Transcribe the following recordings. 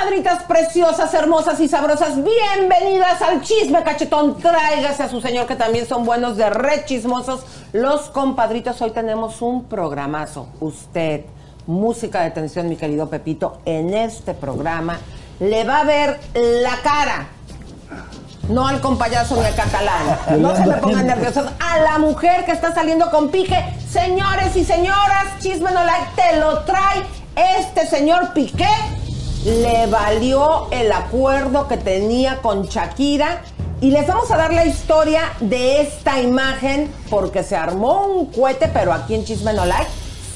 Comadritas preciosas, hermosas y sabrosas, bienvenidas al chisme cachetón. Tráigase a su señor que también son buenos de re chismosos. Los compadritos, hoy tenemos un programazo. Usted, música de tensión, mi querido Pepito, en este programa le va a ver la cara. No al compayazo ni al catalán. No se me pongan nerviosos. A la mujer que está saliendo con pique. Señores y señoras, chisme no like, te lo trae este señor Piqué le valió el acuerdo que tenía con Shakira y les vamos a dar la historia de esta imagen porque se armó un cohete, pero aquí en Chisme No Like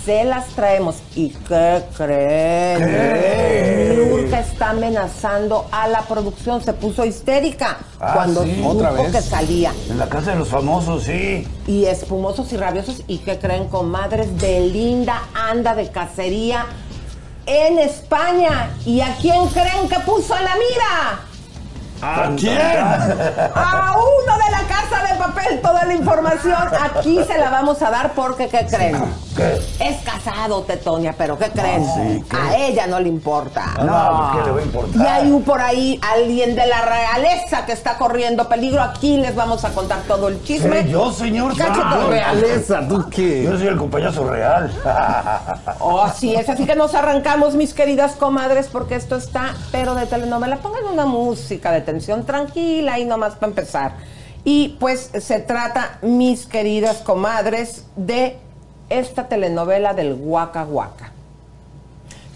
se las traemos. ¿Y qué creen? ¿Qué? Nurka está amenazando a la producción, se puso histérica Ah, cuando sí, supo otra vez. que salía. En la casa de los famosos, sí. Y espumosos y rabiosos. ¿Y qué creen, comadres? Belinda anda de cacería en España. ¿Y a quién creen que puso la mira? ¿A quién? A uno de la casa de papel. Toda la información aquí se la vamos a dar porque, ¿qué creen? ¿Qué? Es casado, Tetonia, pero ¿qué creen? Ah, sí, ¿qué? A ella no le importa. No, ¿qué le va a importar? Y hay un por ahí alguien de la realeza que está corriendo peligro. Aquí les vamos a contar todo el chisme. ¿Qué? ¿Yo, señor? Cachetón. Ah, Realeza, ¿tú qué? Yo soy el compañero real. Oh, así es, así que nos arrancamos, mis queridas comadres, porque esto está, pero de telenovela. Pongan una música de tranquila y nomás para empezar. Y pues se trata, mis queridas comadres, de esta telenovela del Waka Waka.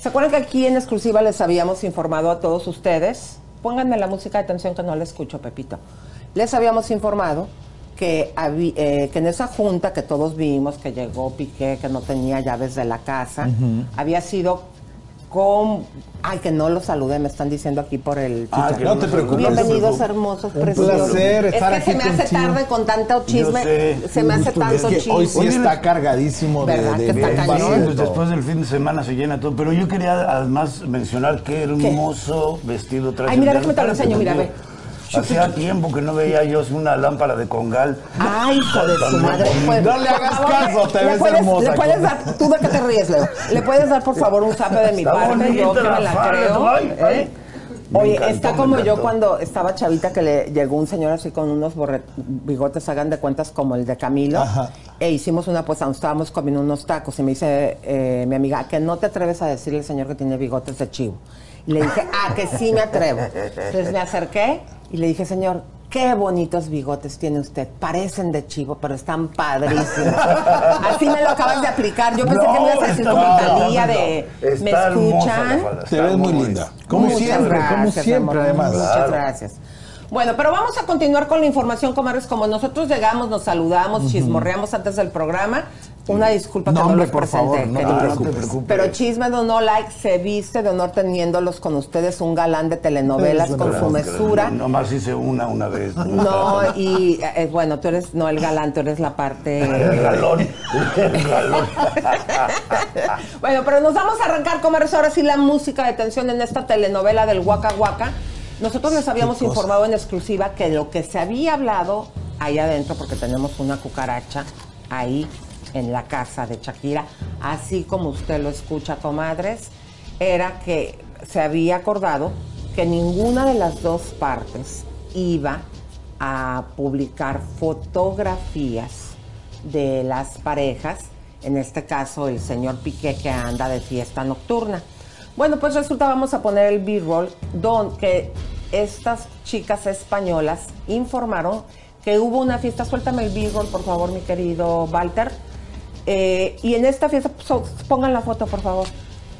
¿Se acuerdan que aquí en exclusiva les habíamos informado a todos ustedes? Pónganme la música de tensión que no la escucho, Pepito. Les habíamos informado que, eh, que en esa junta que todos vimos, que llegó Piqué, que no tenía llaves de la casa, había sido con... Ay, que no lo saludé, me están diciendo aquí por el Ah, chat. que No te preocupes. Bienvenidos, hermosos, Un preciosos. placer es estar que aquí se me hace contigo. tarde con tanto chisme, sé. se me hace Es tanto que chisme. hoy sí está cargadísimo de, ¿Verdad de que está cañón? Pues después del fin de semana se llena todo. Pero yo quería además mencionar qué hermoso vestido trae. Ay, mira, déjame te lo enseño, mira, ve. Hacía tiempo que no veía yo una lámpara de congal. Ay, hijo de su madre. Pues, No le hagas caso, te ves puedes- hermosa Le puedes dar, tú de qué te ríes, Leo. Le puedes dar, por favor, un zape de mi Está parte, yo que me la creo. ay, ay. ¿eh? Me Oye, encantó, está como yo cuando estaba chavita que le llegó un señor así con unos borre- bigotes, hagan de cuentas como el de Camilo. Ajá. E hicimos una pues, estábamos comiendo unos tacos y me dice eh, mi amiga, que no te atreves a decirle al señor que tiene bigotes de chivo. Y le dije, ah, que sí me atrevo. Entonces me acerqué y le dije, señor, qué bonitos bigotes tiene usted. Parecen de chivo, pero están padrísimos. Así me lo acabas de aplicar. Yo pensé que me ibas a decir como Talía de. ¿me escuchan? Te ves muy linda. Como Muchas siempre, como siempre, amor. además. Muchas Claro. gracias. Bueno, pero vamos a continuar con la información, comadres. Como nosotros llegamos, nos saludamos, chismorreamos antes del programa. Una disculpa No, que no hombre, los por presenté, favor, no te preocupes. Pero Chisme de No Like se viste de honor teniéndolos con ustedes, un galán de telenovelas con su mesura. No, nomás hice una una vez. No, y eh, bueno, tú eres, no el galán, tú eres la parte... El galón. El galón. bueno, pero nos vamos a arrancar, comadres, ahora sí la música de tensión en esta telenovela del Waka Waka. Nosotros les habíamos informado en exclusiva que lo que se había hablado ahí adentro, porque tenemos una cucaracha ahí en la casa de Shakira, así como usted lo escucha, comadres, era que se había acordado que ninguna de las dos partes iba a publicar fotografías de las parejas, en este caso el señor Piqué que anda de fiesta nocturna. Bueno, pues resulta, vamos a poner el B-roll, donde estas chicas españolas informaron que hubo una fiesta. Suéltame el B-roll, por favor, mi querido Walter. Eh, y en esta fiesta, so- pongan la foto, por favor.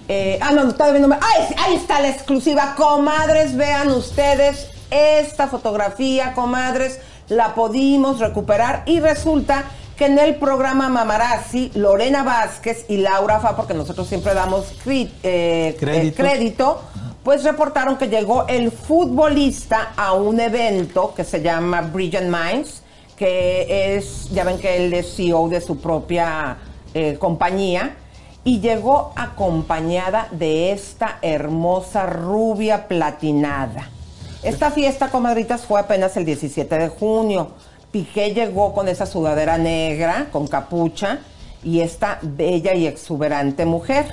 Eh, ah, no, todavía no me. ¡Ay! Ahí está la exclusiva. Comadres, vean ustedes esta fotografía, comadres. La pudimos recuperar y resulta que en el programa Mamarazzi, Lorena Vázquez y Laura Fa, porque nosotros siempre damos cri- eh, Crédito. eh, crédito, pues reportaron que llegó el futbolista a un evento que se llama Brilliant Minds, que es, ya ven que él es CEO de su propia eh, compañía, y llegó acompañada de esta hermosa rubia platinada. Esta fiesta, comadritas, fue apenas el 17 de junio. Piqué llegó con esa sudadera negra, con capucha, y esta bella y exuberante mujer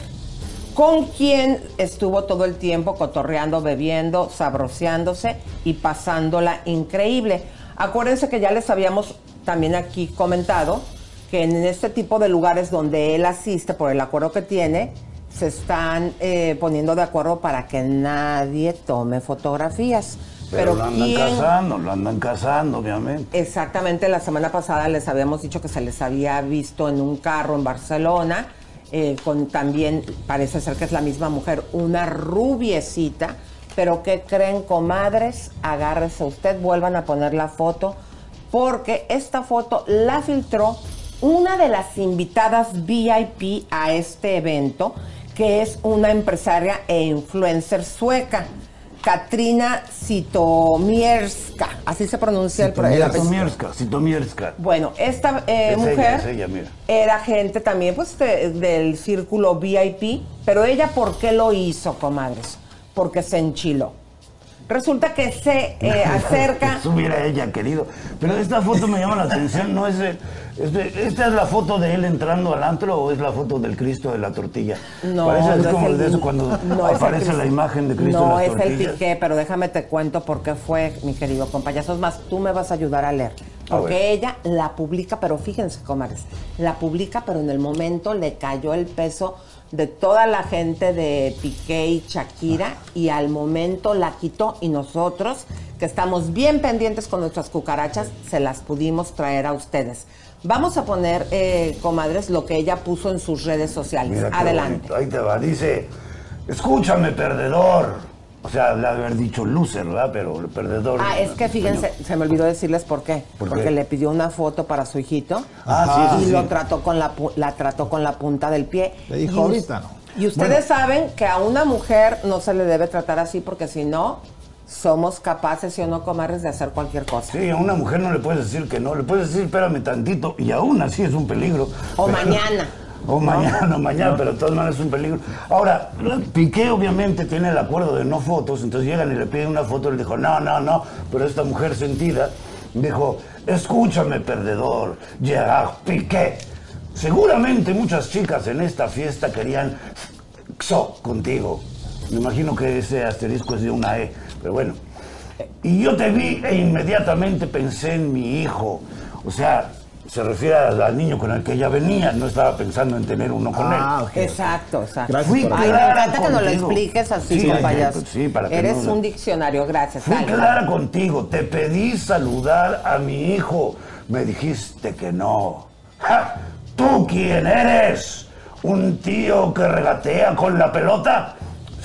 con quien estuvo todo el tiempo cotorreando, bebiendo, sabroseándose y pasándola increíble. Acuérdense que ya les habíamos también aquí comentado que en este tipo de lugares donde él asiste, por el acuerdo que tiene, se están eh, poniendo de acuerdo para que nadie tome fotografías. Pero, lo andan ¿quién? casando, lo andan casando, obviamente. Exactamente, la semana pasada les habíamos dicho que se les había visto en un carro en Barcelona, eh, con también, parece ser que es la misma mujer, una rubiecita, pero ¿qué creen, comadres? Agárrese usted, vuelvan a poner la foto, porque esta foto la filtró una de las invitadas VIP a este evento, que es una empresaria e influencer sueca. Katrina Sitomierska, así se pronuncia el pro- el. Sitomierska, Sitomierska. Bueno, esta eh, Es ella, mujer es ella, mira. era gente también pues de- del círculo VIP, pero ella ¿por qué lo hizo, comadres? Porque se enchiló. Resulta que se eh, acerca... Eso hubiera ella querido. Pero esta foto me llama la atención, no es, de- es de- ¿Esta es la foto de él entrando al antro o es la foto del Cristo de la tortilla? No, Parece es no como el- de eso cuando no es el aparece la imagen de Cristo No en es las el tortillas. piqué, pero déjame te cuento por qué fue, mi querido compañero. Es más, tú me vas a ayudar a leer. Porque ella la publica, pero fíjense, comadres, la publica, pero en el momento le cayó el peso de toda la gente de Piqué y Shakira y al momento la quitó y nosotros, que estamos bien pendientes con nuestras cucarachas, se las pudimos traer a ustedes. Vamos a poner, eh, comadres, lo que ella puso en sus redes sociales. Mira Adelante. Ahí te va. Dice, escúchame, perdedor. O sea, de haber dicho loser, ¿verdad? Pero el perdedor. Ah, es que fíjense, se me olvidó decirles por qué. ¿Por Porque qué? le pidió una foto para su hijito Ah, sí, y sí, lo sí. trató con la pu- la trató con la punta del pie. Le dijo, Y us- "Ahorita no". Y ustedes saben que a una mujer no se le debe tratar así porque si no somos capaces, ¿sí o no, comadres, de hacer cualquier cosa. Sí, a una mujer no le puedes decir que no, le puedes decir espérame tantito y aún así es un peligro. O Pero- mañana. O mañana, o mañana, pero de todas maneras es un peligro. Ahora, Piqué obviamente tiene el acuerdo de no fotos, entonces llegan y le piden una foto, él dijo, no, no, no, pero esta mujer sentida dijo, escúchame, perdedor, Gerard Piqué. Seguramente muchas chicas en esta fiesta querían xo contigo. Me imagino que ese asterisco es de una E, pero bueno. Y yo te vi e inmediatamente pensé en mi hijo. O sea, se refiere al, al niño con el que ella venía, no estaba pensando en tener uno con Ah, él. ok. Exacto, exacto. Gracias Fui por Ay, me clara encanta que nos lo expliques así, Sí, compañeros. sí, para que Eres no- un diccionario, gracias. Fui Dale. clara contigo, te pedí saludar a mi hijo. Me dijiste que no. ¡Ja! ¿Tú quién eres? ¿Un tío que regatea con la pelota?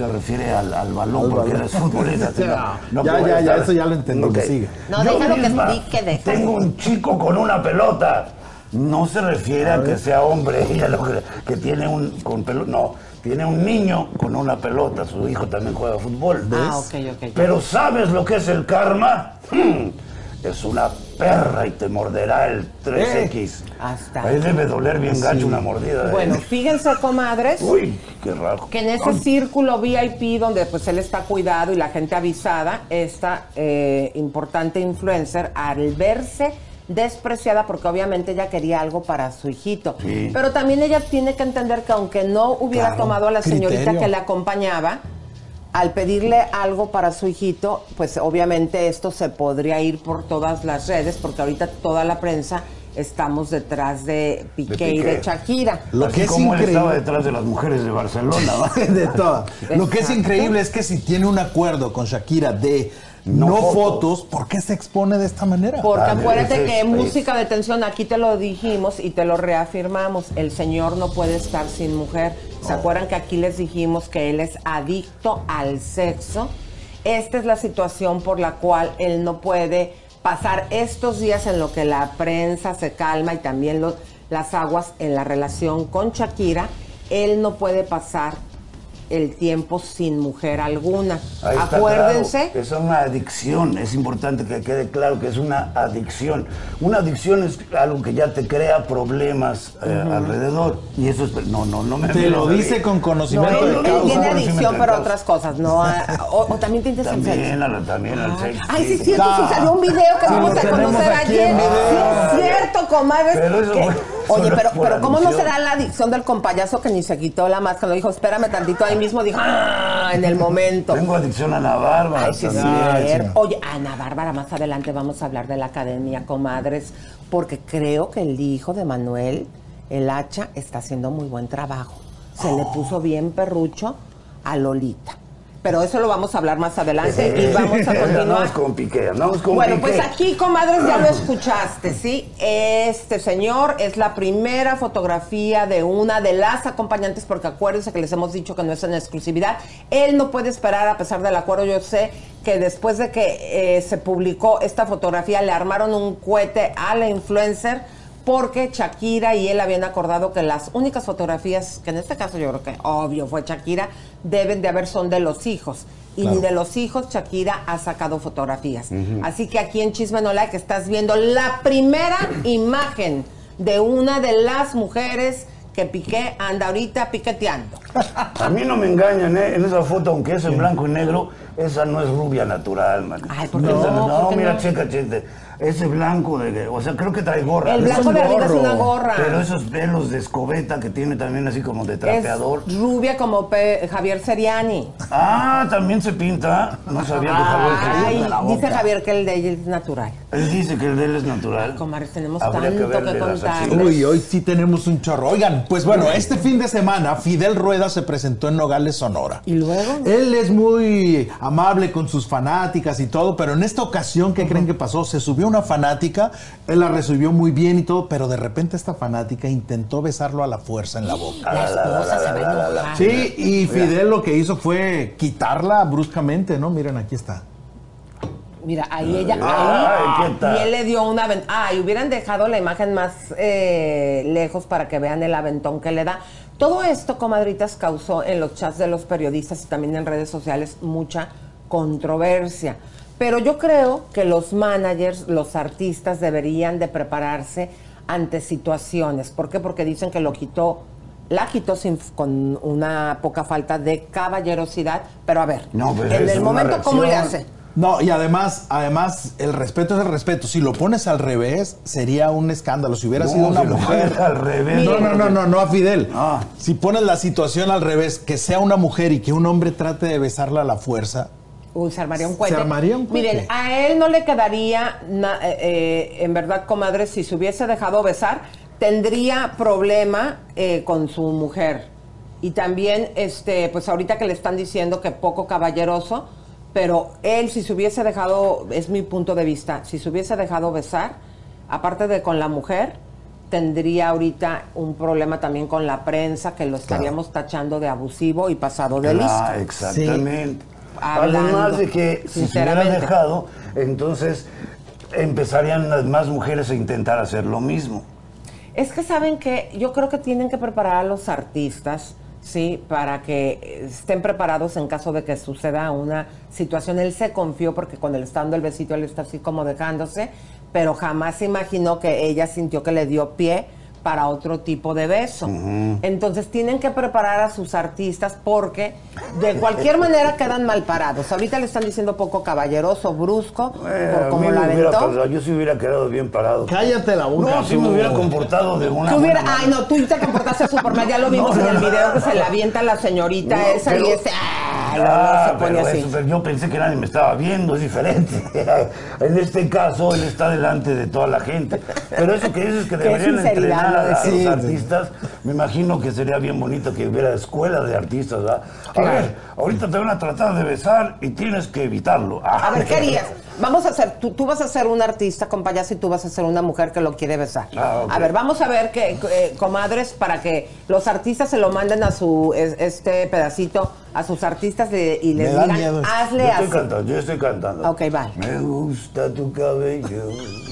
Se refiere al, al balón Al porque balón. eres futbolista. sí, Ya, no ya, ya, ya, eso ya lo entendí, Ok. que sigue. No, Yo déjalo que misma explique, déjalo. Tengo un chico con una pelota. No se refiere a, que sea hombre, ella lo que, que tiene un con pelo, no, tiene un niño con una pelota, su hijo también juega fútbol. Ah, ok, ok, ya. Pero ¿sabes lo que es el karma? Hmm, Es una perra y te morderá el 3X. Hasta Ahí debe doler bien gacho una mordida. ¿eh? Bueno, fíjense, comadres. Uy, qué raro. Que en ese círculo VIP donde pues él está cuidado y la gente avisada, esta eh, importante influencer, al verse despreciada porque obviamente ella quería algo para su hijito. Sí. Pero también ella tiene que entender que aunque no hubiera Claro, tomado a la señorita criterio. que le acompañaba, al pedirle algo para su hijito, pues obviamente esto se podría ir por todas las redes, porque ahorita toda la prensa estamos detrás de Piqué, y Piqué. de Shakira. Lo Así que es como él estaba increíble. detrás de las mujeres de Barcelona. de todo. Lo que es increíble es que si tiene un acuerdo con Shakira de No no, fotos. fotos, ¿por qué se expone de esta manera? Porque Ah, acuérdate ese que es- música de tensión, aquí te lo dijimos y te lo reafirmamos, el señor no puede estar sin mujer. ¿Se acuerdan que aquí les dijimos que él es adicto al sexo? Esta es la situación por la cual él no puede pasar estos días en lo que la prensa se calma y también lo- las aguas en la relación con Shakira. Él no puede pasar el tiempo sin mujer alguna. Ahí está Acuérdense. claro, es una adicción, es importante que quede claro que es una adicción. Una adicción es algo que ya te crea problemas eh, alrededor. Y eso es. No, no, no me Te lo dice con No, conocimiento de él causa. tiene adicción, pero a otras cosas, no a- o, o también te interesa el sexo. También, a la- también al sexo. Ay, sí, es cierto, sí Ah. salió un video que Sí, vamos a conocer aquí ayer. Sí, es cierto, comadres. Pero eso que- fue Oye, pero, pero ¿cómo no será la adicción del compayazo que ni se quitó la máscara? Lo dijo, espérame tantito ahí mismo, dijo, ¡ah! en el momento. Tengo adicción a la barba. Ay, sí, sí. Oye, Ana Bárbara, más adelante vamos a hablar de la academia, comadres, porque creo que el hijo de Manuel, el hacha, está haciendo muy buen trabajo. Se le puso bien perrucho a Lolita. Pero eso lo vamos a hablar más adelante y vamos a continuar. Con Piqué, con Bueno, Piqué. pues aquí, comadres, ya lo escuchaste, ¿sí? Este señor es la primera fotografía de una de las acompañantes, porque acuérdense que les hemos dicho que no es en exclusividad. Él no puede esperar a pesar del acuerdo. Yo sé que después de que eh, se publicó esta fotografía, le armaron un cohete a la influencer porque Shakira y él habían acordado que las únicas fotografías, que en este caso yo creo que obvio fue Shakira, deben de haber son de los hijos. Y ni de los hijos Shakira ha sacado fotografías. Así que aquí en Chisme No Like estás viendo la primera imagen de una de las mujeres que Piqué anda ahorita piqueteando. A mí no me engañan, ¿eh? En esa foto, aunque es en blanco y negro, esa no es rubia natural, man. Ay, ¿por qué no? No, ¿Por qué mira, no? checa, checa. Ese blanco de... O sea, creo que trae gorra. El blanco de arriba es gorro. una gorra. Pero esos pelos de escobeta que tiene también así como de Es trapeador. rubia como Pe- Javier Seriani. Ah, también se pinta. No sabía que Javier dice. Javier que el de ella es natural. Él dice que el de él es natural. Comadres, tenemos Habría tanto que contar. Uy, hoy sí tenemos un chorro. Oigan, pues bueno, este fin de semana Fidel Rueda se presentó en Nogales, Sonora. ¿Y luego? Él es muy amable con sus fanáticas y todo, pero en esta ocasión, ¿qué creen que pasó? Se subió una fanática, él la recibió muy bien y todo, pero de repente esta fanática intentó besarlo a la fuerza en la boca. La esposa se va a enojar. Sí, y Fidel lo que hizo fue quitarla bruscamente, ¿no? Miren, aquí está. Mira, ahí ella, Ay, ahí, ¿qué tal? y él le dio un aventón. Ah, y hubieran dejado la imagen más eh, lejos para que vean el aventón que le da. Todo esto, comadritas, causó en los chats de los periodistas y también en redes sociales mucha controversia. Pero yo creo que los managers, los artistas deberían de prepararse ante situaciones. ¿Por qué? Porque dicen que lo quitó, la quitó sin, con una poca falta de caballerosidad. Pero a ver, No, en el momento, ¿cómo le hace? No, y además, además, el respeto es el respeto. Si lo pones al revés, sería un escándalo. Si hubiera No, sido una si mujer. al revés, No, no, no, no, no a Fidel. Ah. Si pones la situación al revés, que sea una mujer y que un hombre trate de besarla a la fuerza. Uy, se armaría un Se cohete. armaría un. Miren, a él no le quedaría, na- eh, eh, en verdad, comadre, si se hubiese dejado besar, tendría problema eh, con su mujer. Y también, este, pues ahorita que le están diciendo que poco caballeroso, pero él si se hubiese dejado, es mi punto de vista, si se hubiese dejado besar, aparte de con la mujer, tendría ahorita un problema también con la prensa, que lo estaríamos tachando de abusivo y pasado de listo. Ah, exactamente. Hablando, Además de que si se hubiera sinceramente. dejado, entonces empezarían las más mujeres a intentar hacer lo mismo. Es que saben que yo creo que tienen que preparar a los artistas, sí, para que estén preparados en caso de que suceda una situación. Él se confió porque cuando le está dando el besito él está así como dejándose, pero jamás se imaginó que ella sintió que le dio pie para otro tipo de beso. Entonces tienen que preparar a sus artistas porque de cualquier manera quedan mal parados. Ahorita le están diciendo poco caballeroso, brusco, Eh, por a cómo mí lo me hubiera aventó. pasado, yo sí hubiera quedado bien parado. Cállate la boca. No, tú. me hubiera comportado de una buena ay no, tú te comportaste súper mal, ya lo vimos No, en el video que se le avienta a la señorita No, esa pero- y ese, ah, Ah, se pone pero así. eso, pero yo pensé que nadie me estaba viendo, es diferente. en este caso, él está delante de toda la gente. Pero eso que dices que Qué deberían entrenar lo a, de sí. los artistas, me imagino que sería bien bonito que hubiera escuela de artistas, ¿verdad? A Claro. ver, ahorita te van a tratar de besar y tienes que evitarlo. Ah. A ver, ¿qué harías? Vamos a hacer, tú, tú vas a ser un artista con payaso y tú vas a ser una mujer que lo quiere besar. Ah. A ver, vamos a ver que, eh, comadres, para que los artistas se lo manden a su, es- este pedacito, a sus artistas y les digan, miedo esto. Yo hazle estoy cantando, yo estoy cantando. Ok, vale. Me gusta tu cabello,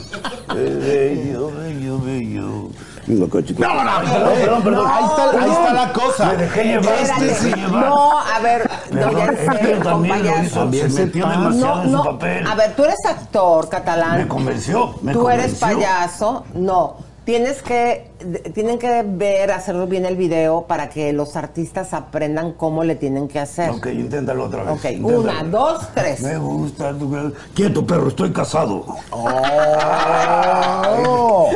bello, bello, bello. Acá, chico. No, no, perdón, perdón, perdón. Ahí está, ahí está la cosa. Me dejé llevar, dejé llevar. No, a ver, no, ya él con también se metió demasiado No, en no, su papel. a ver, tú eres actor catalán. Me convenció, me Tú eres payaso, no. Tienes que, tienen que ver, hacerlo bien el video para que los artistas aprendan cómo le tienen que hacer. Ok, inténtalo otra vez. Ok, inténtalo. una, dos, tres. Me gusta tu. Quieto, perro, estoy casado. Oh.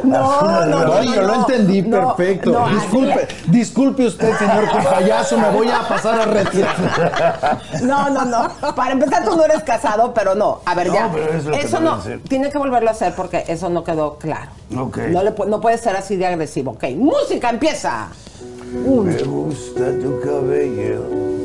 No, no, no, No, yo lo entendí no, perfecto. no, así disculpe, disculpe usted, señor con payaso, me voy a pasar a retirar. No, no, no. Para empezar, tú no eres casado, pero no. A ver, No, ya. pero es lo que eso no. Tiene que volverlo a hacer porque eso no quedó claro. Ok. No, le, no puede ser así de agresivo. Ok, música, empieza. Me gusta tu cabello.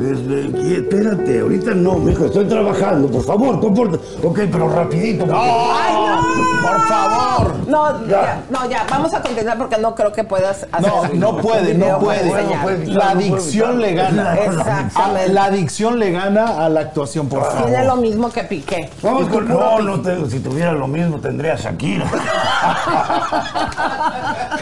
Espérate, ahorita no, mijo, estoy trabajando. Por favor, comporta. Ok, pero rapidito. porque- ¡Ay, no! Por favor. No, Ya. no, ya, vamos a continuar porque no creo que puedas hacer No, no puede, no puede. enseñar. puede. La adicción le gana. Exactamente. La adicción le gana a la actuación, por favor. Tiene lo mismo que Piqué. Vamos con. No, no tengo. Si tuviera lo mismo, tendría Shakira.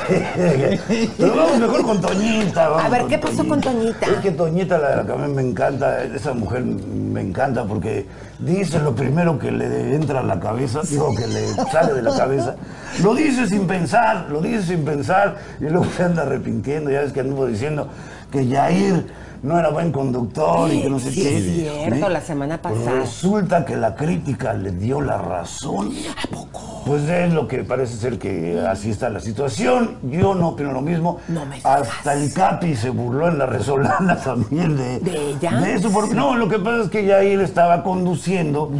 Pero vamos mejor con Toñita. vamos A ver, ¿qué pasó con Toñita? Es que Toñita, la, la que a me encanta, esa mujer me encanta porque dice lo primero que le entra a la cabeza, digo que le sale de la cabeza. Lo dice sin pensar, lo dice sin pensar y luego se anda arrepintiendo. Ya ves que anduvo diciendo que Jair no era buen conductor y que no sé Sí, qué. es cierto, ¿Eh? la semana pasada. resulta que la crítica le dio la razón. ¿A poco? Pues es lo que parece ser que así está la situación. Yo no opino lo mismo. No me digas. Hasta el Capi se burló en la resolana también de, ¿De ella? de eso. Porque, no, lo que pasa es que ya él estaba conduciendo.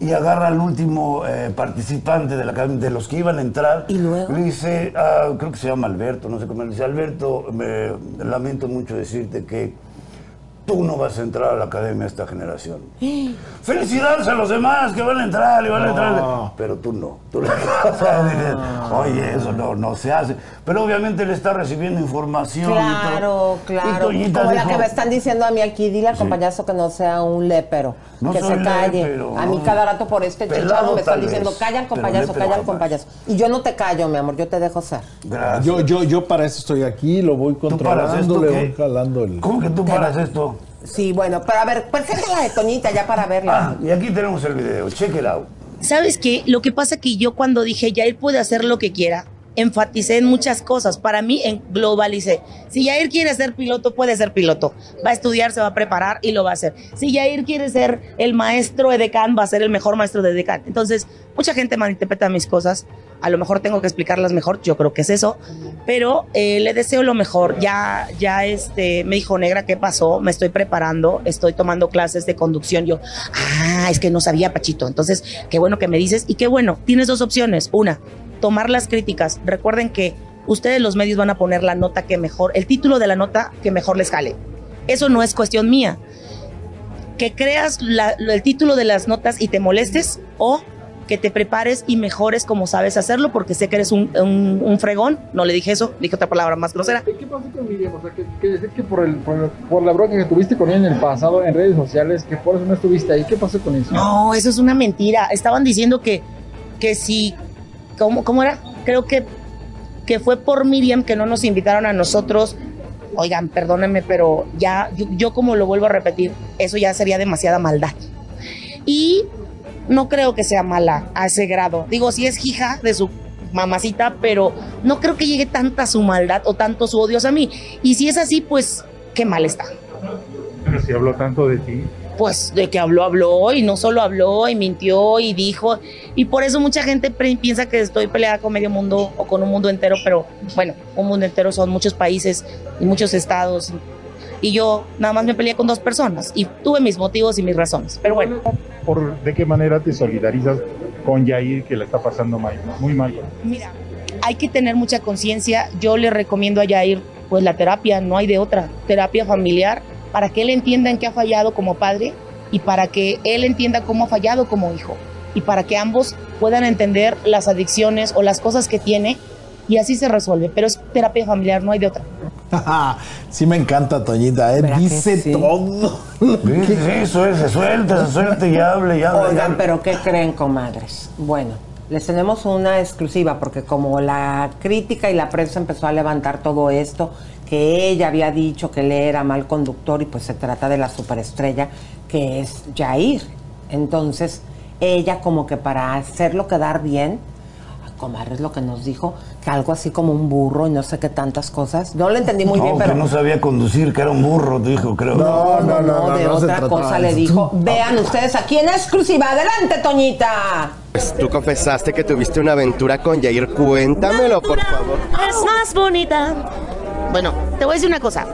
Y agarra al último eh, participante de, la, de los que iban a entrar. ¿Y luego? Le dice, ah, creo que se llama Alberto, no sé cómo. Le dice, Alberto, me lamento mucho decirte que tú no vas a entrar a la academia esta generación. Felicidades a los demás que van a entrar y van a entrar. Pero tú no. Tú le o sea, dices, Oye, eso no, no se hace. Pero obviamente le está recibiendo información. y todo. Claro, Y claro. Toñita Como la dijo, que me están diciendo a mí aquí, dile al compañazo que no sea un lépero, No que se calle. a mí cada rato por este chicharo me están diciendo, vez, calla al pero compayazo, lépero calla al jamás. compayazo. Y yo no te callo, mi amor, yo te dejo ser. Gracias. Yo, yo, yo para eso estoy aquí, lo voy ¿Tú paras controlando, le voy jalando el. ¿Cómo que tú paras esto? Sí, bueno, pero a ver, preséntala de Toñita ya para verla. Ah, y aquí tenemos el video. Check it out. ¿Sabes qué? Lo que pasa que yo cuando dije Jair puede hacer lo que quiera, enfaticé en muchas cosas. Para mí, en globalicé. Si Jair quiere ser piloto, puede ser piloto. Va a estudiar, se va a preparar y lo va a hacer. Si Jair quiere ser el maestro de Decan, va a ser el mejor maestro de Decan. Entonces, mucha gente malinterpreta mis cosas. A lo mejor tengo que explicarlas mejor, yo creo que es eso. Pero eh, le deseo lo mejor. Ya, ya este, me dijo Negra, ¿qué pasó? Me estoy preparando, estoy tomando clases de conducción. Yo, ah, es que no sabía, Pachito. Entonces, qué bueno que me dices. Y qué bueno, tienes dos opciones. Una, tomar las críticas. Recuerden que ustedes los medios van a poner la nota que mejor, el título de la nota que mejor les jale. Eso no es cuestión mía. Que creas la- el título de las notas y te molestes o que te prepares y mejores como sabes hacerlo porque sé que eres un, un- un fregón. No le dije eso, dije otra palabra más grosera. ¿Qué pasó con Miriam? O sea, que, que decir que por, el, por, por la bronca que tuviste con ella en el pasado en redes sociales, que por eso no estuviste ahí. ¿Qué pasó con eso? No, eso es una mentira. Estaban diciendo que, que si, ¿cómo, ¿cómo era? Creo que, que fue por Miriam que no nos invitaron a nosotros. Oigan, perdónenme, pero ya, yo, yo como lo vuelvo a repetir, eso ya sería demasiada maldad. Y no creo que sea mala a ese grado. Digo, si es hija de su mamacita, pero no creo que llegue tanta su maldad o tanto su odio a mí. Y si es así, pues qué mal está. Pero si habló tanto de ti. Pues de que habló, habló y no solo habló y mintió y dijo. Y por eso mucha gente piensa que estoy peleada con medio mundo o con un mundo entero, pero bueno, un mundo entero son muchos países y muchos estados. Y yo nada más me peleé con dos personas y tuve mis motivos y mis razones. Pero bueno, ¿Por ¿De qué manera te solidarizas con Yair que la está pasando mal, muy mal? Mira, hay que tener mucha conciencia. Yo le recomiendo a Yair, pues la terapia, no hay de otra, terapia familiar, para que él entienda en qué ha fallado como padre y para que él entienda cómo ha fallado como hijo y para que ambos puedan entender las adicciones o las cosas que tiene y así se resuelve. Pero es terapia familiar, no hay de otra. sí me encanta, Toñita, ¿eh? ¿Verdad que dice sí? todo. Sí, sí, suel- se suelta, se suelta y hable, y hable. Oigan, hable. pero ¿qué creen, comadres? Bueno, les tenemos una exclusiva porque como la crítica y la prensa empezó a levantar todo esto, que ella había dicho que él era mal conductor y pues se trata de la superestrella que es Jair. Entonces, ella como que para hacerlo quedar bien, comadres lo que nos dijo, que algo así como un burro y no sé qué tantas cosas. No lo entendí muy no, bien, que pero... no sabía conducir, que era un burro, dijo, creo. No, no, no, no, de no se otra cosa de le dijo. Vean ustedes aquí en exclusiva. Adelante, Toñita. Pues tú confesaste que tuviste una aventura con Yair. Cuéntamelo, por favor. Es más bonita. Bueno, te voy a decir una cosa.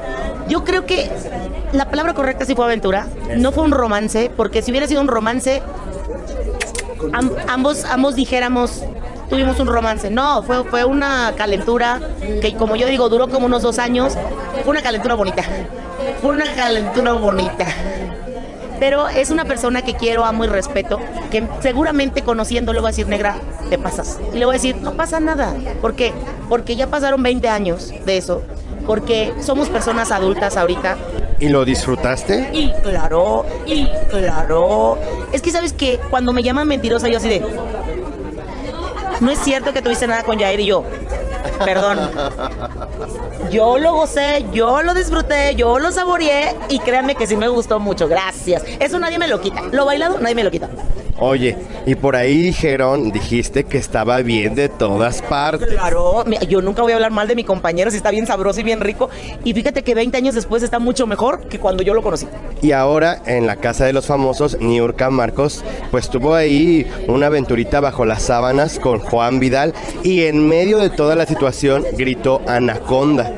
Yo creo que la palabra correcta sí fue aventura. No fue un romance, porque si hubiera sido un romance, am- ambos, ambos dijéramos, tuvimos un romance. No, fue, fue una calentura que, como yo digo, duró como unos dos años. Fue una calentura bonita. Fue una calentura bonita. Pero es una persona que quiero, amo y respeto, que seguramente conociendo le voy a decir, negra, te pasas. Y le voy a decir, no pasa nada. ¿Por qué? Porque ya pasaron 20 años de eso. Porque somos personas adultas ahorita. ¿Y lo disfrutaste? Y claro, y claro. Es que sabes que cuando me llaman mentirosa, yo así de. No es cierto que tuviste nada con Jair y yo. Perdón. Yo lo gocé, yo lo disfruté, yo lo saboreé y créanme que sí me gustó mucho. Gracias. Eso nadie me lo quita. Lo bailado, nadie me lo quita. Oye, y por ahí dijeron, dijiste que estaba bien de todas partes. Claro, yo nunca voy a hablar mal de mi compañero si está bien sabroso y bien rico. Y fíjate que 20 años después está mucho mejor que cuando yo lo conocí. Y ahora en la casa de los famosos, Niurka Marcos, pues tuvo ahí una aventurita bajo las sábanas con Juan Vidal y en medio de toda la situación gritó Anaconda.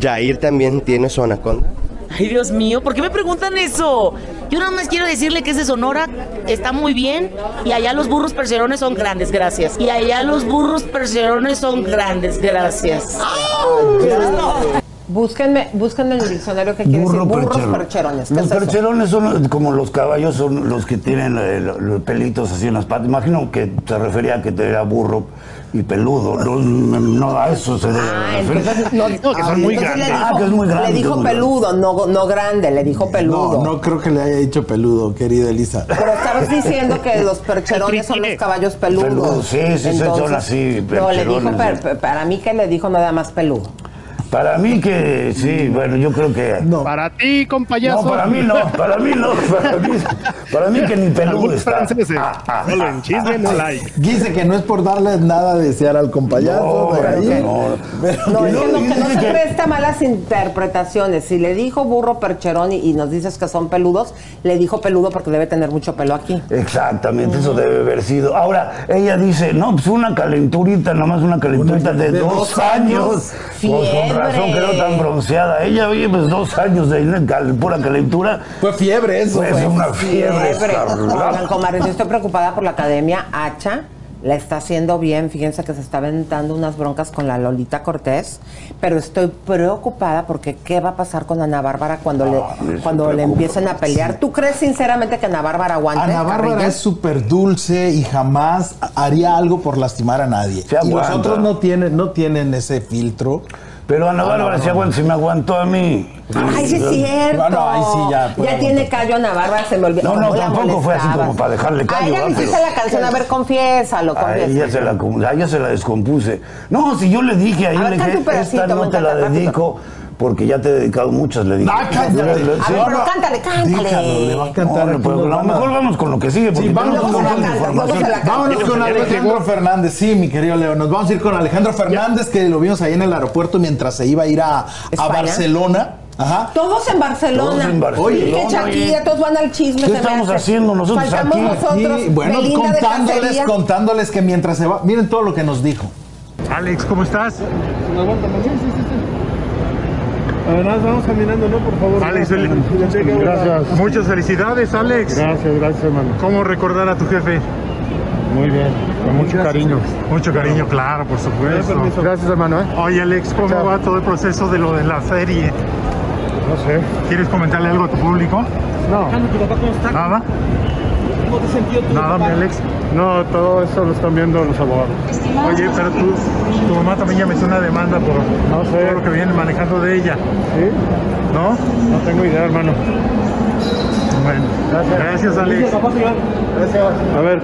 Jair también tiene su anaconda. Ay, Dios mío, ¿por qué me preguntan eso? Yo nada más quiero decirle que ese Sonora está muy bien y allá los burros percherones son grandes, gracias. Y allá los burros percherones son grandes, gracias. Búsquenme, búsquenme en el diccionario que quiere Burro decir burros percherones. ¿Qué Los es eso? percherones son como los caballos, son los que tienen eh, lo- los pelitos así en las patas. Imagino que se refería a que te era burro y peludo. No, no, a eso se debe Ah, entonces, no, que son ah, muy entonces grandes. Dijo, Ah, que es muy grande, Le dijo peludo, no, no grande, le dijo peludo. No, no creo que le haya dicho peludo, querida Elisa. Pero estabas diciendo que los percherones son los caballos peludos. Peludos, sí, sí, sí, son así, No, le dijo, per- para mí que le dijo nada más peludo. Para mí que sí, bueno, yo creo que... No. Para ti, compayazo. No, para mí no, para mí no, para mí, para mí que ni peludo está. franceses. Ah, ah, Solo en chisme no like. Dice que no es por darle nada a desear al compayazo No, de ahí. no. Pero- No, es no, que no, que no se que- presta malas interpretaciones. Si le dijo burro percherón y, y nos dices que son peludos, le dijo peludo porque debe tener mucho pelo aquí. Exactamente, eso debe haber sido. Ahora, ella dice, no, pues una calenturita, nomás una calenturita de, de dos, dos años. años. Pues con Fiebre. Razón quedó tan bronceada. Ella, oye, pues dos años de pura calentura. Fue fiebre eso. Pues fue. una fiebre. Fiebre. Oigan, yo estoy preocupada por la academia Hacha. La está haciendo bien. Fíjense que se está aventando unas broncas con la Lolita Cortés. Pero estoy preocupada porque ¿qué va a pasar con Ana Bárbara cuando Ah, le, eso cuando le empiecen a pelear? ¿Tú crees sinceramente que Ana Bárbara aguante? Ana Bárbara carrilla? es súper dulce y jamás haría algo por lastimar a nadie. Se y los aguanta. otros no tienen, no tienen ese filtro. Pero Ana Bárbara se aguanta, se me aguantó a mí. Ay, sí es cierto. Bueno, ahí sí ya puede tiene aguantar. callo Ana Bárbara, se me olvidó. No, no, ¿Cómo la tampoco fue así como para dejarle callo, A ella le hiciste Pero- la canción, a ver, confiésalo, A ella confiésalo. se la, a ella se la descompuse. No, si yo le dije, ahí A ver, le dije, esta no te la dedico porque ya te he dedicado muchas, le dije. Ah, cállate. Yo le- le- A sí. ver, pero cántale, cántale. Déjalo, le va a cantar. No, pero nos a lo mejor vamos con lo que sigue, Sí, vamos con, la canta, información. la canta. vámonos con Alejandro Fernández. Sí, mi querido Leo. Nos vamos a ir con Alejandro Fernández, que lo vimos ahí en el aeropuerto mientras se iba a ir a, a. Barcelona. Ajá. Todos en Barcelona. Todos en Barcelona. Oye, que. Shakira, todos van al chisme. ¿Qué estamos hace. haciendo nosotros Faltamos aquí? nosotros. Y bueno, Belinda contándoles, contándoles que mientras se va, miren todo lo que nos dijo. Alex, ¿cómo estás? Además, vamos caminando, ¿no? Por favor. Alex, sí, gracias. Muchas felicidades, Alex. Gracias, gracias, hermano. ¿Cómo recordar a tu jefe? Muy bien. Con mucho Gracias, cariño. Mucho cariño, claro, por supuesto. Gracias, hermano. ¿eh? Oye, Alex, ¿cómo Chao. va todo el proceso de lo de la serie? No sé. ¿Quieres comentarle algo a tu público? No. ¿Nada? ¿Nada, mi Alex? No, todo eso lo están viendo los abogados. Oye, pero tú, tu mamá también ya metió una demanda por No sé. todo lo que viene manejando de ella, ¿Sí? ¿no? No tengo idea, hermano. Bueno, gracias, Alex. Gracias. A ver.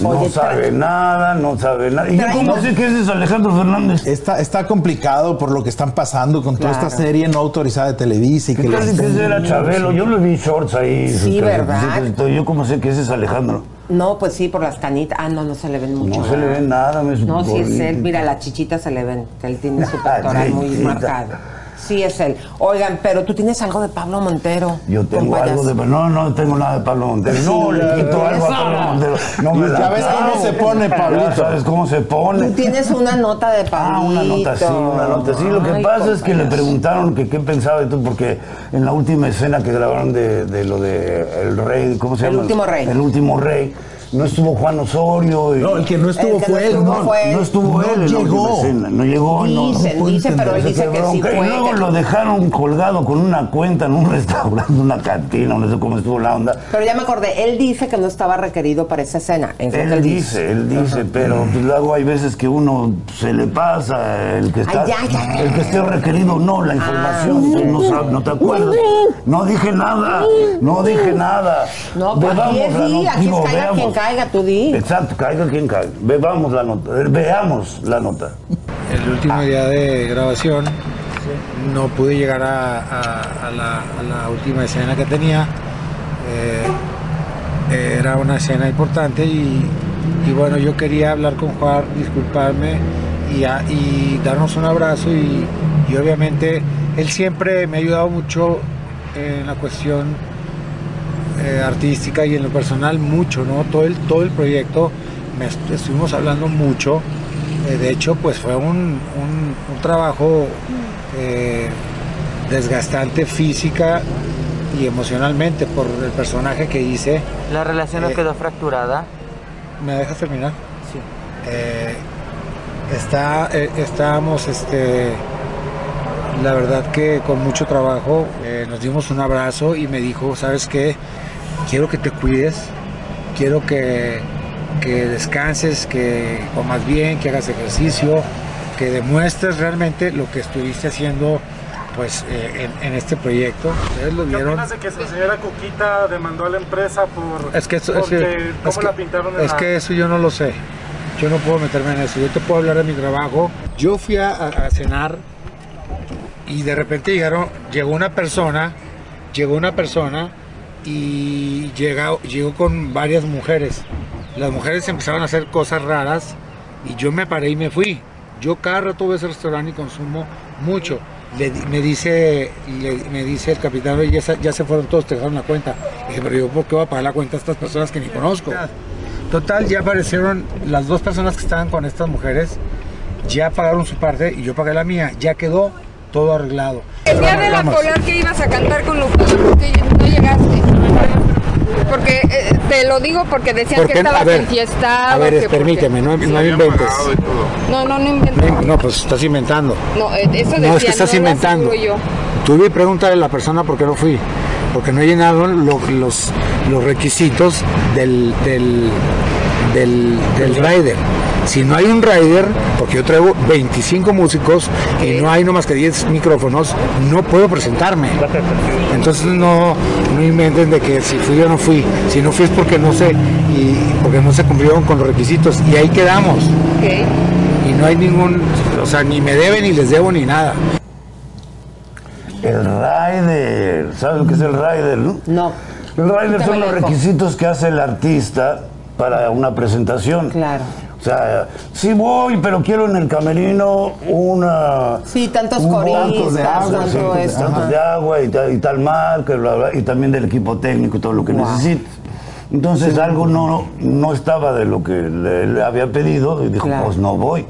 No sabe nada, no sabe nada. ¿Y yo cómo sé que ese es Alejandro Fernández? Está, está complicado por lo que están pasando con toda esta serie no autorizada de Televisa y ¿Qué que tal les que ese era Chabelo? Yo lo vi shorts ahí. Sí, sus- ¿verdad? Yo cómo sé que ese es Alejandro. No, pues sí, por las canitas. Ah, no, no se le ven mucho. No se le ¿verdad? ve nada. me No, sí es él. Mira, la chichita se le ven, que él tiene su Ah, pectoral muy marcado. Sí es él. Oigan, pero tú tienes algo de Pablo Montero. Yo tengo algo de... No, no tengo nada de Pablo Montero. No, Sí, le quito algo a. Pablo Montero. No me Ya la ves cómo se pone, Ya Pablito. sabes cómo se pone. Tú tienes una nota de Pablo. Ah, una nota, sí, una nota. Sí, lo que pasa es que le preguntaron que qué pensaba de todo, porque en la última escena que grabaron de, de lo de El Rey, ¿cómo se El llama? último rey. El último rey. No estuvo Juan Osorio. y- No, el que no estuvo que fue él. estuvo No, fue él. no estuvo No él en la llegó. última escena, no llegó, no. Dicen, dicen, pero él dice que sí fue. Y luego lo dejaron colgado con una cuenta en un restaurante, una cantina, no sé cómo estuvo la onda. Pero ya me acordé, él dice que no estaba requerido para esa escena. Él dice, él dice, pero pues, luego hay veces que uno se le pasa, el que está, ya, ya. el que esté requerido no, la información, tú no sabes, no te acuerdas. No dije nada, no dije nada. No, pues aquí es la nota, aquí es quien caiga, tú di. Exacto, caiga quien caiga. Bebamos la nota, eh, veamos la nota. El último día de grabación no pude llegar a, a- a la, a la última escena que tenía. Eh, era una escena importante y, y bueno, yo quería hablar con Juan, disculparme y, a- y darnos un abrazo y, y obviamente él siempre me ha ayudado mucho en la cuestión eh, artística y en lo personal mucho, ¿no? Todo el, todo el proyecto me est- estuvimos hablando mucho. Eh, de hecho, pues fue un, un- un trabajo eh, desgastante física y emocionalmente por el personaje que hice. ¿La relación no Eh, quedó fracturada? ¿Me dejas terminar? Sí. Está, estábamos, este, la verdad que con mucho trabajo, eh, nos dimos un abrazo y me dijo, ¿sabes qué? Quiero que te cuides, quiero que, que descanses, que comas bien, que hagas ejercicio, que demuestres realmente lo que estuviste haciendo pues eh, en, en este proyecto. Ustedes lo ¿Qué vieron. opinas de que la señora Cuquita demandó a la empresa por Es que, eso, es porque que- cómo es que- la pintaron en es la- que eso yo no lo sé. Yo no puedo meterme en eso. Yo te puedo hablar de mi trabajo. Yo fui a, a- a cenar y de repente llegaron, llegó una persona, llegó una persona y llega- llegó con varias mujeres. Las mujeres empezaron a hacer cosas raras y yo me paré y me fui. Yo cada rato ese restaurante y consumo mucho. Le me, dice, le- me dice el capitán, "Oye, ya, se- ya se fueron todos, te dejaron la cuenta. Le dije, pero yo por qué voy a pagar la cuenta a estas personas que ni conozco. Total, ya aparecieron las dos personas que estaban con estas mujeres, ya pagaron su parte y yo pagué la mía. Ya quedó todo arreglado. El día de la polar que ibas a cantar con Lupillo, ¿por qué no llegaste? Porque eh, te lo digo porque decían ¿Por que estabas ver, enfiestado. A ver, que porque- permíteme, no, no inventes. No, no, no inventes. No, no, pues estás inventando. No, eh, eso decía, No, es que estás no inventando. yo. Tú vi pregúntale a la persona por qué no fui. Porque no llenaron lo- los, los requisitos del, del, del, del rider. Si no hay un rider, porque yo traigo 25 músicos y no hay no más que 10 micrófonos, no puedo presentarme. Entonces no, no inventen de que si fui o no fui. Si no fui es porque no sé y porque no se cumplieron con los requisitos y ahí quedamos. Ok. Y no hay ningún, o sea, ni me debe ni les debo ni nada. El rider, ¿sabes lo que es el rider, no? No. El rider son los requisitos que hace el artista para una presentación. Claro. O sea, sí voy, pero quiero en el camerino una... Sí, tantos coristas, de agua, sí, tanto esto, tantos de agua y tal, y tal marca, bla, bla, y también del equipo técnico y todo lo que Wow. necesites. Entonces algo no, no estaba de lo que le, le había pedido y dijo, Claro. pues no voy.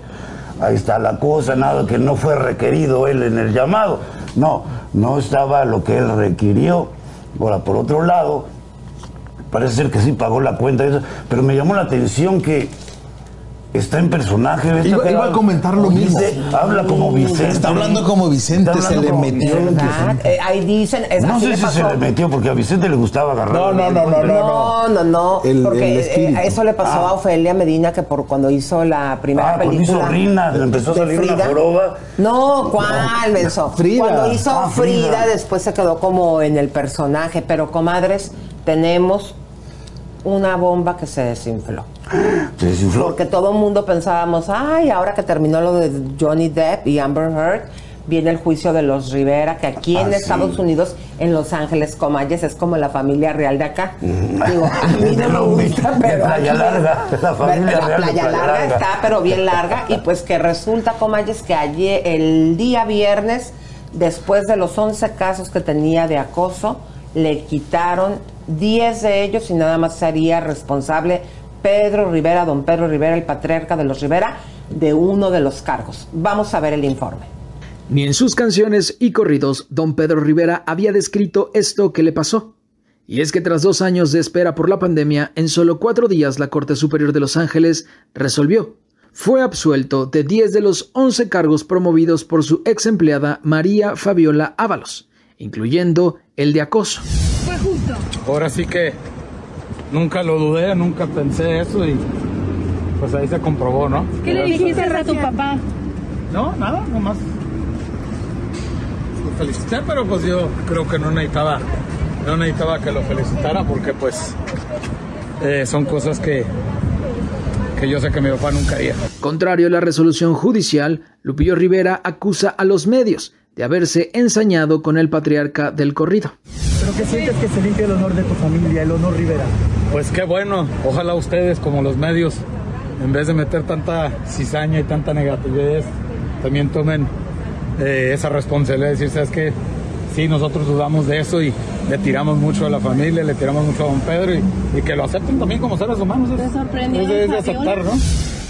Ahí está la cosa, nada que no fue requerido él en el llamado. No, no estaba lo que él requirió. Ahora, por otro lado, parece ser que sí pagó la cuenta, pero me llamó la atención que está en personaje. ¿ves? Iba, iba a comentar lo mismo. Dice, habla como Vicente. Está hablando como Vicente, se le como metió. Eh, ahí dicen, es, No sé si pasó. se le metió porque a Vicente le gustaba agarrar. No, no, no, no, no. No, no, no, El- porque el eh, eso le pasó Ah. a Ofelia Medina que por cuando hizo la primera Ah, cuando película. hizo Rina, le empezó a salir una Frida. joroba. No, ¿cuál, Benzo? Frida. Cuando hizo Ah, Frida. Frida. después se quedó como en el personaje, pero comadres, tenemos una bomba que se desinfló. Se desinfló. Porque todo el mundo pensábamos, ay, ahora que terminó lo de Johnny Depp y Amber Heard, viene el juicio de los Rivera, que aquí en Ah, Estados sí. Unidos, en Los Ángeles, Comayes, es como la familia real de acá. Digo, a mí no me gusta, pero Playa aquí- Larga, la familia la real de playa, Playa larga, Larga. está, pero bien larga. Y pues que resulta, Comayes, que ayer, el día viernes, después de los 11 casos que tenía de acoso, le quitaron 10 de ellos y nada más sería responsable Pedro Rivera, don Pedro Rivera, el patriarca de los Rivera, de uno de los cargos. Vamos a ver el informe. Ni en sus canciones y corridos, don Pedro Rivera había descrito esto que le pasó. Y es que tras dos años de espera por la pandemia, en solo cuatro días la Corte Superior de Los Ángeles resolvió. Fue absuelto de 10 de los 11 cargos promovidos por su ex empleada María Fabiola Ábalos, incluyendo el de acoso. Ahora sí que nunca lo dudé, nunca pensé eso y pues ahí se comprobó, ¿no? ¿Qué le dijiste a tu papá? No, nada, nomás. Lo felicité, pero pues yo creo que no necesitaba, no necesitaba que lo felicitara porque pues eh, son cosas que, que yo sé que mi papá nunca haría. Contrario a la resolución judicial, Lupillo Rivera acusa a los medios de haberse ensañado con el patriarca del corrido. ¿Pero qué sientes que se limpie el honor de tu familia, el honor Rivera? Pues qué bueno, ojalá ustedes como los medios, en vez de meter tanta cizaña y tanta negatividad, también tomen eh, esa responsabilidad de decir, ¿sabes qué? Sí, nosotros dudamos de eso y le tiramos mucho a la familia, le tiramos mucho a don Pedro y, y que lo acepten también como seres humanos. Es, ¿Te sorprendió es de- es de aceptar, ¿no?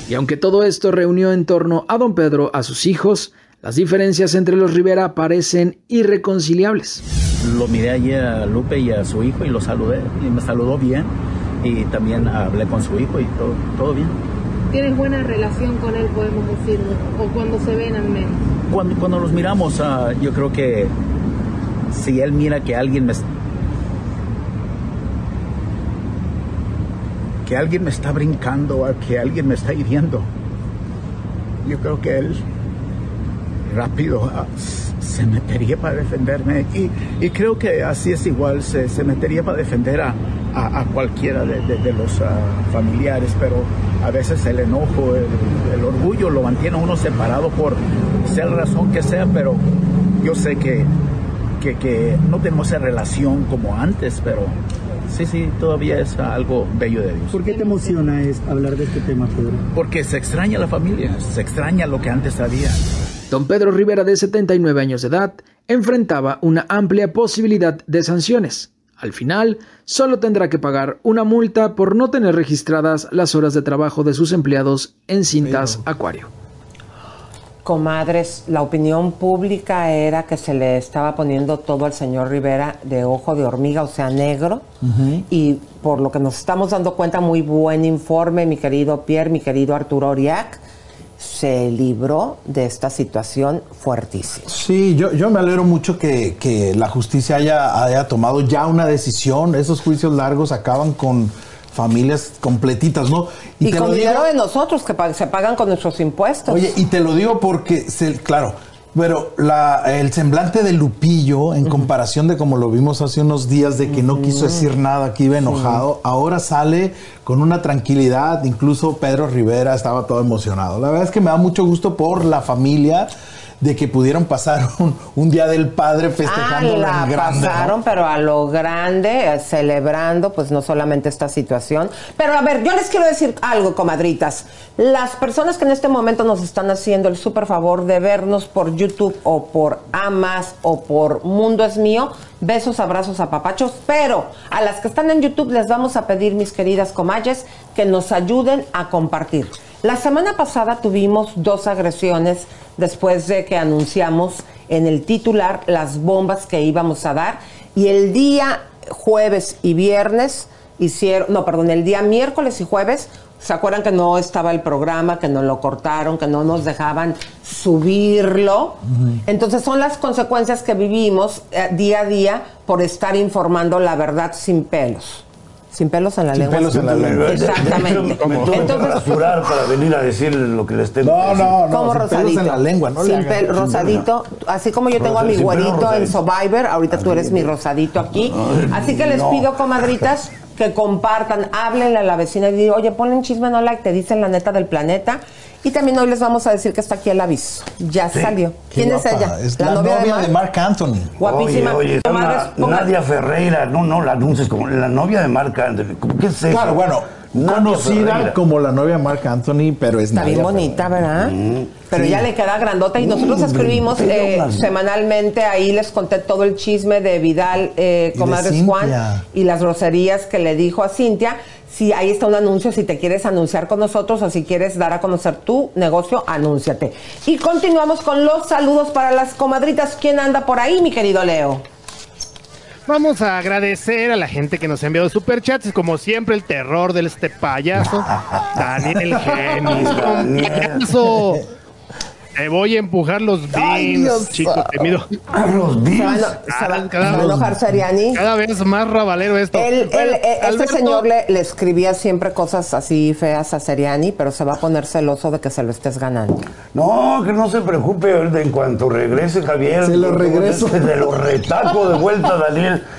Y aunque todo esto reunió en torno a don Pedro a sus hijos, las diferencias entre los Rivera parecen irreconciliables. Lo miré ayer a Lupe y a su hijo y lo saludé y me saludó bien y también hablé con su hijo y todo, todo bien. ¿Tienes buena relación con él, podemos decirlo? ¿O cuando se ven al menos? Cuando, cuando los miramos, ah, yo creo que si él mira que alguien me que alguien me está brincando, ah, que alguien me está hiriendo, yo creo que él rápido ah, se metería para defenderme y, y creo que así es igual, se, se metería para defender a, a- a cualquiera de, de- de los ah, familiares, pero a veces el enojo, el, el orgullo lo mantiene uno separado por sea la razón que sea, pero yo sé que, que, que no tenemos esa relación como antes, pero sí, sí, todavía es algo bello de Dios. ¿Por qué te emociona es hablar de este tema, Pedro? Porque se extraña la familia, se extraña lo que antes había. Don Pedro Rivera, de 79 años de edad, enfrentaba una amplia posibilidad de sanciones. Al final, solo tendrá que pagar una multa por no tener registradas las horas de trabajo de sus empleados en cintas Acuario. Comadres, la opinión pública era que se le estaba poniendo todo al señor Rivera de ojo de hormiga, o sea, negro. Y por lo que nos estamos dando cuenta, muy buen informe, mi querido Pierre, mi querido Arturo Oriac, se libró de esta situación fuertísima. Sí, yo, yo me alegro mucho que, que la justicia haya, haya tomado ya una decisión. Esos juicios largos acaban con familias completitas, ¿no? Y, te con lo digo- dinero de nosotros que se pagan con nuestros impuestos. Oye, y te lo digo porque, se- claro, Pero la, el semblante de Lupillo, en comparación de como lo vimos hace unos días, de que no quiso decir nada, que iba enojado, ahora sale con una tranquilidad. Incluso Pedro Rivera estaba todo emocionado. La verdad es que me da mucho gusto por la familia de que pudieron pasar un, un día del padre festejando Ah, la en grande. ¿no? pasaron, pero a lo grande, eh, celebrando, pues no solamente esta situación. Pero a ver, yo les quiero decir algo, comadritas. Las personas que en este momento nos están haciendo el súper favor de vernos por YouTube o por Amas o por Mundo es Mío, besos, abrazos, apapachos. Pero a las que están en YouTube les vamos a pedir, mis queridas comayes, que nos ayuden a compartir. La semana pasada tuvimos dos agresiones después de que anunciamos en el titular las bombas que íbamos a dar y el día jueves y viernes hicieron, no, perdón, el día miércoles y jueves, ¿se acuerdan que no estaba el programa, que nos lo cortaron, que no nos dejaban subirlo? Entonces son las consecuencias que vivimos eh, día a día por estar informando la verdad sin pelos. Sin pelos en la Sin lengua. pelos en la lengua. Exactamente. Me tuve que Entonces, rasurar para venir a decir lo que les tengo No, que decir. no, no. como sin rosadito. pelos en la lengua, no Sin hagan. pel- rosadito. Así como yo tengo a mi pelo güerito en. Survivor, ahorita tú eres mi rosadito aquí. Así que les pido, comadritas, que compartan, háblenle a la vecina y digan, oye, ponle un chisme no like, te dicen la neta del planeta. Y también hoy les vamos a decir que está aquí el aviso. Ya salió. ¿Quién es ella? Es la, novia, de, Mark Anthony. Guapísima. Oye, una- Nadia Ferreira, no, no, la anuncies como la novia de Marc Anthony. ¿Cómo- ¿Qué es eso? Claro, bueno, Nadia conocida Ferreira. como la novia de Mark Anthony, pero es Está bien bonita, ¿verdad? Pero sí. ya le queda grandota y nosotros Mm, escribimos pero eh, semanalmente, ahí les conté todo el chisme de Vidal, eh, comadres. Juan, y las groserías que le dijo a Cintia. Si ahí está un anuncio, si te quieres anunciar con nosotros o si quieres dar a conocer tu negocio, anúnciate. Y continuamos con los saludos para las comadritas. ¿Quién anda por ahí, mi querido Leo? Vamos a agradecer a la gente que nos ha enviado superchats. Como siempre, el terror de este payaso. Daniel Genis. Te voy a empujar los Ay, beans, Dios chico temido. Los beans. eno- se va- Cada- se va a enojar Seriani. Cada vez más rabalero esto. Eh, este señor le, le escribía siempre cosas así feas a Seriani, pero se va a poner celoso de que se lo estés ganando. No, que no se preocupe, en cuanto regrese Javier. Se lo regreso. Se lo retaco de vuelta, Daniel.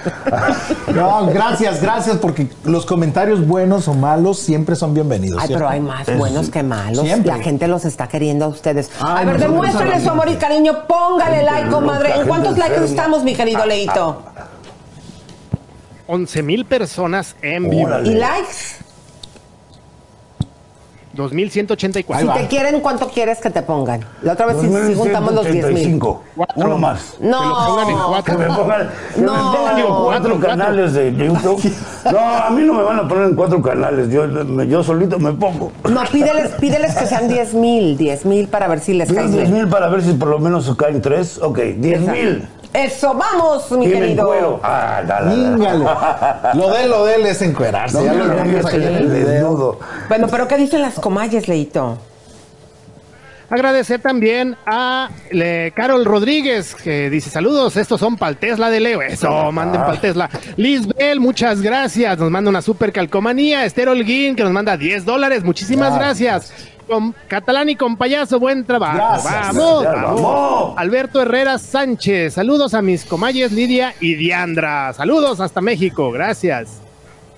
No, gracias, gracias, porque los comentarios buenos o malos siempre son bienvenidos. Ay, ¿cierto? pero hay más Es- buenos que malos. siempre. La gente los está queriendo a ustedes. Ay, a ver, demuéstrale su amor y cariño. Póngale Gente like, comadre. ¿En cuántos likes enferma. estamos, mi querido Leito? 11 mil personas en vivo. ¿Y likes? 2184. Si te quieren, ¿cuánto quieres que te pongan? La otra vez sí, sí juntamos los 10 mil. 2185. Uno más. Que lo pongan en No. Que cuatro. me pongan, que me No. pongan en cuatro canales de YouTube. No, a mí no me van a poner en cuatro canales. Yo, me- yo solito me pongo. No, pídeles, pídeles que sean 10 mil, 10 mil para ver si les caes 10 bien. mil para ver si por lo menos caen tres. Ok, 10 mil. Eso, vamos, mi querido. Ah, da, da, da. Íngale. Lo de él, lo de él es encuerarse. No ya lo vimos aquí en el video. Bueno, pero ¿qué dicen las comalles, Leito? Agradecer también a le- Carol Rodríguez, que dice saludos, estos son pal Tesla de Leo. Eso, manden pal Tesla. Liz Bell, muchas gracias. Nos manda una super calcomanía. Esther Holguín, que nos manda 10 dólares. Muchísimas gracias. Con Catalán y con Payaso, buen trabajo. Gracias. vamos, Gracias, vamos. vamos. Alberto Herrera Sánchez, saludos a mis comayes Lidia y Diandra. Saludos hasta México, gracias.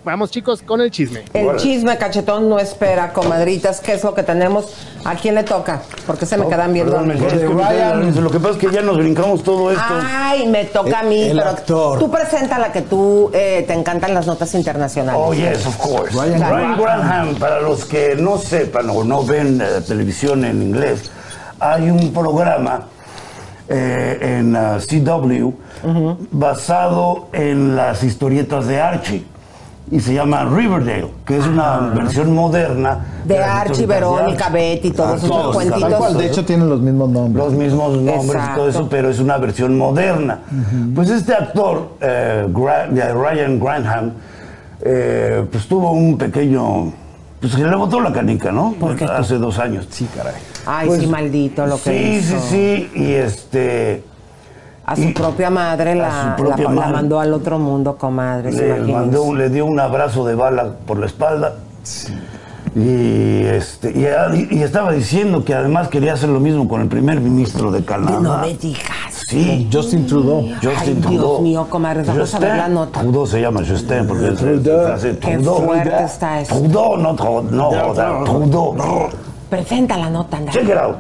Vamos chicos con el chisme. El chisme cachetón no espera, comadritas. ¿Qué es lo que tenemos? ¿A quién le toca? Porque se me quedan viendo. Perdón, es que Ryan. Lo que pasa es que ya nos brincamos todo esto. Ay, me toca a mí. El pero actor. Tú presenta la que tú eh, te encantan las notas internacionales. Oh, yes, of course. Ryan Ryan, Granham, para los que no sepan o no ven eh, televisión en inglés, hay un programa eh, en uh, CW basado en las historietas de Archie. Y se llama Riverdale, que es una versión moderna De Archie, Verónica. Betty, todos Ah, esos todos, cuentitos. Cual, de hecho tienen los mismos nombres. los mismos nombres y Exacto. todo eso, pero es una versión moderna. Pues este actor, eh, Ryan Granham, eh, pues tuvo un pequeño... Pues que le botó la canica, ¿no? Hace dos años. Sí, caray. Ay, Pues, sí, maldito lo que Sí, hizo. sí, sí, y este... A su Y- propia madre la, a su propia la- mandó al otro mundo, comadres. Le, mandó, le dio un abrazo de bala por la espalda. Y, este, y, y estaba diciendo que además quería hacer lo mismo con el primer ministro de Canadá. No me digas. Sí. Justin Trudeau. Justin Ay, Trudeau. Dios mío, comadre, vamos a ver la nota. Trudeau se llama Justin porque es Trudeau. frase Qué Trudeau. fuerte está eso. Trudeau, no, Trudeau, no, Trudeau. Presenta la nota, anda. Check it out.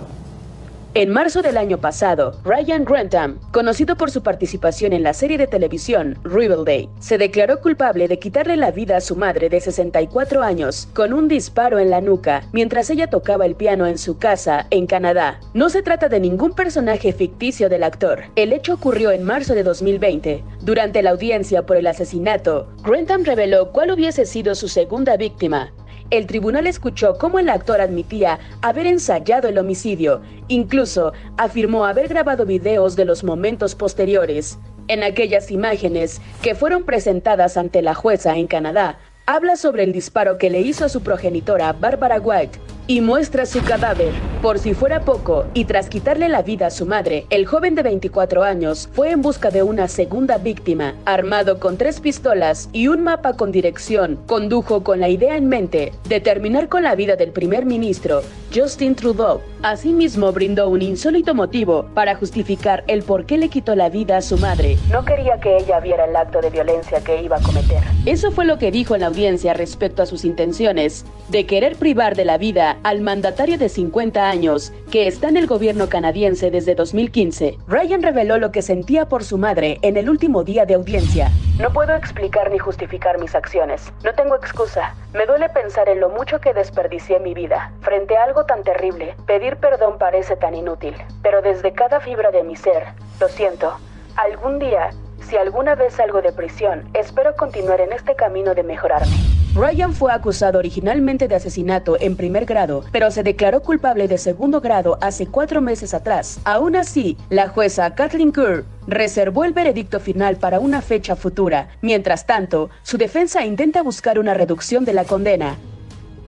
En marzo del año pasado, Ryan Grantham, conocido por su participación en la serie de televisión Riverdale, se declaró culpable de quitarle la vida a su madre de 64 años con un disparo en la nuca mientras ella tocaba el piano en su casa en Canadá. No se trata de ningún personaje ficticio del actor. El hecho ocurrió en marzo de 2020. Durante la audiencia por el asesinato, Grantham reveló cuál hubiese sido su segunda víctima, el tribunal escuchó cómo el actor admitía haber ensayado el homicidio, incluso afirmó haber grabado videos de los momentos posteriores. En aquellas imágenes que fueron presentadas ante la jueza en Canadá, habla sobre el disparo que le hizo a su progenitora Barbara White y muestra su cadáver. Por si fuera poco, y tras quitarle la vida a su madre, el joven de 24 años fue en busca de una segunda víctima. Armado con tres pistolas y un mapa con dirección, condujo con la idea en mente de terminar con la vida del primer ministro, Justin Trudeau. Asimismo, brindó un insólito motivo para justificar el por qué le quitó la vida a su madre. No quería que ella viera el acto de violencia que iba a cometer. Eso fue lo que dijo en la audiencia respecto a sus intenciones de querer privar de la vida al mandatario de 50 años que está en el gobierno canadiense desde 2015. Ryan reveló lo que sentía por su madre en el último día de audiencia. No puedo explicar ni justificar mis acciones. No tengo excusa. Me duele pensar en lo mucho que desperdicié mi vida. Frente a algo tan terrible, pedir perdón parece tan inútil. Pero desde cada fibra de mi ser, lo siento. Algún día, si alguna vez salgo de prisión, espero continuar en este camino de mejorarme. Ryan fue acusado originalmente de asesinato en primer grado, pero se declaró culpable de segundo grado hace cuatro meses atrás. Aún así, la jueza Kathleen Kerr reservó el veredicto final para una fecha futura. Mientras tanto, su defensa intenta buscar una reducción de la condena.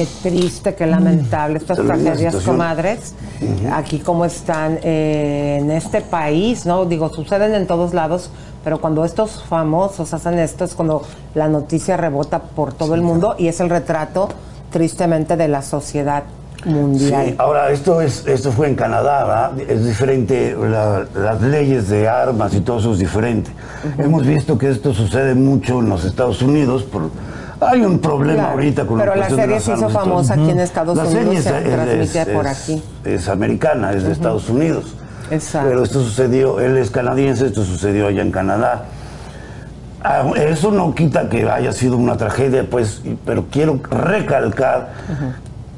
Qué triste, qué lamentable estas tragedias, comadres. Aquí como están eh, en este país, ¿no? Digo, suceden en todos lados, pero cuando estos famosos hacen esto es cuando la noticia rebota por todo el mundo y es el retrato, tristemente, de la sociedad mundial. Sí, ahora esto es esto fue en Canadá, ¿verdad? Es diferente, la- las leyes de armas y todo eso es diferente. Hemos visto que esto sucede mucho en los Estados Unidos por hay un problema Claro, ahorita con pero la la cuestión de serie se hizo armas famosa aquí en Estados La Unidos, serie se es- transmite es- por aquí. Es americana, es de Estados Unidos. Exacto. Pero esto sucedió, él es canadiense, esto sucedió allá en Canadá. Ah, Eso no quita que haya sido una tragedia, pues, pero quiero recalcar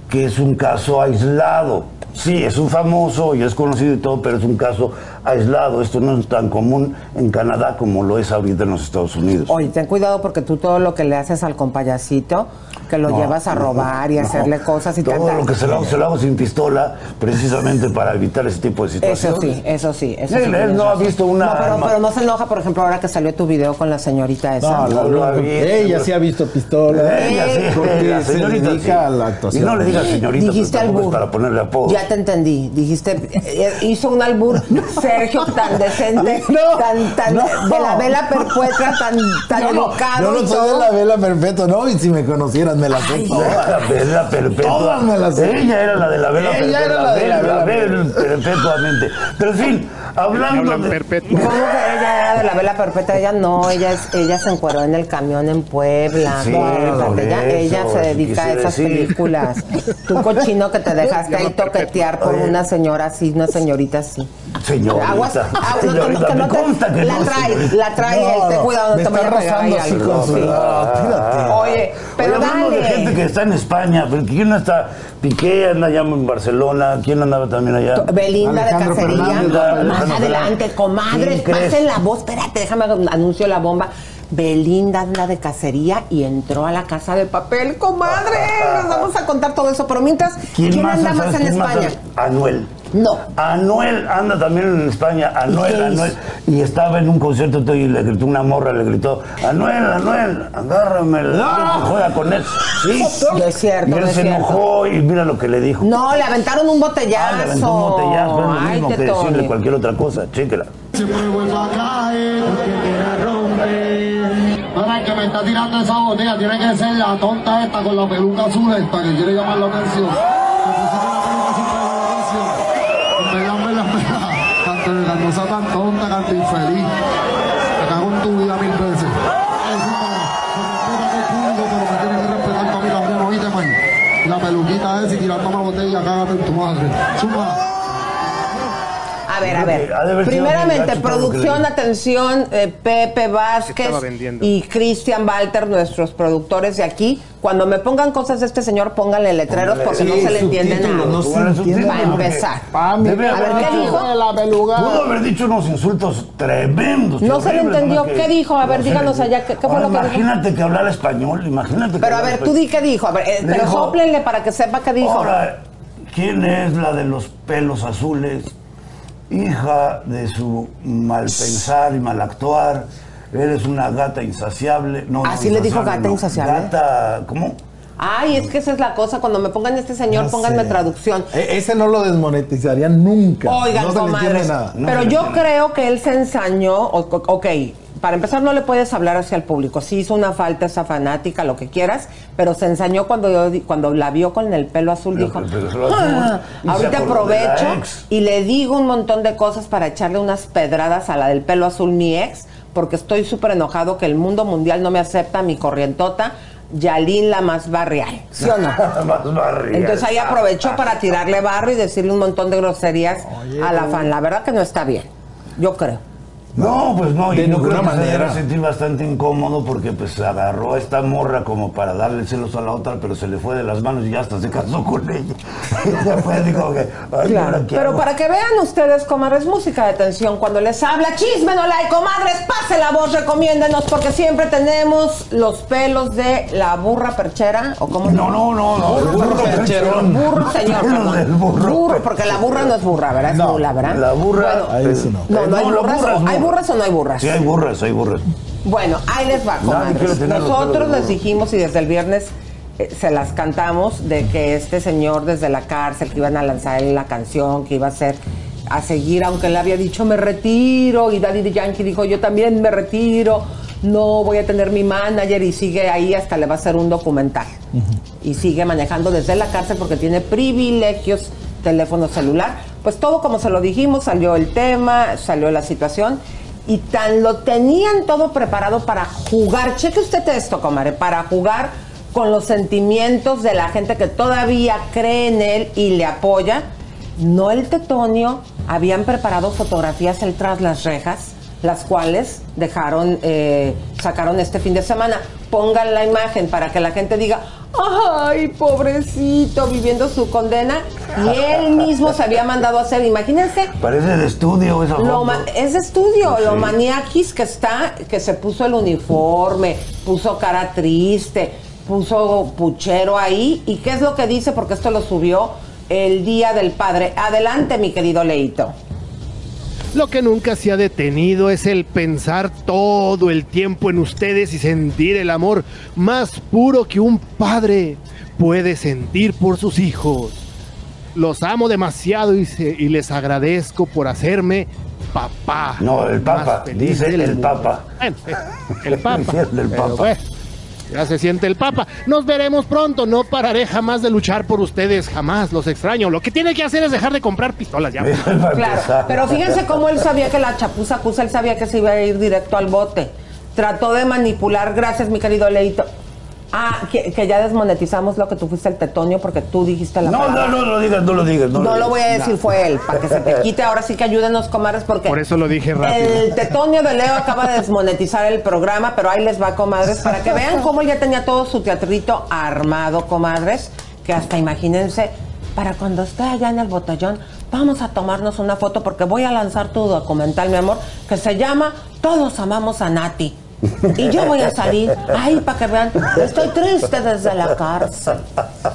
que es un caso aislado. Sí, es un famoso y es conocido y todo, pero es un caso aislado. Esto no es tan común en Canadá como lo es ahorita en los Estados Unidos. Oye, ten cuidado porque tú todo lo que le haces al compayacito, que lo No, llevas a no, robar y a no. hacerle cosas y Todo tanta- lo que se lo, hago, se lo hago sin pistola, precisamente para evitar ese tipo de Eso situaciones. sí, eso sí. Eso Él- sí él no ha visto una No, pero, no se enoja, por ejemplo, ahora que salió tu video con la señorita esa. No, no lo ha visto. Ella sí ha visto pistola. Ella sí, porque la se señorita dedica sí. a la Y no le digas señorita, Dijiste albur. para ponerle apodo. Ya te entendí. Dijiste, eh, hizo un albur, Sergio, tan decente, tan, tan, de la vela perpetua, tan, tan Yo no, educado. yo no soy de la vela perpetua, ¿no? Y si me conocieran, me la sé La todas. vela perpetua. Todas me las sé. Ella era la de la vela Ella perpetua. era la de la vela vela perpetuamente. Pero en fin, hablando de... ¿Cómo que ella era de la vela perpetua? Ella no, ella, es, ella se encuadró en el camión en Puebla. Sí, por ella, eso, ella se dedica a esas decir. películas. Tú cochino que te dejaste ahí toquetear por Oye. una señora así, una señorita así. Señorita, Aguas, aguas, no, no, señorita, que no te- que la no, trae, señorita. la trae él, ten cuidado, no me te vaya está a pegar ahí rozando así algo. con su- sí. Ah. Oye, pero Oye, hablando de dale. gente que está en España, ¿quién no está? Piqué anda allá en Barcelona, ¿quién andaba también allá? Belinda Alejandro de Cacería. Más adelante, comadres, pasen la voz. Espérate, déjame anuncio la bomba. Belinda anda de cacería y entró a la casa de papel. Comadre, nos vamos a contar todo eso. Pero mientras, ¿quién, anda más ¿Sabes en más España? Anuel. No. Anuel anda también en España. Anuel, ¿Y qué Anuel. Y estaba en un concierto y le gritó una morra, le gritó, Anuel, Anuel, agárrame. No. Juega con él. Sí. No es cierto, Y él no se cierto. enojó y mira lo que le dijo. No, le aventaron un botellazo. Ah, le aventó un botellazo, es lo Ay, mismo que Tetoni. decirle cualquier otra cosa, chéquela. Siempre vuelvo a caer porque quiere romper. Ahora el que me está tirando esa botella tiene que ser la tonta esta con la peluca azul esta que quiere llamar la atención. Sea tan tonta, tanto infeliz. Me cago en tu vida mil veces. Es. La peluquita esa y tirándome botella, cágate en tu madre. Zumba. A ver, a ver. Primeramente, producción, atención, eh, Pepe Vázquez y Cristian Walter, nuestros productores de aquí. Cuando me pongan cosas de este señor, pónganle letreros Póngale- porque no se le entiende nada. no se Para entiende porque- empezar. Debe A ver, ¿qué dijo? Pudo haber dicho unos insultos tremendos. No se le entendió. ¿Qué dijo? A ver, díganos le- allá, ¿qué- qué fue Ahora, lo que dijo? Imagínate que hablara español, imagínate que Pero a ver, tú di qué dijo. A ver, eh, pero Dijo- sóplenle para que sepa qué dijo. Ahora, ¿quién es la de los pelos azules? Hija de su mal pensar y mal actuar. Eres una gata insaciable. No, no, ¿Así le dijo gata no. insaciable? Gata, ¿cómo? Ay, es que esa es la cosa. Cuando me pongan este señor, pónganme sé. traducción. E- ese no lo desmonetizarían nunca. Oigan, no se le entiende nada. pero yo creo que él se ensañó, ok, para empezar no le puedes hablar hacia el público, sí hizo una falta esa fanática, lo que quieras, pero se ensañó cuando yo cuando la vio con el pelo azul, dijo, lo "Ah, ahorita aprovecho ex". y le digo un montón de cosas para echarle unas pedradas a la del pelo azul, mi ex, porque estoy súper enojado que el mundo mundial no me acepta mi corrientota. Yalín la más barrial, ¿sí o no? Más barrial. Entonces ahí aprovechó para tirarle barro y decirle un montón de groserías a la fan. La verdad que no está bien, yo creo. No, pues no, De y yo ninguna creo que se manera. debe sentir bastante incómodo porque pues agarró a esta morra como para darle celos a la otra, pero se le fue de las manos y ya hasta se casó con ella. Y después dijo que, ay, Claro, ¿ahora qué pero hago? para que vean ustedes, comadres, música de tensión. Cuando les habla, chisme, no like, comadres, pase la voz, recomiéndenos, porque siempre tenemos los pelos de la burra perchera, o como No, no, no, no. Burro, burro percherón. Burro, señor, del burro. porque la burra no es burra, ¿verdad? Es No, mula, ¿verdad? La burra. Bueno, Ahí sí no. no, no hay la burras, burra es ¿hay burra. Burras o no hay burras? Sí, hay burras, hay burras. Bueno, ahí les va, comadres. Nosotros les dijimos y desde el viernes eh, se las cantamos de que este señor desde la cárcel que iban a lanzar la canción, que iba a ser a seguir, aunque él había dicho me retiro y Daddy Yankee dijo yo también me retiro, no voy a tener mi manager y sigue ahí hasta le va a hacer un documental. Y sigue manejando desde la cárcel porque tiene privilegios, teléfono celular. Pues todo como se lo dijimos, salió el tema, salió la situación y tan lo tenían todo preparado para jugar. Cheque usted esto, comadre, para jugar con los sentimientos de la gente que todavía cree en él y le apoya. No el tetonio, habían preparado fotografías él tras las rejas, las cuales dejaron, eh, sacaron este fin de semana. Pongan la imagen para que la gente diga, ay, pobrecito, viviendo su condena. Y él mismo se había mandado a hacer, imagínense, Parece de estudio esa lo es de estudio, Sí. lo maniaquis que está, que se puso el uniforme, puso cara triste, puso puchero ahí. ¿Y qué es lo que dice? Porque esto lo subió el Día del Padre. Adelante, mi querido Leito. Lo que nunca se ha detenido es el pensar todo el tiempo en ustedes y sentir el amor más puro que un padre puede sentir por sus hijos. Los amo demasiado y, se- y les agradezco por hacerme papá. No, el Papa, dice el mundo. Papa. Bueno, el Papa. El del Papa. bueno, ya se siente el Papa. Nos veremos pronto. No pararé jamás de luchar por ustedes. Jamás. Los extraño. Lo que tiene que hacer es dejar de comprar pistolas ya. Claro, pero fíjense cómo él sabía que la chapuza acusa, él sabía que se iba a ir directo al bote. Trató de manipular, gracias mi querido Leito. Ah, que, que ya desmonetizamos lo que tú fuiste el tetonio porque tú dijiste la No, palabra. no, no lo digas, no lo digas. No, No lo voy a decir, No. fue él, para que se te quite. Ahora sí que ayúdenos, comadres, porque. Por eso lo dije rápido. El tetonio de Leo acaba de desmonetizar el programa, pero ahí les va, comadres, para que vean cómo él ya tenía todo su teatrito armado, comadres, que hasta imagínense, para cuando esté allá en el botellón, vamos a tomarnos una foto porque voy a lanzar tu documental, mi amor, que se llama Todos amamos a Nati. Y yo voy a salir, ay, para que vean, estoy triste desde la cárcel.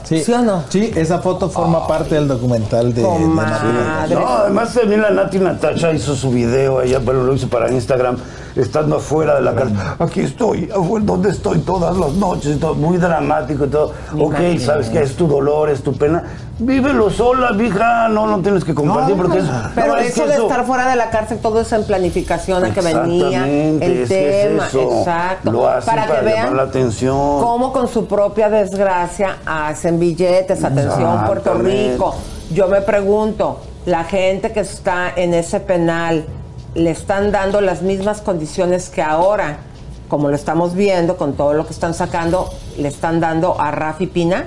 Sí, ¿Sí o no? Sí, esa foto forma parte del documental de, de Nati. No, además también la Nati Natasha hizo su video, ella pero lo hizo para Instagram, estando afuera de la cárcel. Aquí estoy, afuera, donde estoy todas las noches, todo, muy dramático y todo. ok, sabes que es tu dolor, es tu pena. Vívelo sola, mija, no, no tienes que compartir porque es. Pero no, es eso de estar fuera de la cárcel, todo es en planificación, a que venía, el es que es tema, eso. exacto. Lo hacen para, para que vean la atención. cómo con su propia desgracia hacen billetes. Atención, Puerto. Rico. Yo me pregunto, la gente que está en ese penal, ¿le están dando las mismas condiciones que ahora, como lo estamos viendo con todo lo que están sacando, le están dando a Rafi Pina?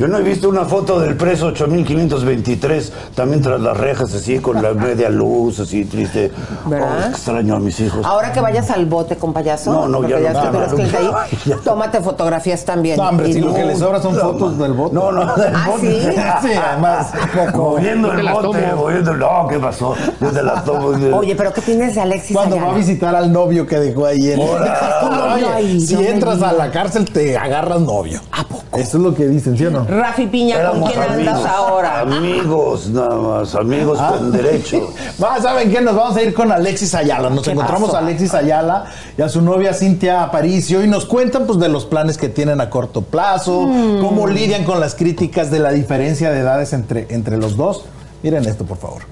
Yo no he visto una foto del preso 8523, también tras las rejas, así, con la media luz, así, triste. ¿Verdad? Oh, extraño a mis hijos. Ahora que vayas al bote con payaso, No, no, ya ya no, no, ahí, ya. tómate fotografías también. No, hombre, Y si lo que le sobra son No, fotos del voto. No, no, del ¿Ah, bote. sí? Sí, además. Moviendo el bote, moviendo el... No, ¿qué pasó? Yo te las tomo. Oye, pero ¿qué tienes de Alexis Cuando va a visitar al novio que dejó ahí en. Oye, si entras a la cárcel te agarras novio. ¿A poco? Eso es lo que dicen, ¿sí o no? Rafi Piña, ¿con quién andas ahora? Amigos, nada más, amigos Ah. con derecho. Va, ¿saben qué? Nos vamos a ir con Alexis Ayala. Nos ¿Qué encontramos pasó? a Alexis Ayala y a su novia Cintia Aparicio y nos cuentan pues de los planes que tienen a corto plazo, Mm. cómo lidian con las críticas de la diferencia de edades entre, entre los dos. Miren esto, por favor.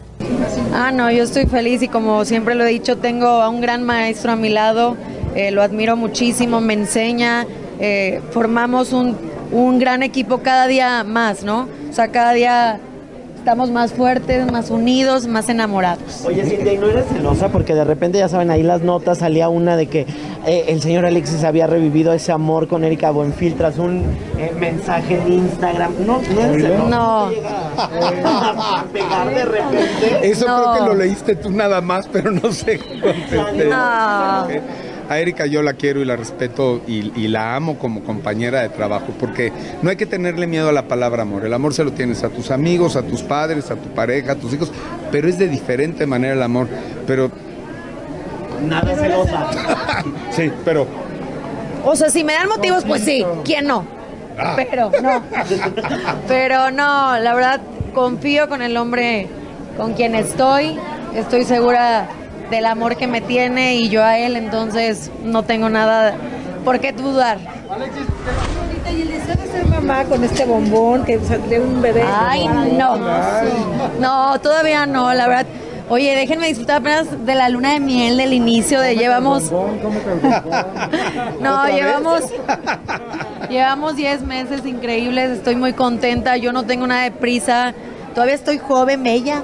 Ah, no, yo estoy feliz y como siempre lo he dicho, tengo a un gran maestro a mi lado, eh, lo admiro muchísimo, me enseña, eh, formamos un, un gran equipo cada día más, ¿no? O sea, cada día estamos más fuertes, más unidos, más enamorados. Oye, Cintia, ¿y no eres celosa? Porque de repente, ya saben, ahí las notas salía una de que eh, el señor Alexis había revivido ese amor con Erika Buenfil tras un eh, mensaje en Instagram. No, no eres celosa. No. A pegar de repente. Eso No. creo que lo leíste tú nada más, pero no sé contesté. No. A Erika yo la quiero y la respeto y, y la amo como compañera de trabajo, porque no hay que tenerle miedo a la palabra amor. El amor se lo tienes a tus amigos, a tus padres, a tu pareja, a tus hijos, pero es de diferente manera el amor. Pero Nada celosa. sí, pero O sea, si me dan motivos, pues sí, ¿quién no? Ah. Pero no. Pero no, la verdad, confío con el hombre con quien estoy. Estoy segura del amor que me tiene y yo a él, entonces no tengo nada por qué dudar. Y el deseo de ser mamá con este bombón, que de un bebé. Ay, no. No, todavía no, la verdad. Oye, déjenme disfrutar apenas de la luna de miel del inicio de llevamos. No, llevamos. Llevamos 10 meses increíbles, estoy muy contenta, yo no tengo nada de prisa, todavía estoy joven, bella.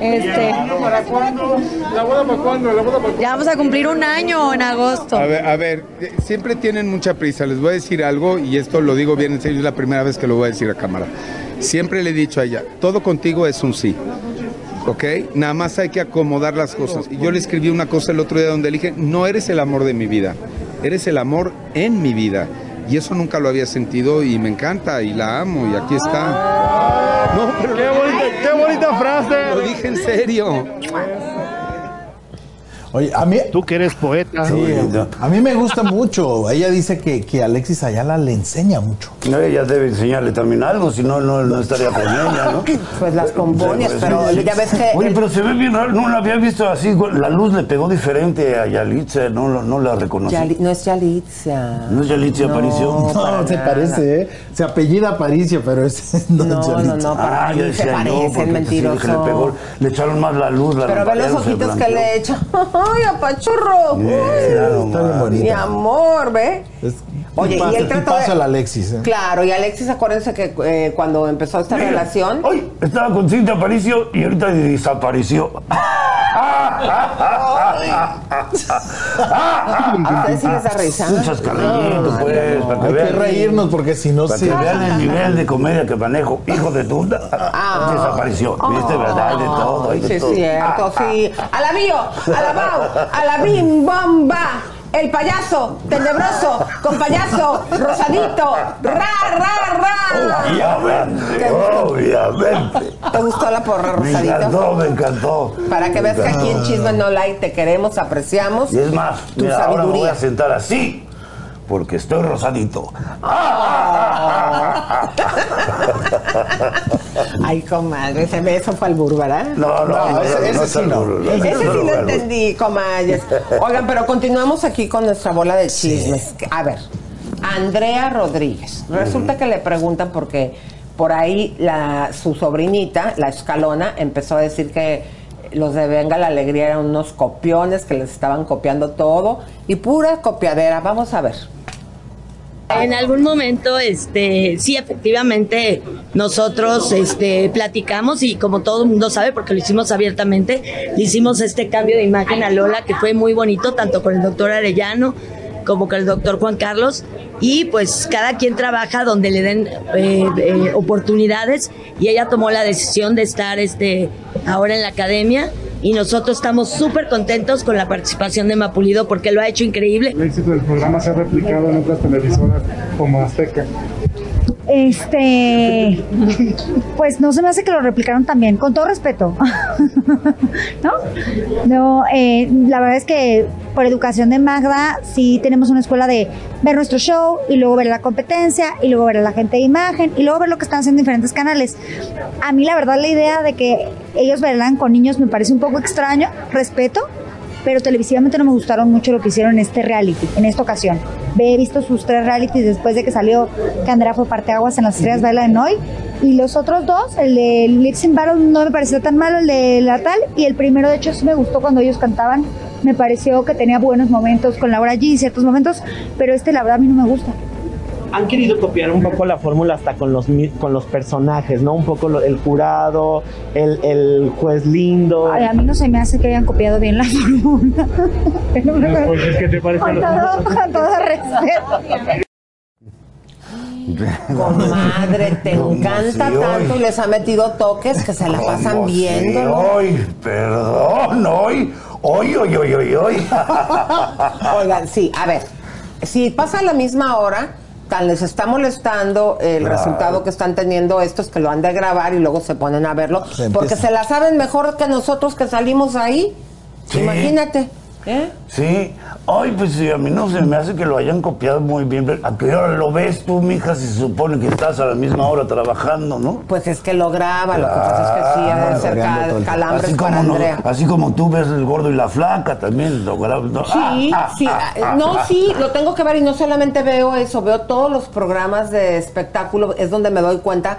Este, ¿Para cuándo? ¿La boda para cuándo? ¿La boda para ya vamos a cumplir un año en agosto. A ver, a ver, eh, siempre tienen mucha prisa. Les voy a decir algo y esto lo digo bien en serio, es la primera vez que lo voy a decir a cámara. Siempre le he dicho a ella, todo contigo es un sí. ¿Ok? Nada más hay que acomodar las cosas. Y yo le escribí una cosa el otro día donde le dije, no eres el amor de mi vida, eres el amor en mi vida. Y eso nunca lo había sentido y me encanta y la amo y aquí está. No, pero qué bonita, frase. Lo dije en serio. Oye, a mí. Tú que eres poeta. Sí, a mí me gusta mucho. Ella dice que, que Alexis Ayala le enseña mucho. No, ella debe enseñarle también algo, si no, no, no estaría con ella, ¿no? Pues las componias, Sí, pero sí. ya ves que... Oye, pero se ve bien raro, no la había visto así, la luz le pegó diferente a Yalitza, no, la- no la reconocí. Yali- no es Yalitza. ¿No es Yalitza Aparicio? No, se parece, ¿eh? Se apellida Aparicio, pero es. No, No, es no, Yalitza. no, para Ah, yo se decía parecen, porque mentiroso. sí, le pegó, le echaron más la luz, la Pero ve los ojitos que le echa. ¡Ay, apachurro! Mira Uy, nomás. Mi amor, ¿ve? Oye, y él trató pasa el de... Alexis, ¿eh? Claro, y Alexis, acuérdense que eh, cuando empezó esta Mira, relación... Hoy estaba con Cintia Aparicio y ahorita desapareció. ¿A ustedes sí les da risa? Chascarrillito, pues, Hay que reírnos porque si no se. vean el nivel de comedia que manejo. Hijo de puta. Desapareció. ¿Viste? ¿Verdad? Hay de todo. Hay de Sí, es todo. cierto, sí. Alabío, alabao, alabim, bomba. El payaso tenebroso con payaso rosadito. Ra, ra, ra. Obviamente, obviamente. ¿Te gustó la porra Me rosadito? encantó, me encantó. Para que Me veas que aquí en encantó. Chisme No Like te queremos, apreciamos. Y es más, tu mira, ahora me voy a sentar así, porque estoy rosadito. Ay, comadre, ese beso fue al ¿verdad? No, no, no, ese- sí no, Ese sí lo entendí, comadres. Oigan, pero continuamos aquí con nuestra bola de chismes. A ver, Andrea Rodríguez. Resulta que le preguntan porque por ahí la, su sobrinita, la escalona, empezó a decir que los de Venga la Alegría eran unos copiones, que les estaban copiando todo. Y pura copiadera. Vamos a ver. En algún momento, este, sí, efectivamente, nosotros, este, platicamos y como todo el mundo sabe, porque lo hicimos abiertamente, hicimos este cambio de imagen a Lola que fue muy bonito, tanto con el doctor Arellano como con el doctor Juan Carlos. Y pues cada quien trabaja donde le den eh, eh, oportunidades y ella tomó la decisión de estar, este, ahora en la academia. Y nosotros estamos súper contentos con la participación de Mapulido porque lo ha hecho increíble. El éxito del programa se ha replicado en otras televisoras como Azteca. Este, pues no se me hace que lo replicaron también, con todo respeto. ¿No? No, eh, la verdad es que por educación de Magda sí tenemos una escuela de ver nuestro show y luego ver la competencia y luego ver a la gente de imagen y luego ver lo que están haciendo en diferentes canales. A mí la verdad la idea de que ellos verán con niños me parece un poco extraño, respeto, pero televisivamente no me gustaron mucho lo que hicieron en este reality, en esta ocasión. He visto sus tres realities después de que salió que Andrea fue parteaguas en las estrellas bailan hoy. Y los otros dos, el de Lip Sync Battle no me pareció tan malo, el de la tal, y el primero de hecho sí me gustó cuando ellos cantaban. Me pareció que tenía buenos momentos con Laura G, ciertos momentos, pero este la verdad a mí no me gusta. Han querido copiar un poco la fórmula hasta con los, con los personajes, ¿no? Un poco lo- el jurado, el, el juez lindo. Ay, a mí no se me hace que hayan copiado bien la fórmula. Me- Pues es que te parece con, todo, con todo respeto. Comadre, te ¿Cómo encanta sí, hoy? tanto y les ha metido toques que se la pasan viendo. ¿no? Hoy, perdón, hoy, hoy, hoy, hoy, hoy, hoy. Oigan, sí, a ver, si pasa a la misma hora, tan les está molestando el Claro. resultado que están teniendo estos que lo han de grabar y luego se ponen a verlo, Se porque se la saben mejor que nosotros que salimos ahí. Sí. Imagínate. ¿Eh? Sí, ay, pues sí, a mí no se me hace que lo hayan copiado muy bien. ¿A qué hora lo ves tú, mija, si se supone que estás a la misma hora trabajando, no? Pues es que lo graba, lo que pasa es que sí, ha de ser cal- calambres así para como, no- Andrea. así como tú ves el gordo y la flaca también lo grabas. ¿no? Sí, Ah, ah, sí. ah, eh, ah, no, ah. sí, lo tengo que ver y no solamente veo eso, veo todos los programas de espectáculo, es donde me doy cuenta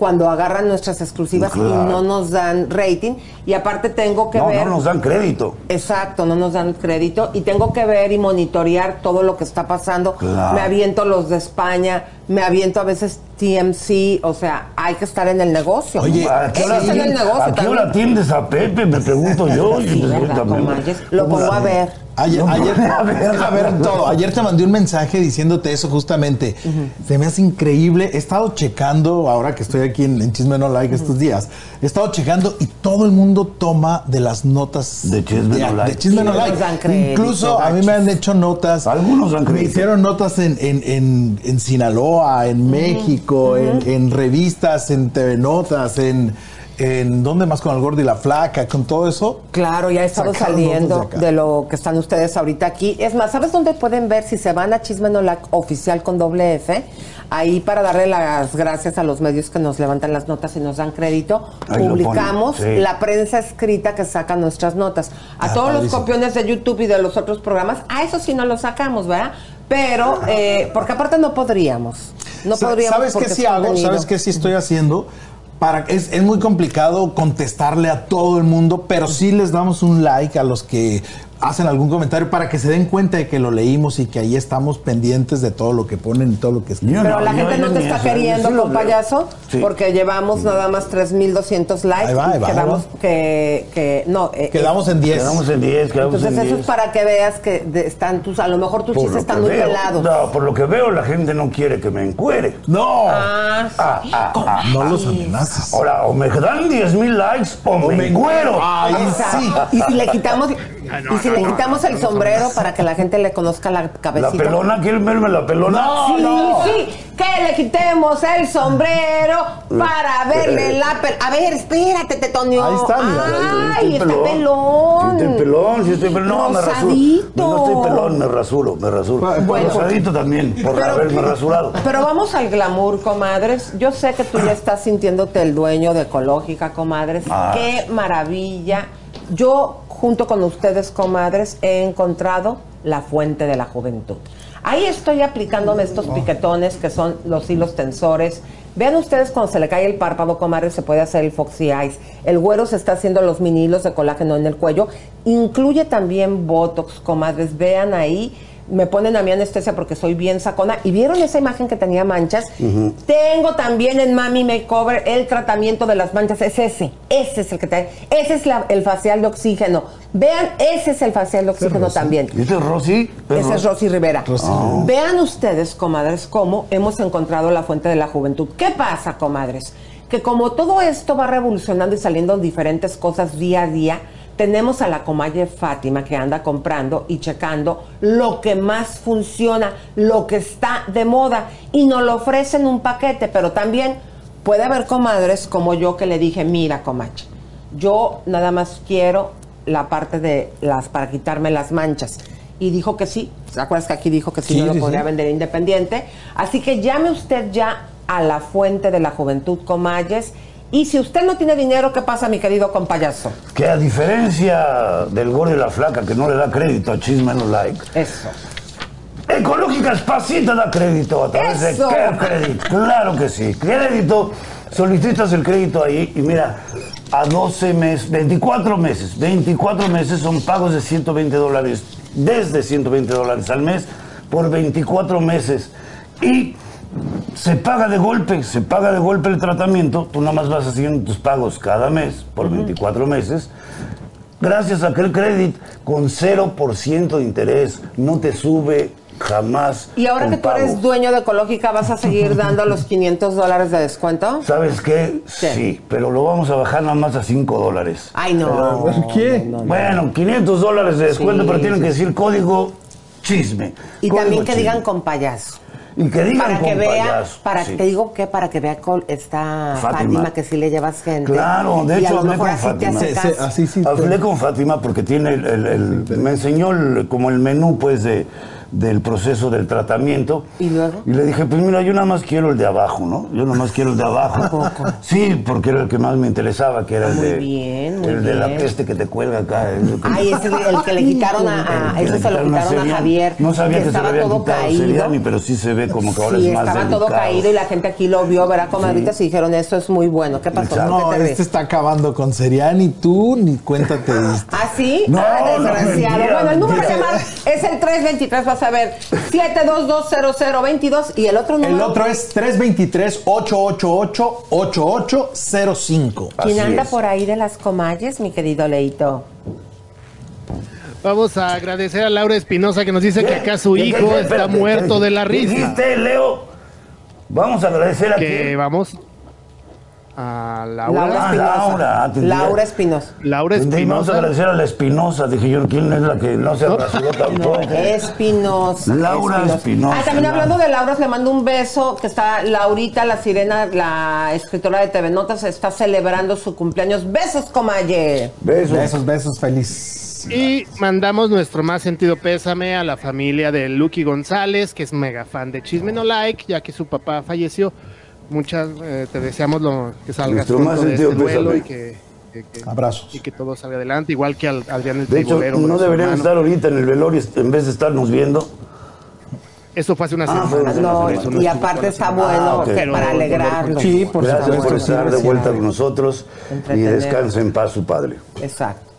cuando agarran nuestras exclusivas y no nos dan rating. Y aparte tengo que No, ver... no nos dan crédito. Exacto, no nos dan crédito y tengo que ver y monitorear todo lo que está pasando. Claro. Me aviento los de España, me aviento a veces TMC, o sea, hay que estar en el negocio. Oye, ¿a qué hora atiendes- ¿a qué también. hora atiendes a Pepe? Me pregunto yo. Sí, Y ¿verdad, también. Lo ¿Cómo pongo a ver. Ayer, No, ayer, a ver, a ver todo. Ayer te mandé un mensaje diciéndote eso justamente. Se me hace increíble. He estado checando, ahora que estoy aquí en, en Chisme No Like estos días, he estado checando y todo el mundo toma de las notas De Chisme No Like. de Chisme No Like. Incluso a mí me han hecho notas. Algunos dan Me crédito. hicieron notas en, en, en, en Sinaloa, en México, en, en revistas, en TV Notas, en. En dónde más con el gordo y la flaca, con todo eso. Claro, ya ha estado saliendo de lo que están ustedes ahorita aquí. Es más, ¿sabes dónde pueden ver si se van a Chisme No Like oficial con doble F? Ahí para darle las gracias a los medios que nos levantan las notas y nos dan crédito, Ahí publicamos ponen, sí. la prensa escrita que saca nuestras notas. A Ah, todos los copiones de YouTube y de los otros programas, a eso sí no lo sacamos, ¿verdad? Pero, eh, porque aparte no podríamos. No podríamos. ¿Sabes qué sí hago? ¿Sabes qué sí estoy haciendo? Es, es muy complicado contestarle a todo el mundo, pero sí les damos un like a los que hacen algún comentario para que se den cuenta de que lo leímos y que ahí estamos pendientes de todo lo que ponen y todo lo que escriben. Pero la gente no te está queriendo con payaso Sí. porque llevamos nada más 3.200 likes. Ahí va, ahí va, ahí quedamos va. que, que no. eh, Quedamos eh, en 10. Quedamos en 10, quedamos Entonces en eso 10. es para que veas que de- están tus, a lo mejor tus Por chistes están muy veo, pelados. No, por lo que veo, la gente no quiere que me encuere. ¡No! Ah, sí. Ah, ah, ah, No ah. los amenazas. Ahora, o me dan 10 mil likes o, me encuero. Ahí O sí. Y si le quitamos, y si le quitamos el sombrero para que la gente le conozca la La cabecita. pelona, ¿quieren verme la pelona? sí, sí, que le quitemos el sombrero para verle la pel... A ver, espérate, Tetonio. Ahí está, mira. Ay, está pelón. pelón. Sí, estoy pelón, sí estoy pelón. No, me rasuro. Rosadito. No estoy pelón, me rasuro, me rasuro. Bueno. Rosadito también, por Pero- haberme rasurado. Pero vamos al glamour, comadres. Yo sé que tú ya estás sintiéndote el dueño de Ecológica, comadres. Ah. Qué maravilla. Yo, junto con ustedes, comadres, he encontrado la fuente de la juventud. Ahí estoy aplicándome estos piquetones que son los hilos tensores. Vean ustedes cuando se le cae el párpado, comadres, se puede hacer el Foxy Eyes. El güero se está haciendo los mini hilos de colágeno en el cuello. Incluye también Botox, comadres. Vean ahí me ponen a mi anestesia porque soy bien sacona. ¿Y vieron esa imagen que tenía manchas? Tengo también en Mami Makeover el tratamiento de las manchas. Es ese. Ese es el que te... Ese es la- el facial de oxígeno. Vean, ese es el facial de oxígeno también. ¿Este es Rosy? Ese es Rosy Rivera. Rosy. Vean ustedes, comadres, cómo hemos encontrado la fuente de la juventud. ¿Qué pasa, comadres? Que como todo esto va revolucionando y saliendo diferentes cosas día a día, tenemos a la comadre Fátima que anda comprando y checando lo que más funciona, lo que está de moda y nos lo ofrecen un paquete, pero también puede haber comadres como yo que le dije, mira, comadre, yo nada más quiero la parte de las para quitarme las manchas. Y dijo que sí. ¿Se acuerdas que aquí dijo que sí, Sí, yo lo sí, podría sí. vender independiente? Así que llame usted ya a la fuente de la juventud Comayes. Y si usted no tiene dinero, ¿qué pasa, mi querido compayazo? Que a diferencia del gordo y la flaca que no le da crédito a Chisme No Like. Eso. Ecológica Espacita da crédito a través Eso. de ¿Qué crédito? Claro que sí. Crédito, solicitas el crédito ahí y mira, a 12 meses, 24 meses, 24 meses son pagos de 120 dólares, desde 120 dólares al mes por 24 meses. Y se paga de golpe, se paga de golpe el tratamiento, tú nada más vas haciendo tus pagos cada mes por 24 meses. Gracias a aquel crédito con 0% de interés, no te sube jamás. Y ahora que tú eres dueño de Ecológica, ¿vas a seguir dando los 500 dólares de descuento? ¿Sabes qué? Sí, pero lo vamos a bajar nada más a 5 dólares. Ay, no. Pero- qué? Bueno, 500 dólares de descuento, Sí, pero tienen sí, que decir código chisme. Y Código también que chisme. digan con payaso. Y que digan para que con vea, payaso, para sí. que te digo que para que vea con esta Fátima. Fátima. que sí le llevas gente. Claro, de Y hecho hablé con así te Fátima. hace caso. Hablé con Fátima porque tiene el, el- el- me enseñó el- como el menú pues de, del proceso del tratamiento. ¿Y luego? Y le dije, pues mira, yo nada más quiero el de abajo, ¿no? Yo nada más quiero el de abajo. Sí, porque era el que más me interesaba, que era el Muy de bien, muy el de la peste que te cuelga acá. el que- Ay, ese es el que le quitaron a, a- ese que se lo quitaron a. Javier. No sabía que, se le estaba había todo quitado caído. Seriani, pero sí se ve como que ahora Sí, es más estaba todo delicado. caído y la gente aquí lo vio, ¿verdad? Comadritas y dijeron, esto es muy bueno. ¿Qué pasó? ¿Por qué No, te ríes? este está acabando con Seriani, tú ni cuenta te diste. ¿Ah, sí? No, ah, no, desgraciado. mentira, bueno, el número de mentira. llamar es el 323, vas a ver. 7220022 y el otro número. El otro es 323-888-8805. ¿Quién anda por ahí de las comalles, mi querido Leito? Vamos a agradecer a Laura Espinosa que nos dice que acá su ¿Qué, qué, hijo qué? está muerto de la ¿qué risa. dijiste, Leo? Vamos a agradecer a Que quién? vamos a Laura. Laura Ah, Espinosa. Laura. Laura Espinosa. Laura Vamos a Espinosa. agradecer a la Espinosa. Dije yo, ¿quién es la que no se rasuró tampoco? Espinosa. Laura Espinosa, Ah, también Laura. hablando de Laura, le mando un beso, que está Laurita, la sirena, la escritora de TV Notas, está celebrando su cumpleaños. Besos, comalle. Besos. Besos, besos, feliz. Y mandamos nuestro más sentido pésame a la familia de Lucky González, que es mega fan de Chisme No Like, ya que su papá falleció. Muchas, eh, te deseamos lo, que salgas pronto más de este duelo y que, que- que- Abrazos. y que todo salga adelante, igual que al Adrián el De hecho, no deberían hermano. estar ahorita en el velorio en vez de estarnos viendo. Eso fue hace una Ah, semana. No, y aparte está bueno Ah, para alegrarlo. Sí, por Gracias por estar de vuelta con nosotros y descanse en paz su padre. Exacto.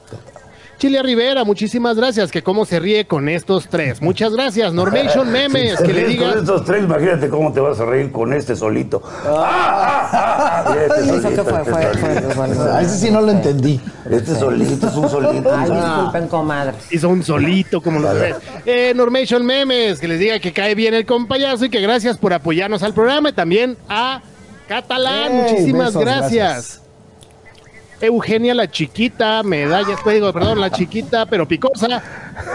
Chilia Rivera, muchísimas gracias, que cómo se ríe con estos tres. Muchas gracias. Normation Memes, Si que le ríes diga... Con estos tres, imagínate cómo te vas a reír con este solito. Ah, ese sí no lo entendí. Este solito es un solito. Ay, disculpen, comadres. Hizo un solito como los tres. Eh, Normation Memes, que les diga que cae bien el compayazo y que gracias por apoyarnos al programa y también a Catalán. Muchísimas besos, gracias. gracias. Eugenia la chiquita, medallas, pues digo, perdón, la chiquita, pero picosa.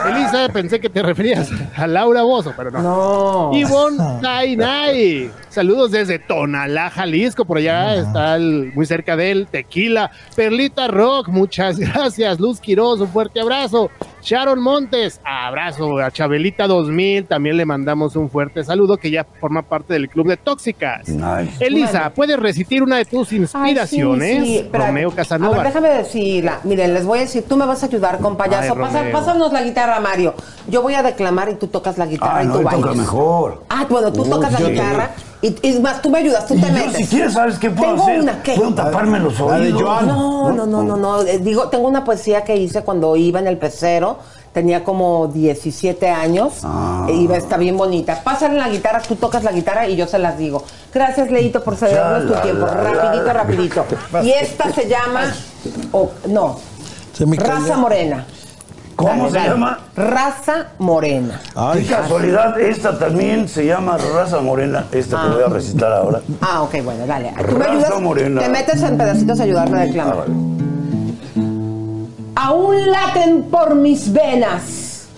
Elisa, pensé que te referías a Laura Bozo, pero no. No. Ivonne Tainay. Saludos desde Tonalá, Jalisco. Por allá está el- muy cerca de él. Tequila. Perlita Rock, muchas gracias. Luz Quiroz, un fuerte abrazo. Sharon Montes, abrazo. A Chabelita 2000 también le mandamos un fuerte saludo que ya forma parte del club de tóxicas. Elisa, ¿puedes recitar una de tus inspiraciones? Ay, sí. Romeo A Casanova. ver, déjame decirla. Miren, les voy a decir, tú me vas a ayudar con payaso. Ay, Pasa- Romeo. pásanos la guitarra, Mario. Yo voy a declamar y tú tocas la guitarra Ah, y no, tú él bailas. toca mejor. Ah, bueno, tú Uy, tocas la guitarra y, y más, tú me ayudas, tú Y te yo, metes. si quieres, ¿sabes qué puedo Tengo hacer? una, ¿qué? Puedo taparme los oídos. Joan. No, no, no, no, no. Eh, Digo, tengo una poesía que hice cuando iba en el pecero. Tenía como 17 años. Ah. Iba, está bien bonita. Pásale la guitarra, tú tocas la guitarra y yo se las digo. Gracias, Leito, por cedernos tu tiempo. la, Rapidito, rapidito. Y esta se llama... o- no, Se me Raza. Morena. ¿Cómo se llama? Raza Morena. Qué casualidad, esta también se llama raza morena, esta que voy a recitar ahora. Ah, ok, bueno, dale. Tú me Raza ayudas, morena. te metes en pedacitos a ayudarme a declamar. Ah, vale. Aún laten por mis venas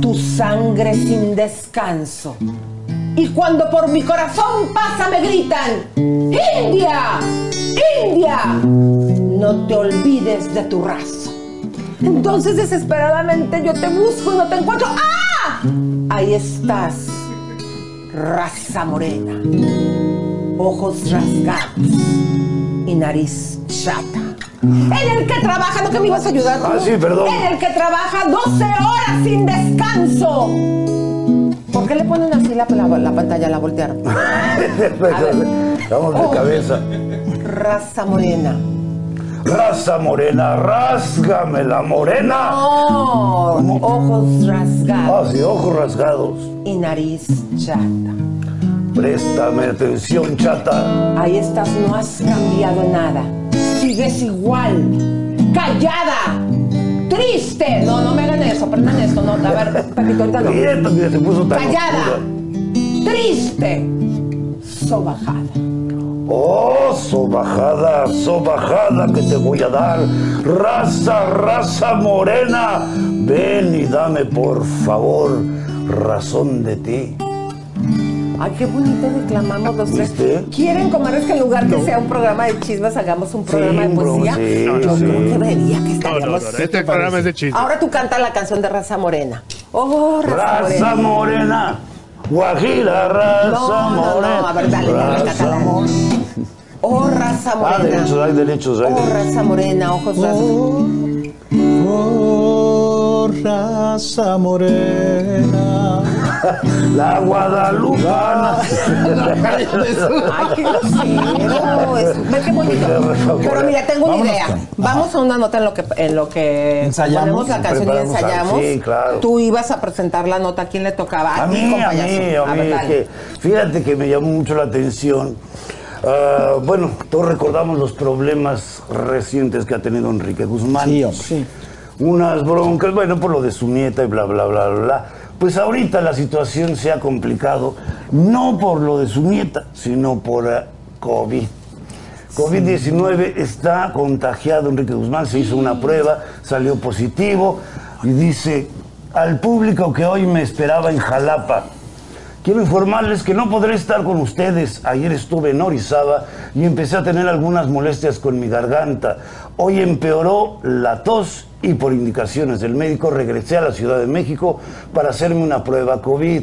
tu sangre sin descanso. Y cuando por mi corazón pasa me gritan, India, India, no te olvides de tu raza. Entonces desesperadamente yo te busco y no te encuentro. ¡Ah! Ahí estás, raza morena, ojos rasgados y nariz chata. En el que trabaja, ¿no que me ibas a ayudar? Ah, sí, perdón. En el que trabaja 12 horas sin descanso. ¿Por qué le ponen así la, la- la pantalla, la voltearon? Vamos de Oh. cabeza. Raza morena. Raza morena, rásgame la morena. No, ojos Ah, rasgados sí, ojos rasgados. y nariz chata. Préstame atención, chata. Ahí estás, no has cambiado nada. Sigues igual, callada, triste. No, no me hagan eso, aprendan esto, no. A ver, Pepito, ahorita no. Quieto, que se puso tan Callada, oscura. triste, sobajada. Oh, sobajada, sobajada que te voy a dar. Raza, raza morena. Ven y dame por favor razón de ti. Ay, qué bonito declamamos los tres. ¿Viste? ¿Quieren comer? Es que en lugar que sea un programa de chismes, hagamos un programa de poesía. sí, Yo sí. creo que vería que No, no, estaríamos. no, este programa es de chisme. Ahora tú canta la canción de Raza Morena. Oh, Raza, Raza Morena. morena. Guajira, raza No, no, no, morena. a ver, dale, dale, Raza morena. Oh, Raza Ah, Morena. derechos, hay derechos, hay Oh, derechos. Raza Morena, ojos rasgados. Oh, raza morena. La Guadalupana. Ay, qué grosero. Es- Ve qué bonito. Pero mira, tengo una idea. Vamos a una nota en lo que en lo que Ensayamos. ponemos la canción y ensayamos. Sí, claro. Tú ibas a presentar la nota. ¿A quién le tocaba? A mí, a mí, a mí, que fíjate que me llamó mucho la atención. Ah, bueno, todos recordamos los problemas recientes que ha tenido Enrique Guzmán. Sí, hombre. Unas broncas, bueno, por lo de su nieta y bla, bla, bla, bla, bla. Pues ahorita la situación se ha complicado, no por lo de su nieta, sino por ah, COVID. COVID-19 está contagiado Enrique Guzmán, se hizo una prueba, salió positivo y dice al público que hoy me esperaba en Jalapa. Quiero informarles que no podré estar con ustedes. Ayer estuve en Orizaba y empecé a tener algunas molestias con mi garganta. Hoy empeoró la tos y por indicaciones del médico regresé a la Ciudad de México para hacerme una prueba COVID.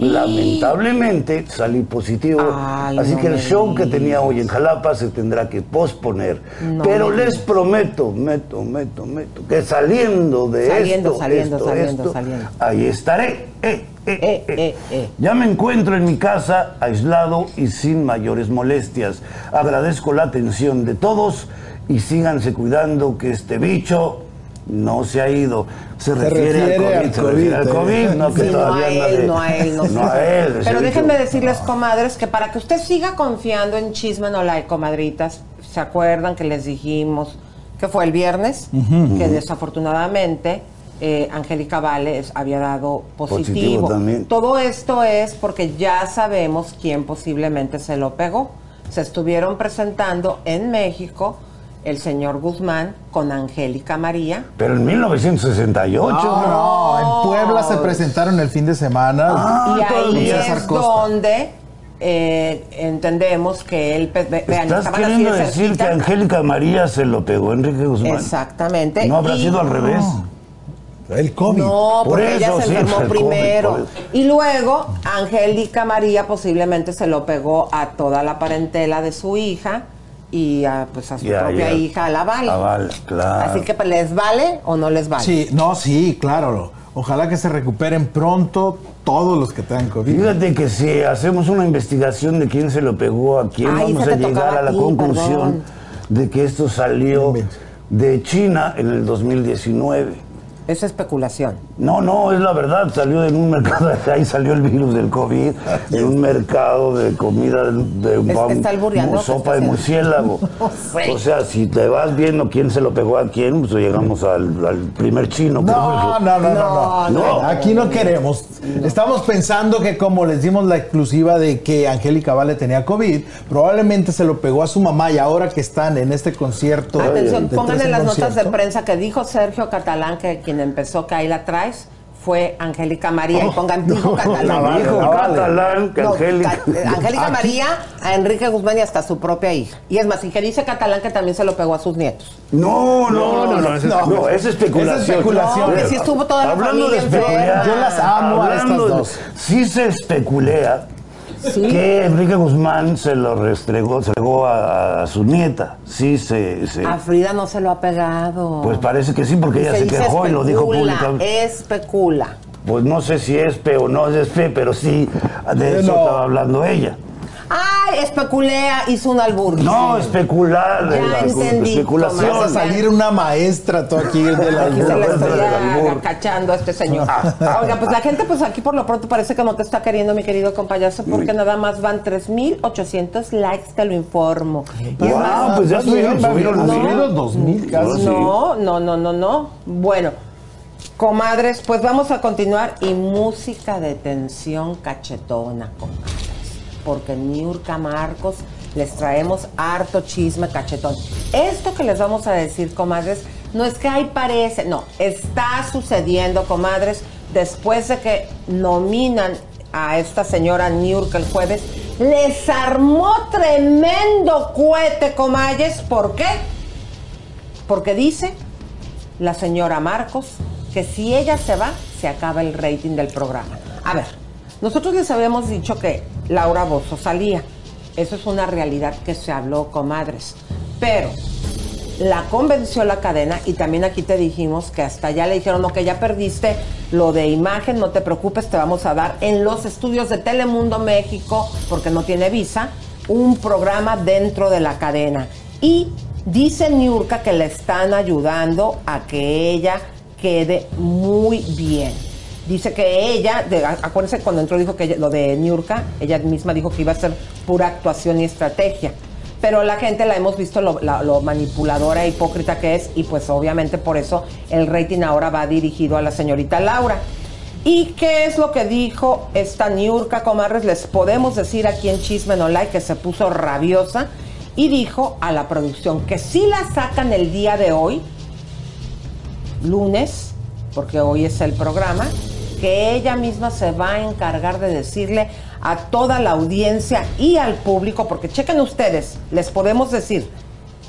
Lamentablemente salí positivo, Ay, así no que el show que tenía hoy en Jalapa se tendrá que posponer. No Pero les prometo, meto, meto, meto, que saliendo de Saliendo, esto, saliendo, esto, saliendo, esto, saliendo. ahí estaré. Eh, eh, Eh, eh, eh. ya me encuentro en mi casa, aislado y sin mayores molestias. Agradezco la atención de todos y síganse cuidando que este bicho no se ha ido. Se, refiere, al COVID, se al ¿eh? COVID, no que Sí, no a él, no a él, no, no a él. ese Pero déjenme decirles, comadres, que para que usted siga confiando en Chisme No Like, comadritas, ¿se acuerdan que les dijimos que fue el viernes? Que desafortunadamente eh, Angélica Vales había dado positivo. Positivo también. Todo esto es porque ya sabemos quién posiblemente se lo pegó. Se estuvieron presentando en México el señor Guzmán con Angélica María. Pero en 1968. No, no, en Puebla se presentaron el fin de semana. Ah, y ahí es donde eh, entendemos que él... ve- vean, ¿Estás queriendo de decir que. Angélica María se lo pegó a Enrique Guzmán? Exactamente. ¿No habrá y- sido al revés? El COVID. No, Por porque ella eso, se sí, enfermó el primero. y luego, Angélica María posiblemente se lo pegó a toda la parentela de su hija y a, pues, a su Ya, propia ya. hija, a la Val. Vale, claro. Así que, pues, ¿les vale o no les vale? Sí, no, sí, claro. Ojalá que se recuperen pronto todos los que tengan COVID. Fíjate que si hacemos una investigación de quién se lo pegó a quién, Ay, vamos a te llegar a la a ti, conclusión perdón. de que esto salió de China en el 2019. Es especulación. No, no, es la verdad. Salió en un mercado, ahí salió el virus del COVID, en un mercado de comida de ¿qué sopa de murciélago. sé. O sea, si te vas viendo quién se lo pegó a quién, pues llegamos al, al primer chino. No, no, no, no, no, No. Aquí no queremos. Estamos pensando que como les dimos la exclusiva de que Angélica Vale tenía COVID, probablemente se lo pegó a su mamá y ahora que están en este concierto. Atención, en las notas de prensa que dijo Sergio Catalán que quien empezó que ahí la fue Angélica María y pongan dijo Catalán. Dijo. Catalán que No, Angélica- Ca- eh, Angélica Aquí- María a Enrique Guzmán y hasta su propia hija. Y es más, y que dice Catalán que también se lo pegó a sus nietos. No, no, no, no, es- no, es especulación. Es especulación. No, que sí estuvo toda la Hablando de familia especular, enferma. Yo las amo a hablando estas de- dos. Sí se especulea que Enrique Guzmán se lo restregó, se regó a, a su nieta. Sí se, se- A Frida no se lo ha pegado. pues parece que sí, porque ella se, quejó y lo dijo públicamente. Especula. Pues no sé si es fe o no es fe, pero sí de eso No. estaba hablando ella. Ay, especulea, hizo un albur. No, especular, Ya la- entendí, especulación. Vas a salir una maestra tú aquí de la Aquí se le estoy del albur. agachando a este señor. Oiga, pues la gente, pues aquí por lo pronto parece que no te está queriendo, mi querido compayazo, porque nada más van 3.800 likes, te lo informo. Wow, más, pues ya subieron, subieron dos mil casi. No, no, no, no, no. Bueno, comadres, pues vamos a continuar y música de tensión cachetona, comadres. Porque en Marcos les traemos harto chisme cachetón. Esto que les vamos a decir, comadres, no es que ahí parece, no, está sucediendo, comadres, después de que nominan a esta señora Niurka el jueves, les armó tremendo cohete, comadres. ¿Por qué? Porque dice la señora Marcos que si ella se va, se acaba el rating del programa. A ver, nosotros les habíamos dicho que Laura Bozo salía. Eso es una realidad que se habló, comadres. Pero la convenció la cadena y también aquí te dijimos que hasta ya le dijeron, que ya perdiste lo de imagen, no te preocupes, te vamos a dar en los estudios de Telemundo México, porque no tiene visa, un programa dentro de la cadena. Y dice Niurka que le están ayudando a que ella quede muy bien. Dice que ella, de- acuérdense cuando entró dijo que ella- lo de Niurka, ella misma dijo que iba a ser pura actuación y estrategia. Pero la gente la hemos visto lo, lo manipuladora e hipócrita que es y pues obviamente por eso el rating ahora va dirigido a la señorita Laura. ¿Y qué es lo que dijo esta Niurka Comarres? Les podemos decir aquí en Chisme No Like que se puso rabiosa y dijo a la producción que si la sacan el día de hoy, lunes, porque hoy es el programa, que ella misma se va a encargar de decirle a toda la audiencia y al público, porque chequen ustedes, les podemos decir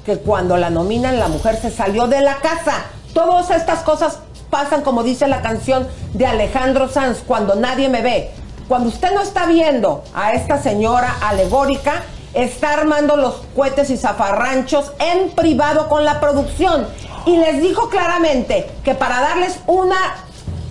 que cuando la nominan la mujer se salió de la casa. Todas estas cosas pasan como dice la canción de Alejandro Sanz, cuando nadie me ve. Cuando usted no está viendo a esta señora alegórica, está armando los cohetes y zafarranchos en privado con la producción. Y les dijo claramente que para darles una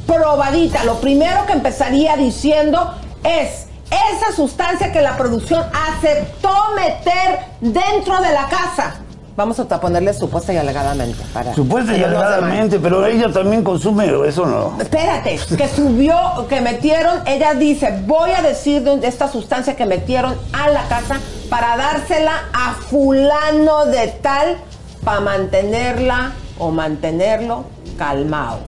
probadita, lo primero que empezaría diciendo es esa sustancia que la producción aceptó meter dentro de la casa. Vamos a ponerle supuesta y alegadamente. Para Supuesta y alegadamente, pero ella también consume eso, ¿no? Espérate, que subió, que metieron, ella dice, voy a decir de esta sustancia que metieron a la casa para dársela a fulano de tal para mantenerla o mantenerlo calmado.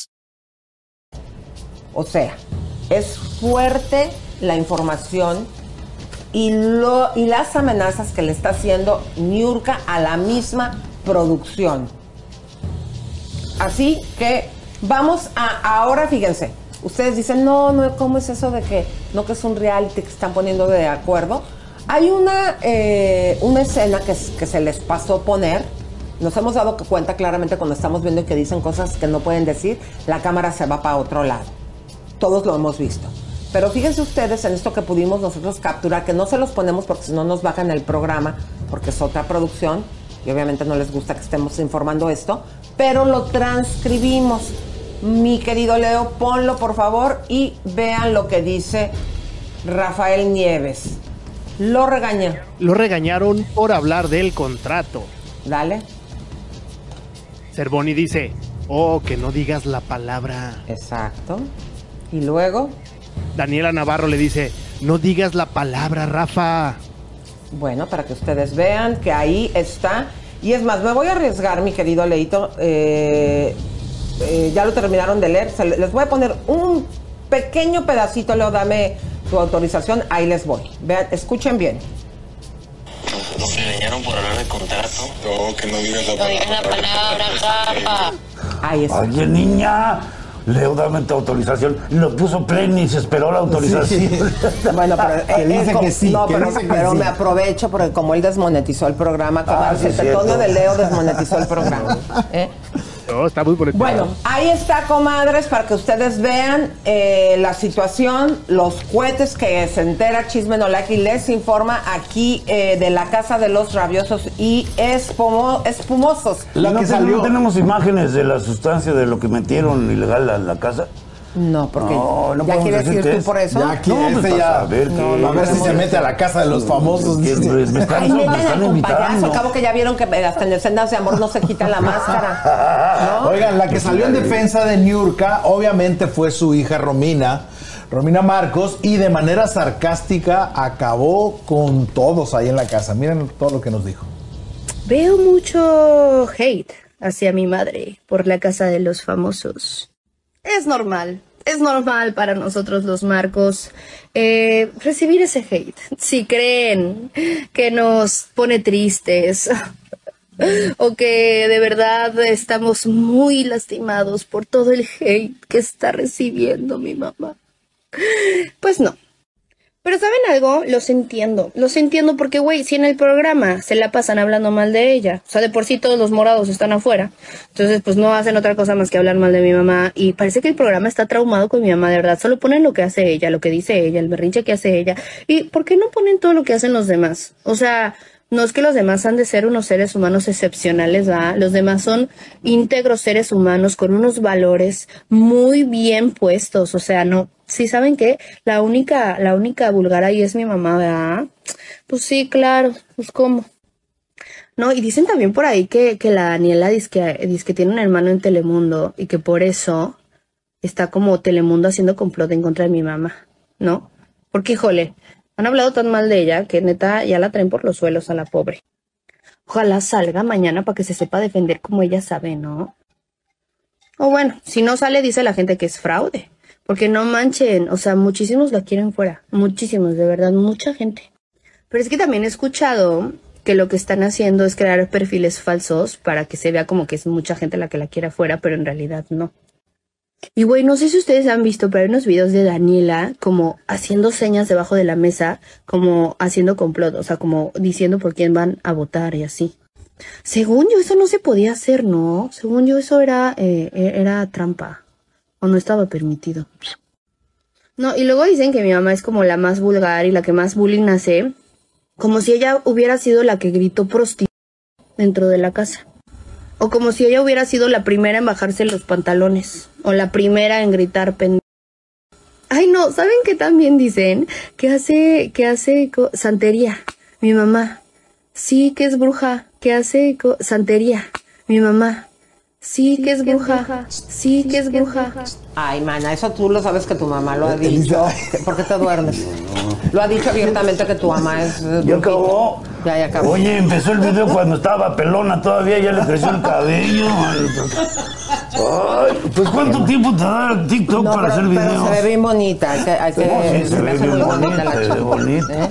O sea, es fuerte la información y, lo, y las amenazas que le está haciendo Niurka a la misma producción. Así que vamos a ahora, fíjense, ustedes dicen, no, no, ¿cómo es eso de que no que es un reality que están poniendo de acuerdo? Hay una, eh, una escena que, que se les pasó poner, nos hemos dado cuenta claramente cuando estamos viendo que dicen cosas que no pueden decir, la cámara se va para otro lado. Todos lo hemos visto. Pero fíjense ustedes en esto que pudimos nosotros capturar, que no se los ponemos porque si no nos bajan el programa, porque es otra producción, y obviamente no les gusta que estemos informando esto, pero lo transcribimos. Mi querido Leo, ponlo por favor y vean lo que dice Rafael Nieves. Lo regaña. Lo regañaron por hablar del contrato. Dale. Cervoni dice, oh, que no digas la palabra. Exacto. Y luego. Daniela Navarro le dice, no digas la palabra, Rafa. Bueno, para que ustedes vean que ahí está. Y es más, me voy a arriesgar, mi querido Leito. eh, eh, ya lo terminaron de leer. Se- les voy a poner un pequeño pedacito, Leo, dame tu autorización. Ahí les voy. Vean, escuchen bien. Nos regañaron por hablar de contrato. No, que no digas la No digas la palabra, Rafa. Ahí está. Oye, niña, Leo, dame tu autorización. Lo puso play ni se esperó la autorización. Bueno, pero Que eh, dice que sí, No, que pero, dice que pero sí. me aprovecho porque como él desmonetizó el programa, como Ah, sí, el cierto. de Leo desmonetizó el programa. ¿eh? No, está muy. Bueno, ahí está, comadres, para que ustedes vean eh, la situación, los cohetes que se entera Chisme No Like y les informa aquí eh, de la Casa de los Rabiosos y espumo- espumosos. ¿No, ten- no tenemos imágenes de la sustancia de lo que metieron ilegal a la casa? No, porque No, no ya quieres decir tú es. por eso. Ya No, pues, ya. No, no, a ver si se mete a la casa de los famosos. Me- están- Ay, me están al compayazo, invitando. al cabo que ya vieron que hasta en escenas de amor no se quita la máscara. ¿no? Oigan, la que salió en defensa de Niurka, obviamente fue su hija Romina, Romina Marcos, y de manera sarcástica acabó con todos ahí en la casa. Miren todo lo que nos dijo. Veo mucho hate hacia mi madre por la casa de los famosos. Es normal, es normal para nosotros los marcos eh, recibir ese hate. Si creen que nos pone tristes o que de verdad estamos muy lastimados por todo el hate que está recibiendo mi mamá. Pues no. Pero ¿saben algo? Los entiendo. Los entiendo porque, güey, si en el programa se la pasan hablando mal de ella, o sea, de por sí todos los morados están afuera, entonces pues no hacen otra cosa más que hablar mal de mi mamá y parece que el programa está traumado con mi mamá, de verdad. Solo ponen lo que hace ella, lo que dice ella, el berrinche que hace ella. ¿Y por qué no ponen todo lo que hacen los demás? O sea, no es que los demás han de ser unos seres humanos excepcionales, ¿va? Los demás son íntegros seres humanos con unos valores muy bien puestos. O sea, no. Sí, ¿saben qué? La única, la única vulgar ahí es mi mamá, ¿verdad? Pues sí, claro. Pues cómo. No, y dicen también por ahí que, que la Daniela dice que, tiene un hermano en Telemundo y que por eso está como Telemundo haciendo complot en contra de mi mamá, ¿no? Porque, híjole, han hablado tan mal de ella que neta ya la traen por los suelos a la pobre. Ojalá salga mañana para que se sepa defender como ella sabe, ¿no? O bueno, si no sale, dice la gente que es fraude. Porque no manchen, o sea, muchísimos la quieren fuera. Muchísimos, de verdad, mucha gente. Pero es que también he escuchado que lo que están haciendo es crear perfiles falsos para que se vea como que es mucha gente la que la quiere afuera, pero en realidad no. Y güey, no sé si ustedes han visto, pero hay unos videos de Daniela como haciendo señas debajo de la mesa, como haciendo complot, o sea, como diciendo por quién van a votar y así. Según yo, eso no se podía hacer, ¿no? Según yo, eso era, eh, era trampa. O no estaba permitido. No, y luego dicen que mi mamá es como la más vulgar y la que más bullying hace. Como si ella hubiera sido la que gritó prostituta dentro de la casa. O como si ella hubiera sido la primera en bajarse los pantalones. O la primera en gritar pendejo. Ay, no, ¿saben qué también dicen? Que hace, que hace santería. Mi mamá. Sí, que es bruja. Que hace santería. Mi mamá. Sí, que es bruja. Sí, que es bruja. Ay, mana, eso tú lo sabes que tu mamá lo ha dicho. ¿Por qué te duermes? Lo ha dicho abiertamente que tu mamá es. Ya acabó. Ya, ya acabó. Oye, empezó el video cuando estaba pelona todavía, ya le creció el cabello. Ay, pues ¿cuánto tiempo te da TikTok No, para pero, hacer pero videos? se ve bien bonita. Hay que, hay que, No, sí, se me ve bien muy bonita bonita, la se ve chica. bonita. ¿eh?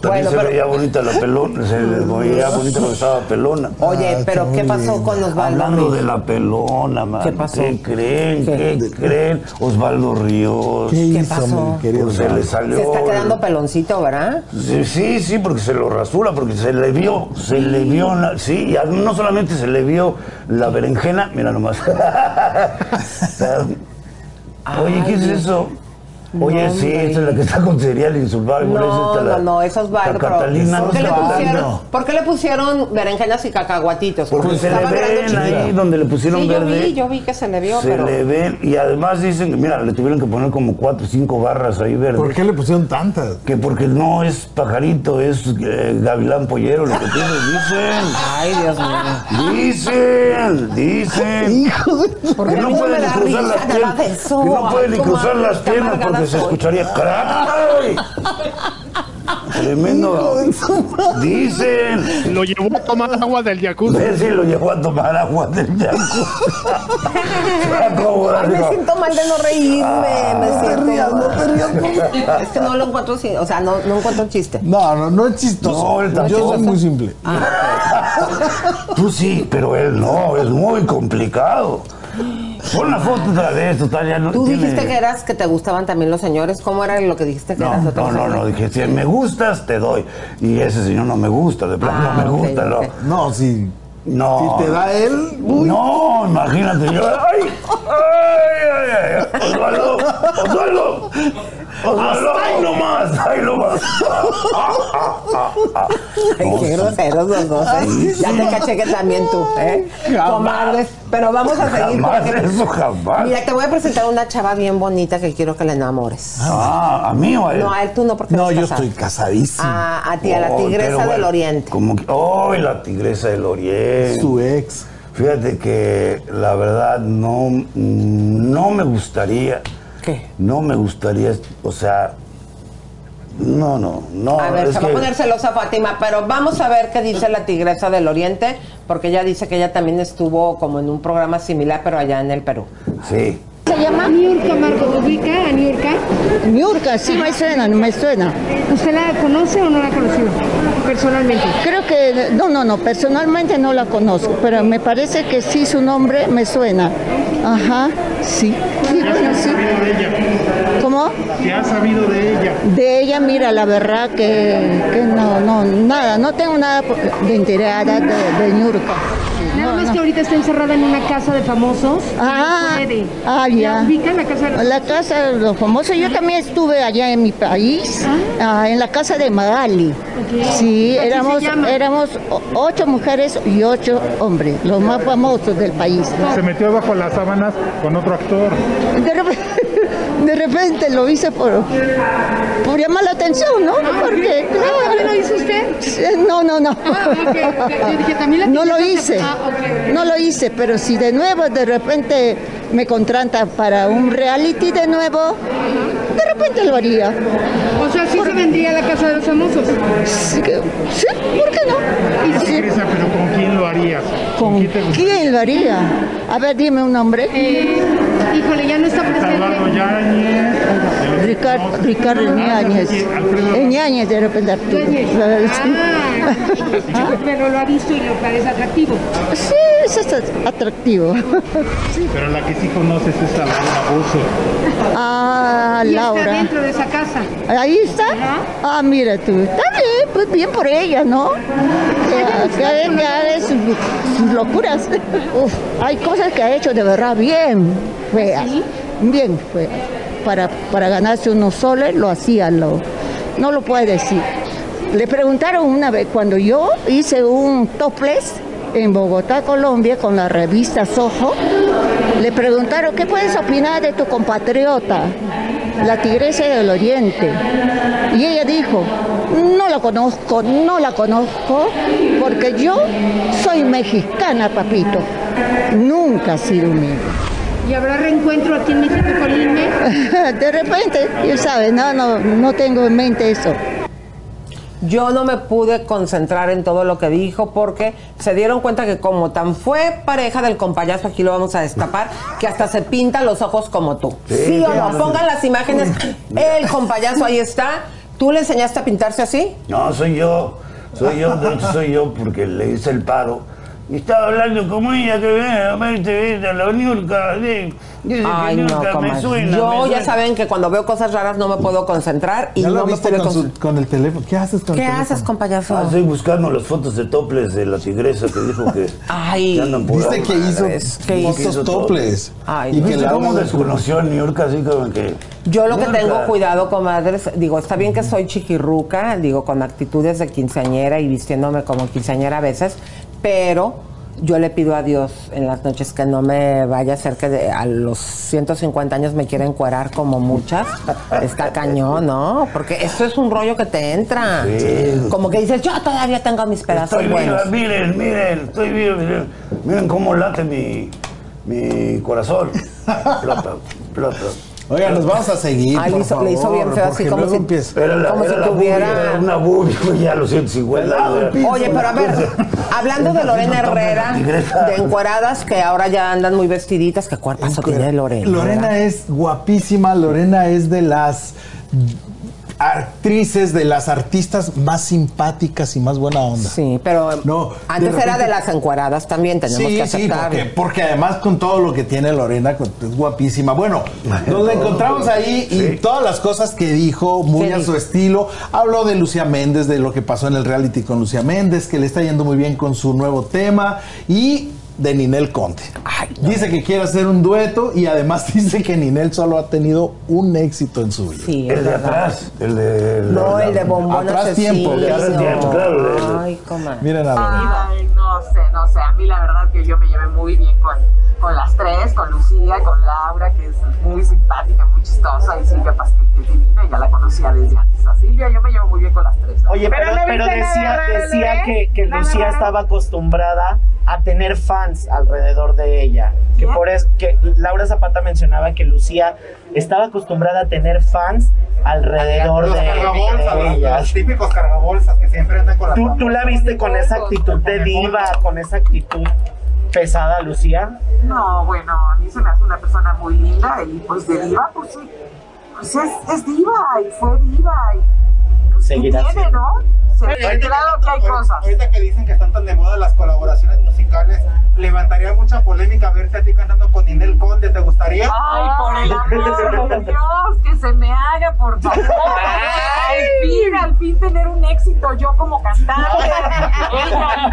También Bueno, se pero- veía bonita la pelona, se veía bonita cuando estaba pelona. Oye, pero ¿qué pasó con Osvaldo Hablando Ríos? de la pelona, man. ¿Qué pasó? ¿Qué creen? ¿Qué? ¿Qué, creen? Osvaldo Ríos. ¿Qué, ¿Qué hizo, pasó? Pues se le salió. Se está quedando peloncito, ¿verdad? Sí, sí, sí, porque se lo rasura, porque se le vio, se le vio, la- sí, y no solamente se le vio la berenjena, mira nomás. Oye, ¿qué es eso? Oye, No, sí, hombre. esta es la que está con cereal insulvable. No, no, no, eso es pero Catalina, ¿por, no qué le pusieron, ¿Por qué le pusieron berenjenas y cacahuatitos? Porque se le ven chiquita. ahí donde le pusieron Sí, yo verde. vi, yo vi que se le vio, se pero... le ven, y además dicen que, mira, le tuvieron que poner como cuatro o cinco barras ahí verdes. ¿Por qué le pusieron tantas? Que porque no es pajarito, es eh, gavilán pollero lo que tiene, dicen. Ay, Dios mío. Dicen, dicen. Hijo de... Porque no pueden ni cruzar las piernas. Que no pueden ni cruzar las piernas porque se escucharía crack. ¡Ay! Tremendo. Dicen. Lo llevó a tomar agua del jacuzzi. Ver si lo llevó a tomar agua del jacuzzi. Ay, me siento mal de no reírme, me No te siento rías, no te rías. por- Es que no lo encuentro, o sea, no, no encuentro chiste. No, no, no es chistoso. No, él Yo soy muy simple. Tú sí, pero él no, es muy complicado. Pon la foto otra vez, total, ya no Tú tiene- dijiste que eras que te gustaban también los señores. ¿Cómo era lo que dijiste que No, eras? no, no, no, dije, si me gustas, te doy. Y ese señor no me gusta, de plano Ah, no me ok, gusta, ok. no. No, si, No. si te da él, uy. No, imagínate yo. ¡Ay! ¡Ay, ay, ay! ¡Osvaldo! ¡Osvaldo! ¡Osvaldo! ¡Ay, no más! ¡Ay, no más! Ay, qué groseros los dos, ¿eh? Ya te caché que también tú, ¿eh? Comadres. Pero vamos a seguir. Jamás porque- eso, jamás. Mira, te voy a presentar una chava bien bonita que quiero que la enamores. Ah, ¿a mí o a él? No, a él tú no, porque No, yo casado. estoy casadísimo. A, a ti, a la Oh, tigresa del oriente. Como que, ¡Oh, la tigresa del oriente! Su ex. Fíjate que la verdad no, no me gustaría. ¿Qué? No me gustaría, o sea. No, no, no. A ver, es se va a poner celosa Fátima, pero vamos a ver qué dice la tigresa del oriente, porque ella dice que ella también estuvo como en un programa similar, pero allá en el Perú. Sí. ¿Se llama? Niurka, Marco. ¿Ubica a Niurka? Niurka, sí me suena, me suena. ¿Usted la conoce o no la ha conocido personalmente? Creo que, no, no, no, personalmente no la conozco, pero me parece que sí su nombre me suena. Ajá, sí. Sí. ¿Cómo? ¿Qué has sabido de ella? De ella, mira, la verdad que, que no, no, nada, no tengo nada de enterada de, de. Nada No, más no. que ahorita está encerrada en una casa de famosos. Ah, puede. ah, ya. ¿La ubica en la casa de los La casa de los famosos, yo también estuve allá en mi país, ah, en la casa de Magali. Sí, ¿Así se éramos, éramos ocho mujeres y ocho hombres, los más famosos del país. Se metió bajo las sábanas con otro actor. De repente, de repente lo hice por, por llamar la atención, ¿no? Porque, Ah, ¿también lo hizo usted? No, no, no. Ah, ok. Yo dije, también la No lo hice. Ah. No lo hice, pero si de nuevo de repente me contrata para un reality de nuevo, de repente lo haría. O sea, sí se vendría la casa de los famosos. Sí, ¿por qué no? Y sí. Teresa, pero ¿con quién lo harías? ¿Con quién lo haría? A ver, dime un nombre. Eh, híjole, ya no está presente. Yáñez. Ricardo, Ricardo. Alfredo. Ñáñez, de repente Arturo. Ah, pero lo ha visto y le parece atractivo. Sí, eso es atractivo. Pero la que sí conoces es a Laura. Ah, Y está Laura. dentro de esa casa. Ahí está. Ajá. Ah, mira tú. Está bien, pues bien por ella, ¿no? Que, que haga- que haga sus, sus locuras. Uf, hay cosas que ha hecho de verdad bien feas. Bien feas. Para, para ganarse unos soles lo hacía, lo, no lo puede decir. Le preguntaron una vez, cuando yo hice un topless, en Bogotá, Colombia, con la revista Soho, le preguntaron, ¿qué puedes opinar de tu compatriota, la tigresa del Oriente? Y ella dijo, no la conozco, no la conozco, porque yo soy mexicana, papito. Nunca ha sido mío. ¿Y habrá reencuentro aquí en México con? De repente, ya sabes, no, no, no tengo en mente eso. Yo no me pude concentrar en todo lo que dijo porque se dieron cuenta que como tan fue pareja del compayazo, aquí lo vamos a destapar, que hasta se pinta los ojos como tú. Sí, o no, pongan las imágenes. El compayazo ahí está. ¿Tú le enseñaste a pintarse así? No, soy yo. Soy yo, soy yo porque le hice el paro. Y estaba hablando como ella que ve, vete, vete, la Niurka, sí. Dice Ay, que no, Niurka me suena. Yo me ya suena. saben que cuando veo cosas raras no me puedo concentrar y ¿Ya no lo me viste con, su- con el teléfono? ¿Qué haces con ¿Qué el teléfono? haces, compayazo? Ah, estoy buscando las fotos de toples de la tigresa que dijo que, Ay, que andan por ¿Viste que hizo ¿qué fotos hizo? toples? Ay, y no. que ¿Viste la cómo desconoció a New York así como que... Yo lo que Niurka, tengo cuidado, comadres, digo, está bien que soy chiquirruca, digo, con actitudes de quinceañera y vistiéndome como quinceañera a veces, pero yo le pido a Dios en las noches que no me vaya a hacer que de- a los 150 años me quiera encuerar como muchas. Está cañón, ¿no? Porque eso es un rollo que te entra. Sí. Como que dices, yo todavía tengo mis pedazos Estoy viva, buenos. miren, miren, estoy vivo, miren, miren cómo late mi, mi corazón. Plata, plata. Oiga, nos vamos a seguir. Ay, le por hizo- le hizo favor, bien feo, así como si- la, Como si tuviera- una güey, ya a los 150 Pelado el años. piso. Oye, pero a ver, hablando de Lorena Herrera, de encueradas que ahora ya andan muy vestiditas, ¿qué cuerpazo tiene Lorena? Lorena es guapísima, Lorena es de las actrices, de las artistas más simpáticas y más buena onda. Sí, pero No, antes de era de las encueradas también, tenemos Sí, que sí, aceptarlo. porque, porque además con todo lo que tiene Lorena, es guapísima. Bueno, nos la encontramos ahí y todas las cosas que dijo, muy ¿Qué a su estilo. Habló de Lucía Méndez, de lo que pasó en el reality con Lucía Méndez, que le está yendo muy bien con su nuevo tema y de Ninel Conte. Dice que quiere hacer un dueto y además dice que Ninel solo ha tenido un éxito en su vida. Sí, El de atrás, el de... No, el de bombón Atrás tiempo, asesino. que hace tiempo, claro, el- Ay, comadre. Miren a Lorena. Ay, no sé, no sé. A mí la verdad que yo me llevé muy bien con, con las tres, con Lucía, con Laura, que es muy simpática, muy chistosa, y Silvia Pastel, que es divina, y ya la conocía desde antes. A Silvia yo me llevo muy bien con las tres. Oye, pero, pero decía, decía que, que Lucía estaba acostumbrada a tener fans alrededor de ella. Que por eso, que Laura Zapata mencionaba que Lucía estaba acostumbrada a tener fans alrededor Los de, cargabolsas, de los, ella. los típicos cargabolsas que siempre andan con la ¿Tú, tú la viste con esa actitud de diva, con esa actitud pesada, Lucía? No, bueno, a mí se me hace una persona muy linda, y pues de diva, pues sí. Pues es, es diva, y fue diva, y pues, ¿qué Seguirá tiene, siendo. no? Claro que hay cosas. Ahorita que dicen que están tan de moda las colaboraciones musicales, levantaría mucha polémica verte a ti cantando con Ninel Conde, ¿te gustaría? Ay, por el amor de Dios, que se me haga, por favor. Al fin, al fin tener un éxito yo como cantante.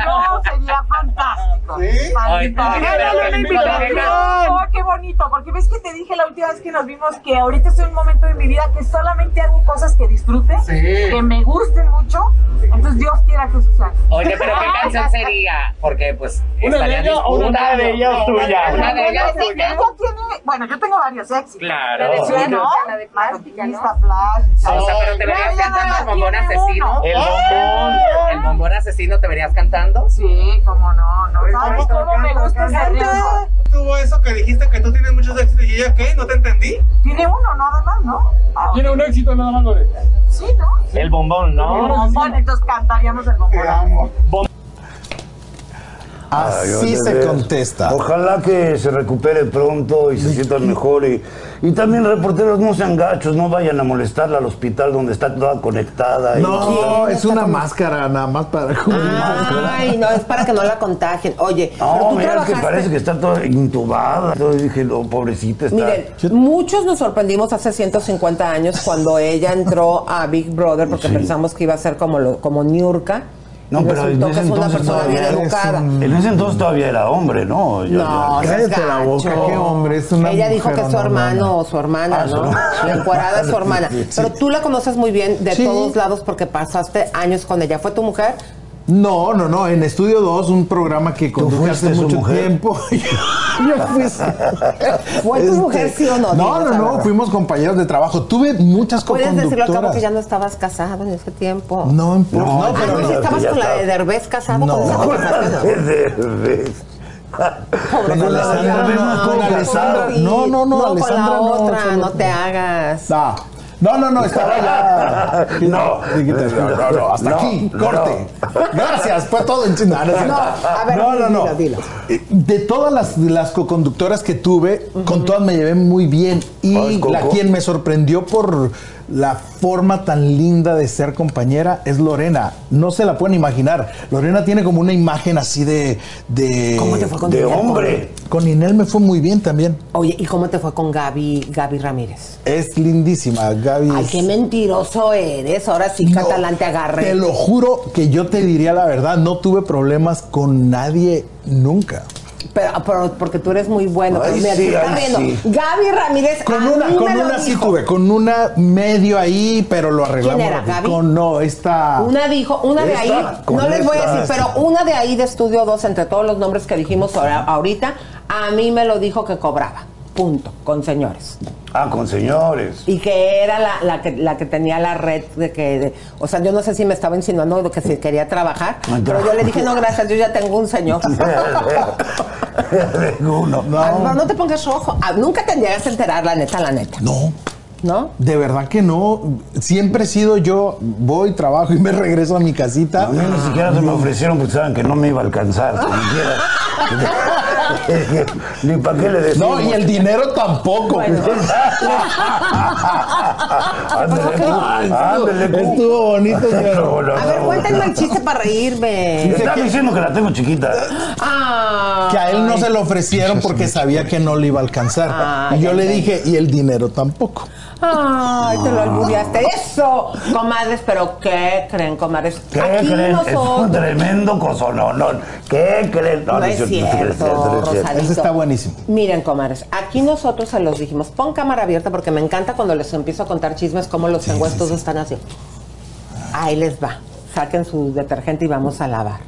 No, sería fantástico. ¿Sí? Ay, Ay. Oh, qué bonito, porque ves que te dije la última vez que nos vimos que ahorita estoy en un momento de mi vida que solamente hago cosas que disfrute, Sí. que me gusten mucho. Entonces Dios quiera que sea. Oye, pero ¿qué canción sería? Porque pues ¿Una de ella o una de ella o tuya? Una de ella o Ella tuya. tiene, bueno, yo tengo varios éxitos. Claro. Sí, ¿no? La de plástica, ¿no? Plástica. O sea, pero te verías cantando el bombón asesino. El bombón. El bombón asesino te verías cantando. Sí, cómo no, no. ¿Sabes ¿Cómo? cómo me gusta ese ritmo? Tuvo eso que dijiste que tú tienes muchos éxitos y ella, ¿qué? ¿No te entendí? Tiene uno nada más, ¿no? Ah, Tiene un éxito nada más, Lore. Sí, ¿no? El bombón, El ¿no? bombón, entonces cantaríamos el bombón. Te amo. Ay, Así se contesta. Ojalá que se recupere pronto y se sientan mejor. Y, y también reporteros no sean gachos, no vayan a molestarla al hospital donde está toda conectada. y- No, es una máscara nada más para Ay, no, es para que no la contagien. Oye, pero No, tú mira, es que parece que está toda intubada. Entonces dije, no, pobrecita está. Miren, muchos nos sorprendimos hace 150 años cuando ella entró a Big Brother porque Sí. pensamos que iba a ser como, lo, como Niurka. No, y pero en ese es una entonces persona bien todavía educada. En ese entonces todavía era hombre, ¿no? No, seas Cállate la boca, qué hombre, es una Ella dijo que es su hermano o su hermana, Ah, ¿no? La encuadrada es su hermana. Sí. Pero tú la conoces muy bien de Sí. todos lados porque pasaste años con ella. ¿Fue tu mujer? No, no, no. En Estudio 2, un programa que conduje hace mucho mujer? tiempo. Yo fui. ¿Fue tu mujer, sí o no? No, no, la no. Fuimos compañeros de trabajo. Tuve muchas Puedes decirlo al cabo que ya no estabas casado en ese tiempo. No importa. No, No, pero no, no, si estabas con la de Derbez casado. No. con ¿no? De- Con Alessandra, no, con Alessandra. No, no, no, No, con la otra, no te hagas. No. No, no, no, estaba ya. No. no, no, no, hasta No, aquí, no. corte. Gracias, fue todo en China. No, No, a ver, no, no, no. dilo, dilo. Eh, De todas las, las coconductoras que tuve, con todas me llevé muy bien. Y la quien me sorprendió por la forma tan linda de ser compañera es Lorena. No se la pueden imaginar. Lorena tiene como una imagen así de. de ¿Cómo te fue con De Ninel? hombre. Con Inel me fue muy bien también. Oye, ¿y cómo te fue con Gaby, Gaby Ramírez? Es lindísima, Gaby. Ay, es- qué mentiroso eres. Ahora sí, Catalán te agarré. Te lo juro que yo te diría la verdad, no tuve problemas con nadie nunca. Pero, pero porque tú eres muy bueno. Ay, mira, sí, ay, sí. Gaby Ramírez. Con una, con una sí tuve, con una medio ahí, pero lo arreglamos. ¿Quién era, rápido. Gaby? Con no, esta. Una dijo, una de ahí, Esta, no les voy a esta. decir, pero una de ahí de Estudio 2, entre todos los nombres que dijimos ahora- ahorita, a mí me lo dijo que cobraba. Punto, con señores. Ah, con señores. Y que era la, la que, la que tenía la red de que, de- o sea, yo no sé si me estaba insinuando de que si quería trabajar, pero yo le dije, no, gracias, yo ya tengo un señor. Uno. Ah, pero no te pongas rojo. Ah, nunca te llegas a enterar, la neta, la neta. No. ¿No? De verdad que no. Siempre he sido yo, voy, trabajo y me regreso a mi casita. A mí ni siquiera se me ofrecieron porque saben que no me iba a alcanzar. Ni para qué le decimos. No, y el dinero tampoco. Ándele, ándele, cu. Estuvo bonito, No, no, A ver, cuéntenme el chiste para reírme. Me está diciendo que la tengo chiquita. Ah. Que a él no se lo ofrecieron porque sabía que no le iba a alcanzar. Ay, y yo le dije, y el dinero tampoco. Ay, te lo albureaste. Eso, comadres, pero ¿qué creen, comadres? ¿Qué Aquí creen? Es un nosotros. tremendo cosononón. ¿Qué creen? No es no cierto, no es cierto, no es cierto. Ese está buenísimo. Miren, comadres, aquí nosotros se los dijimos, pon cámara abierta porque me encanta cuando les empiezo a contar chismes como los tengo estos están así. Ahí les va. Saquen su detergente y vamos a lavar.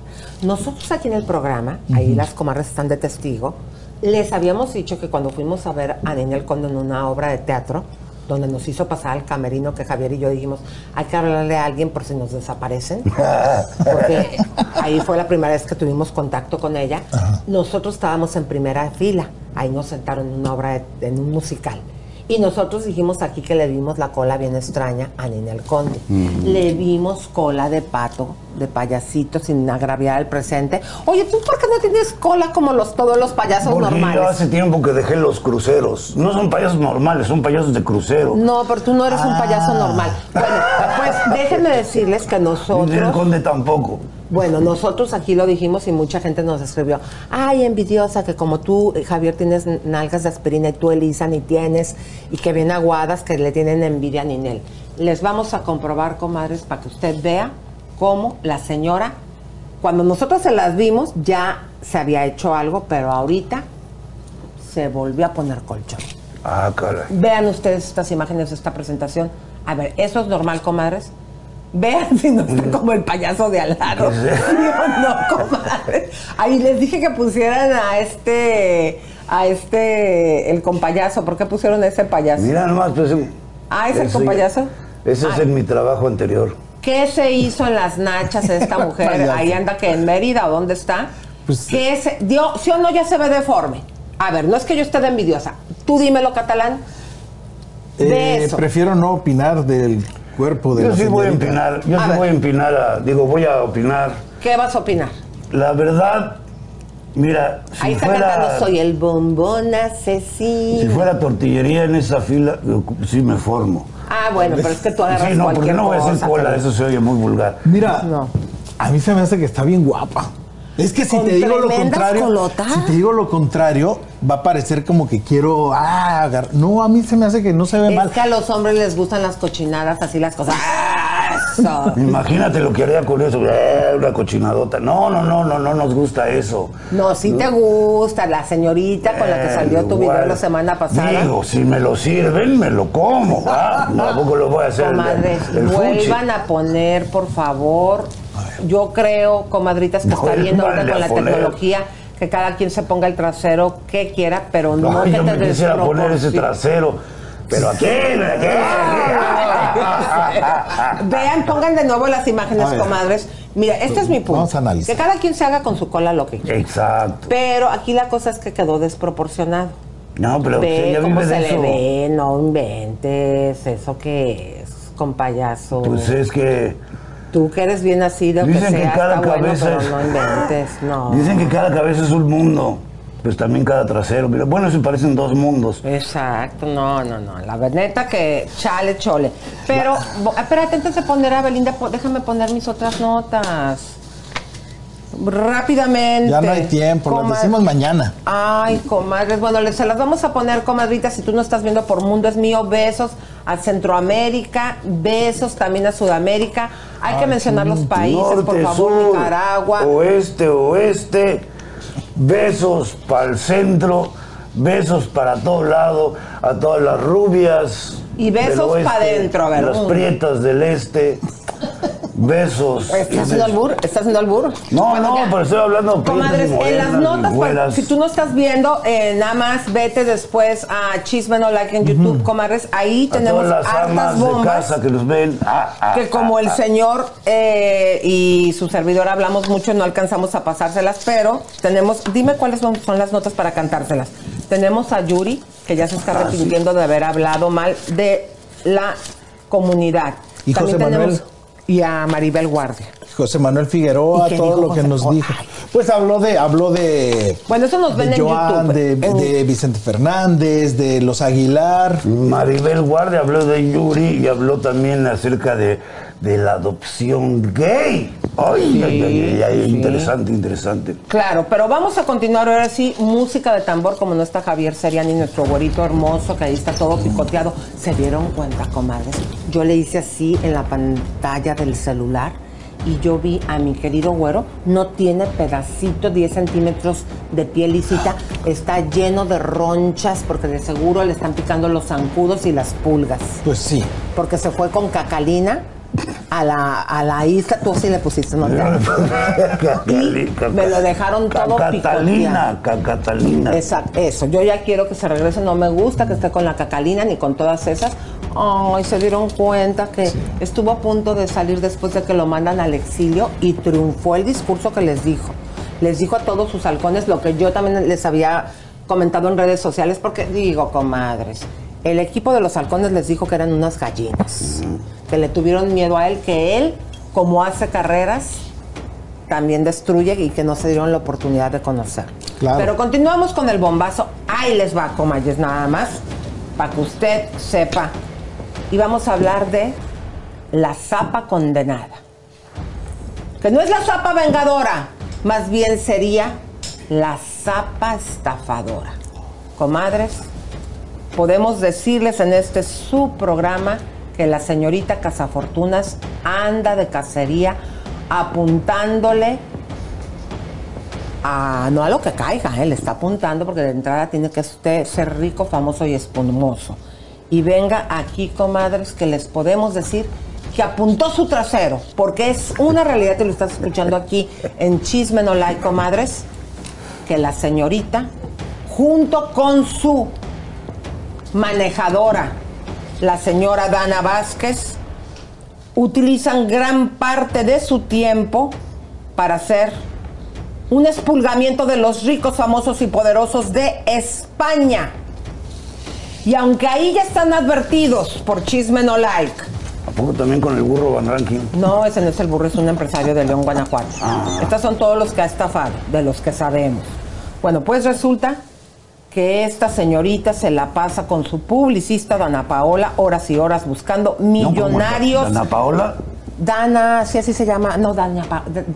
Nosotros aquí en el programa, ahí las comadres están de testigo, les habíamos dicho que cuando fuimos a ver a Ninel Conde en una obra de teatro, donde nos hizo pasar al camerino que Javier y yo dijimos, hay que hablarle a alguien por si nos desaparecen, porque ahí fue la primera vez que tuvimos contacto con ella. Nosotros estábamos en primera fila, ahí nos sentaron en una obra, de- en un musical. Y nosotros dijimos aquí que le vimos la cola bien extraña a Ninel Conde. Mm. Le vimos cola de pato, de payasito, sin agraviar al presente. Oye, ¿tú por qué no tienes cola como los, todos los payasos Porque normales? yo hace tiempo que dejé los cruceros. No son payasos normales, son payasos de crucero. No, pero tú no eres un payaso Ah. normal. Bueno, pues déjenme decirles que Ni el nosotros... conde tampoco. Bueno, nosotros aquí lo dijimos y mucha gente nos escribió, ay, envidiosa, que como tú, eh, Javier, tienes nalgas de aspirina y tú, Elisa, ni tienes, y que bien aguadas, que le tienen envidia a Ninel. Les vamos a comprobar, comadres, para que usted vea cómo la señora, cuando nosotros se las vimos, ya se había hecho algo, pero ahorita se volvió a poner colchón. Ah, caray. Vean ustedes estas imágenes de esta presentación. A ver, ¿eso es normal, comadres? Vean si no está como el payaso de al lado. Yo no, comadres. Ahí les dije que pusieran a este, a este, el compayaso. ¿Por qué pusieron a ese payaso? Mira nomás, pues. Ah, ¿es el ya- Ese es Ay. en mi trabajo anterior. ¿Qué se hizo en las nachas de esta mujer? Ahí anda que en Mérida o dónde está. Pues, ¿Qué se dio? ¿Sí o no ya se ve deforme? A ver, no es que yo esté de envidiosa. Tú dímelo, catalán. De Eh, eso. prefiero no opinar del cuerpo de Yo la sí voy a empinar, yo A sí ver. voy a empinar, a- digo, voy a opinar. ¿Qué vas a opinar? La verdad, mira, si Ahí está fuera, cantando Soy el bombón asesino. si fuera tortillería en esa fila, yo sí me formo. Ah, bueno, pero es que tú agarras Sí, no, porque no voy a hacer cola, pero- eso se oye muy vulgar. Mira, No. a mí se me hace que está bien guapa. Es que si Con te digo lo contrario, colotas. si te digo lo contrario, va a parecer como que quiero ah, agar- No, a mí se me hace que no se ve Es mal. que a los hombres les gustan las cochinadas, así las cosas. ¡Ah, eso! Imagínate lo que haría con eso, eh, una cochinadota. No, no, no, no, no nos gusta eso. No, si te gusta la señorita con la que salió tu video la semana pasada. Digo, si me lo sirven, me lo como. ¿va? No, tampoco lo voy a hacer. fuchi. vuelvan a poner, por favor, yo creo, comadritas, que No, está bien ahorita vale con la poner. tecnología, que cada quien se ponga el trasero que quiera, pero no Ay, que yo te me quisiera poner ese trasero. Pero aquí, Vean, pongan de nuevo las imágenes, comadres. Mira, este es mi punto. Vamos a analizar. Que cada quien se haga con su cola lo que quiera. Exacto. Pero aquí la cosa es que quedó desproporcionado. No, pero Ve cómo se le eso. ve, no inventes, eso que es, con payaso. Pues es que Tú que eres bien que Dicen que sea, cada está bueno, cabeza pero es- no inventes, no. dicen que cada cabeza es un mundo. Pues también cada trasero. Mira, bueno, se parecen dos mundos. Exacto, no, no, no. La neta que chale, chole. Pero, espérate, antes de poner a Belinda, déjame poner mis otras notas. Rápidamente. Ya no hay tiempo, las Comad- decimos mañana. Ay, comadres. Bueno, se las vamos a poner, comadritas. Si tú no estás viendo por Mundo es Mío, besos a Centroamérica, besos también a Sudamérica. Hay que mencionar los países, por Norte, favor, sur, Nicaragua. Oeste, oeste. Besos para el centro. Besos para todo lado. A todas las rubias. Y besos del oeste, pa' dentro, a ver. Las prietas del este. Besos. ¿Estás haciendo albur? ¿Estás haciendo albur? No, Bueno, no, ya. pero estoy hablando Comadres, en las notas, si tú no estás viendo, eh, nada más vete después a Chisme No Like en YouTube, comadres. Ahí A tenemos todas las hartas amas de bombas. casa que nos ven. Ah, ah, que como ah, el ah. señor eh, y su servidor hablamos mucho, no alcanzamos a pasárselas, pero tenemos, dime cuáles son, son las notas para cantárselas. Tenemos a Yuri, que ya se está Ah, arrepintiendo de haber hablado mal de la comunidad. Y José tenemos Manuel. Y a Maribel Guardia. José Manuel Figueroa, ¿Y qué todo lo que José? nos dijo. Pues habló de, habló de. Bueno, eso nos ven de en Joan, YouTube. de, En- de Vicente Fernández, de los Aguilar. Maribel Guardia habló de Yuri y habló también acerca de, de la adopción gay. Ay, ay, ay, ay, ay, sí. interesante, interesante. Claro, pero vamos a continuar ahora sí, música de tambor, como no está Javier Seriani, nuestro güerito hermoso, que ahí está todo picoteado. ¿Se dieron cuenta, comadres? Yo le hice así en la pantalla del celular y yo vi a mi querido güero, no tiene pedacito, 10 centímetros de piel lisita, está lleno de ronchas porque de seguro le están picando los zancudos y las pulgas. Pues sí. Porque se fue con cacalina a la, a la isla, tú sí le pusiste, ¿no? me lo dejaron todo Catalina, Catalina. Exacto, eso. Yo ya quiero que se regrese. No me gusta que esté con la Cacalina ni con todas esas. Ay, se dieron cuenta que estuvo a punto de salir después de que lo mandan al exilio y triunfó el discurso que les dijo. Les dijo a todos sus halcones lo que yo también les había comentado en redes sociales, porque digo, comadres, el equipo de los halcones les dijo que eran unas gallinas, que le tuvieron miedo a él, que él, como hace carreras, también destruye y que no se dieron la oportunidad de conocer. Claro. Pero continuamos con el bombazo. Ahí les va, comayes, nada más, para que usted sepa. Y vamos a hablar de la zapa condenada. Que no es la zapa vengadora, más bien sería la zapa estafadora. Comadres, podemos decirles en este su programa que la señorita Cazafortunas anda de cacería apuntándole a, no a lo que caiga, él está apuntando porque de entrada tiene que usted ser rico, famoso y espumoso. Y venga aquí, comadres, que les podemos decir que apuntó su trasero, porque es una realidad que lo estás escuchando aquí en Chisme No Like, comadres, que la señorita, junto con su manejadora, la señora Dana Vázquez, utilizan gran parte de su tiempo para hacer un expulgamiento de los ricos, famosos y poderosos de España. Y aunque ahí ya están advertidos por Chisme No Like, ¿A poco también con el burro Van Ranking? no, ese no es el burro, es un empresario de León, Guanajuato. Estos son todos los que ha estafado, de los que sabemos. Bueno, pues resulta que esta señorita se la pasa con su publicista, Dana Paola, horas y horas buscando millonarios. Ana Paola. Dana, sí, así se llama. No, Dana.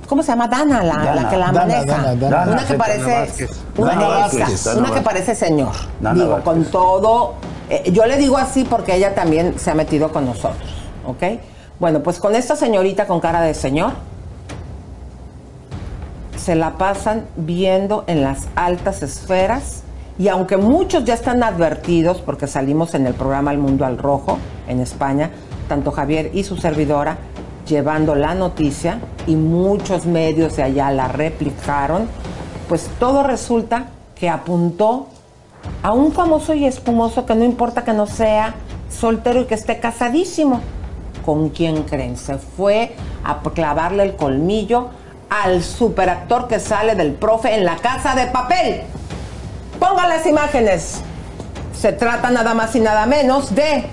¿Cómo se llama? Dana, la, Dana. la que la Dana, maneja. Dana, Dana. Una Dana, que parece. Dana. Una, Dana esa, Dana una que parece señor. Dana digo, Vázquez. con todo. eh, yo le digo así porque ella también se ha metido con nosotros. ¿Ok? Bueno, pues con esta señorita con cara de señor. Se la pasan viendo en las altas esferas. Y aunque muchos ya están advertidos, porque salimos en el programa El Mundo al Rojo, en España, tanto Javier y su servidora, llevando la noticia y muchos medios de allá la replicaron, pues todo resulta que apuntó a un famoso y espumoso que no importa que no sea soltero y que esté casadísimo. ¿Con quién creen? Se fue a clavarle el colmillo al superactor que sale del profe en la casa de papel. Pongan las imágenes. Se trata nada más y nada menos de.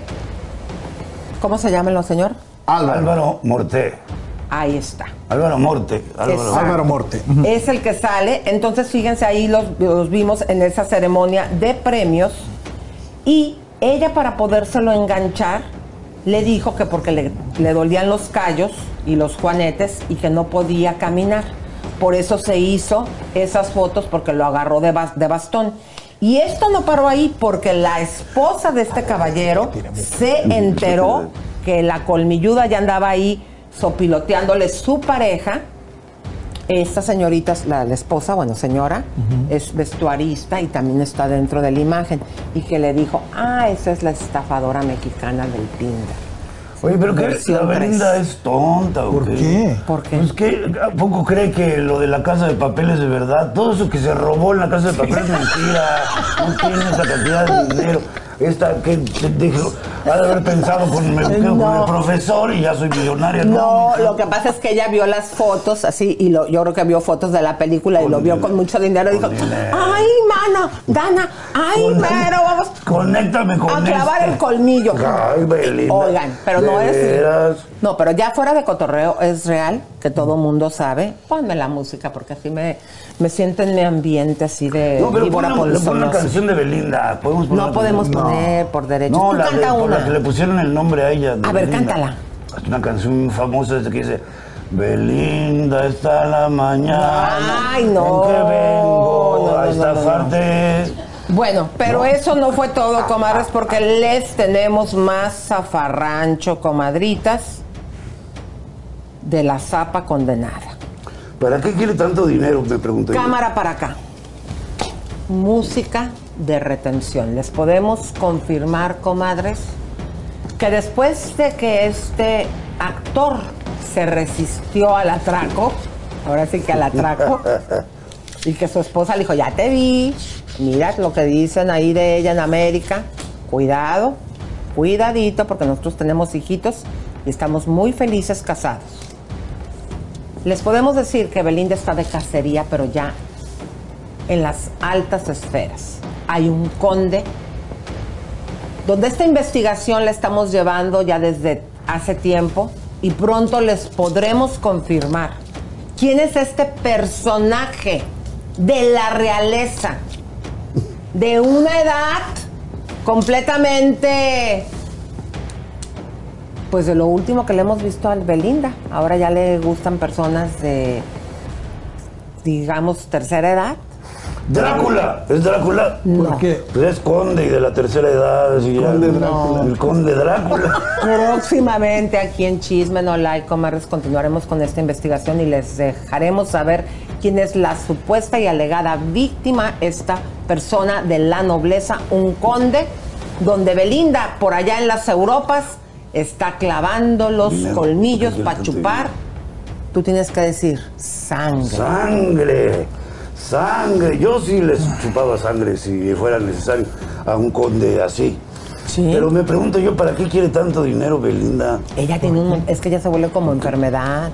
¿Cómo se llama el señor? Álvaro Morte. Ahí está. Álvaro Morte. Exacto. Álvaro Morte. Es el que sale. Entonces, fíjense, ahí los, los vimos en esa ceremonia de premios. Y ella, para podérselo enganchar, le dijo que porque le, le dolían los callos y los juanetes y que no podía caminar. Por eso se hizo esas fotos porque lo agarró de, bas- de bastón. Y esto no paró ahí porque la esposa de este caballero se enteró que la colmilluda ya andaba ahí sopiloteándole su pareja. Esta señorita, la esposa, bueno, señora, es vestuarista y también está dentro de la imagen. Y que le dijo, ah, esa es la estafadora mexicana del Tinder. Oye, pero que la tres. es tonta, ¿o ¿Por qué? ¿Por qué? Pues que ¿a poco cree que lo de la casa de papel es de verdad? Todo eso que se robó en la casa de papel es mentira. No tiene esa cantidad de dinero. Esta que dijo, ha de haber pensado con, me con No. el profesor y ya soy millonaria. No, mija. lo que pasa es que ella vio las fotos así y lo, yo creo que vio fotos de la película y lo vio con mucho dinero y dijo, ay, mano, Dana, ay, Con- pero vamos Conéctame con a clavar este. el colmillo. Ay, Belinda. Oigan, pero no ¿De es... veras? No, pero ya fuera de cotorreo es real, que todo mundo sabe. Ponme la música porque así me, me siento en mi ambiente así de No, pero víbora una, una canción de Belinda. ¿Podemos poner No una podemos poner por derecho. No, Tú la, de- canta por la una. que le pusieron el nombre a ella. A ver, Belinda. cántala. Es una canción famosa que dice Belinda está la mañana. Ay, no. En que vengo No, no, a estafarte. Bueno, pero eso no fue todo, comadres, porque les tenemos más zafarrancho, comadritas, de la zapa condenada. ¿Para qué quiere tanto dinero? Me pregunto yo. Cámara para acá. Música de retención. Les podemos confirmar, comadres, que después de que este actor se resistió al atraco, ahora sí que al atraco, y que su esposa le dijo, ya te vi, mira lo que dicen ahí de ella en América, cuidado, cuidadito, porque nosotros tenemos hijitos y estamos muy felices casados. Les podemos decir que Belinda está de cacería, pero ya en las altas esferas. Hay un conde donde esta investigación la estamos llevando ya desde hace tiempo y pronto les podremos confirmar quién es este personaje de la realeza, de una edad completamente, pues de lo último que le hemos visto al Belinda. Ahora ya le gustan personas de, digamos, tercera edad. Drácula, ¿es Drácula? No. ¿Por qué? Pues es conde y de la tercera edad. ya. Conde Drácula. El conde Drácula. Próximamente aquí en Chisme No Like Comadres continuaremos con esta investigación y les dejaremos saber quién es la supuesta y alegada víctima, esta persona de la nobleza, un conde, donde Belinda, por allá en las Europas, está clavando los colmillos para chupar. Tú tienes que decir sangre. Sangre, sangre. Yo sí les chupaba sangre si fuera necesario a un conde así. Pero me pregunto yo, ¿para qué quiere tanto dinero Belinda? Ella tiene un... Es que ella se vuelve como enfermedad.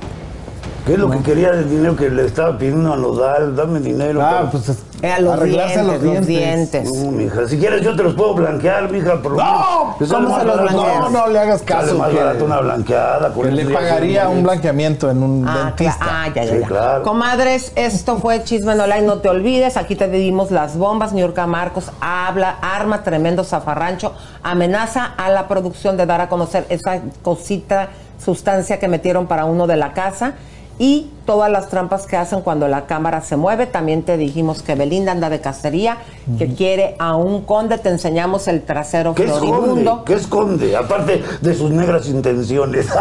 ¿Qué es lo que quería del dinero que le estaba pidiendo a Nodal? Dame dinero. Ah, para- pues Eh, los arreglarse dientes, los los dientes. dientes. No, mija, si quieres yo te los puedo blanquear, mija, por lo ¡No! menos. Te sale ¿Cómo más se los barato. blanqueas? No, no le hagas Sale caso. más que- barato una blanqueada. con que eso le pagaría un blanqueamiento en un Ah, dentista. ah, ya, ya, Sí, ya. claro. Comadres, esto fue Chisme No Like, no te olvides, aquí te dimos las bombas, Niurka Marcos habla, arma tremendo zafarrancho, amenaza a la producción de dar a conocer esa cosita, sustancia que metieron para uno de la casa y todas las trampas que hacen cuando la cámara se mueve. También te dijimos que Belinda anda de cacería, que quiere a un conde. Te enseñamos el trasero ¿Qué esconde? floribundo. ¿Qué esconde? Aparte de sus negras intenciones.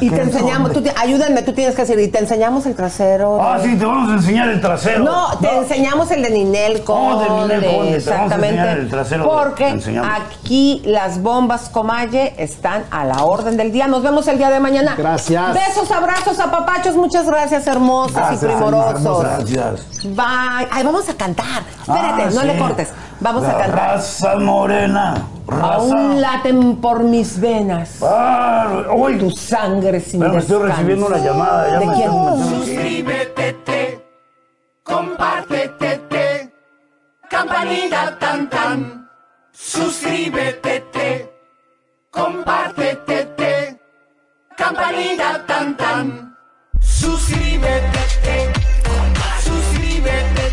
Y ¿Qué te enseñamos, tú ayúdenme, tú tienes que decir, y te enseñamos el trasero. Ah, de- sí, te vamos a enseñar el trasero. No, te enseñamos el de Ninel Conde. Oh, de Ninel Conde, te vamos a exactamente. enseñar el trasero porque aquí las bombas Comalle están a la orden del día. Nos vemos el día de mañana. Gracias. Besos, abrazos, apapachos. Muchas gracias, hermosas Gracias, y primorosos. gracias. Bye. Ay, vamos a cantar. Espérate, Ah, no sí. le cortes. Vamos La a cantar. Raza morena. Raza. Aún laten por mis venas. Ah, uy. Tu sangre sin Pero me estoy recibiendo una llamada. ya ¿De me quién? Suscríbete, compártete, campanita tan tan. Suscríbete, compártete, campanita tan tan. Suscríbete, suscríbete,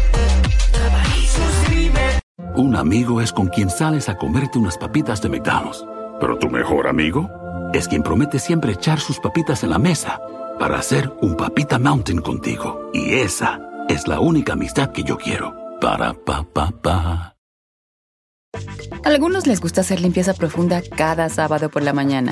suscríbete. Un amigo es con quien sales a comerte unas papitas de McDonald's. Pero tu mejor amigo es quien promete siempre echar sus papitas en la mesa para hacer un papita mountain contigo. Y esa es la única amistad que yo quiero. Para pa pa pa. Algunos les gusta hacer limpieza profunda cada sábado por la mañana.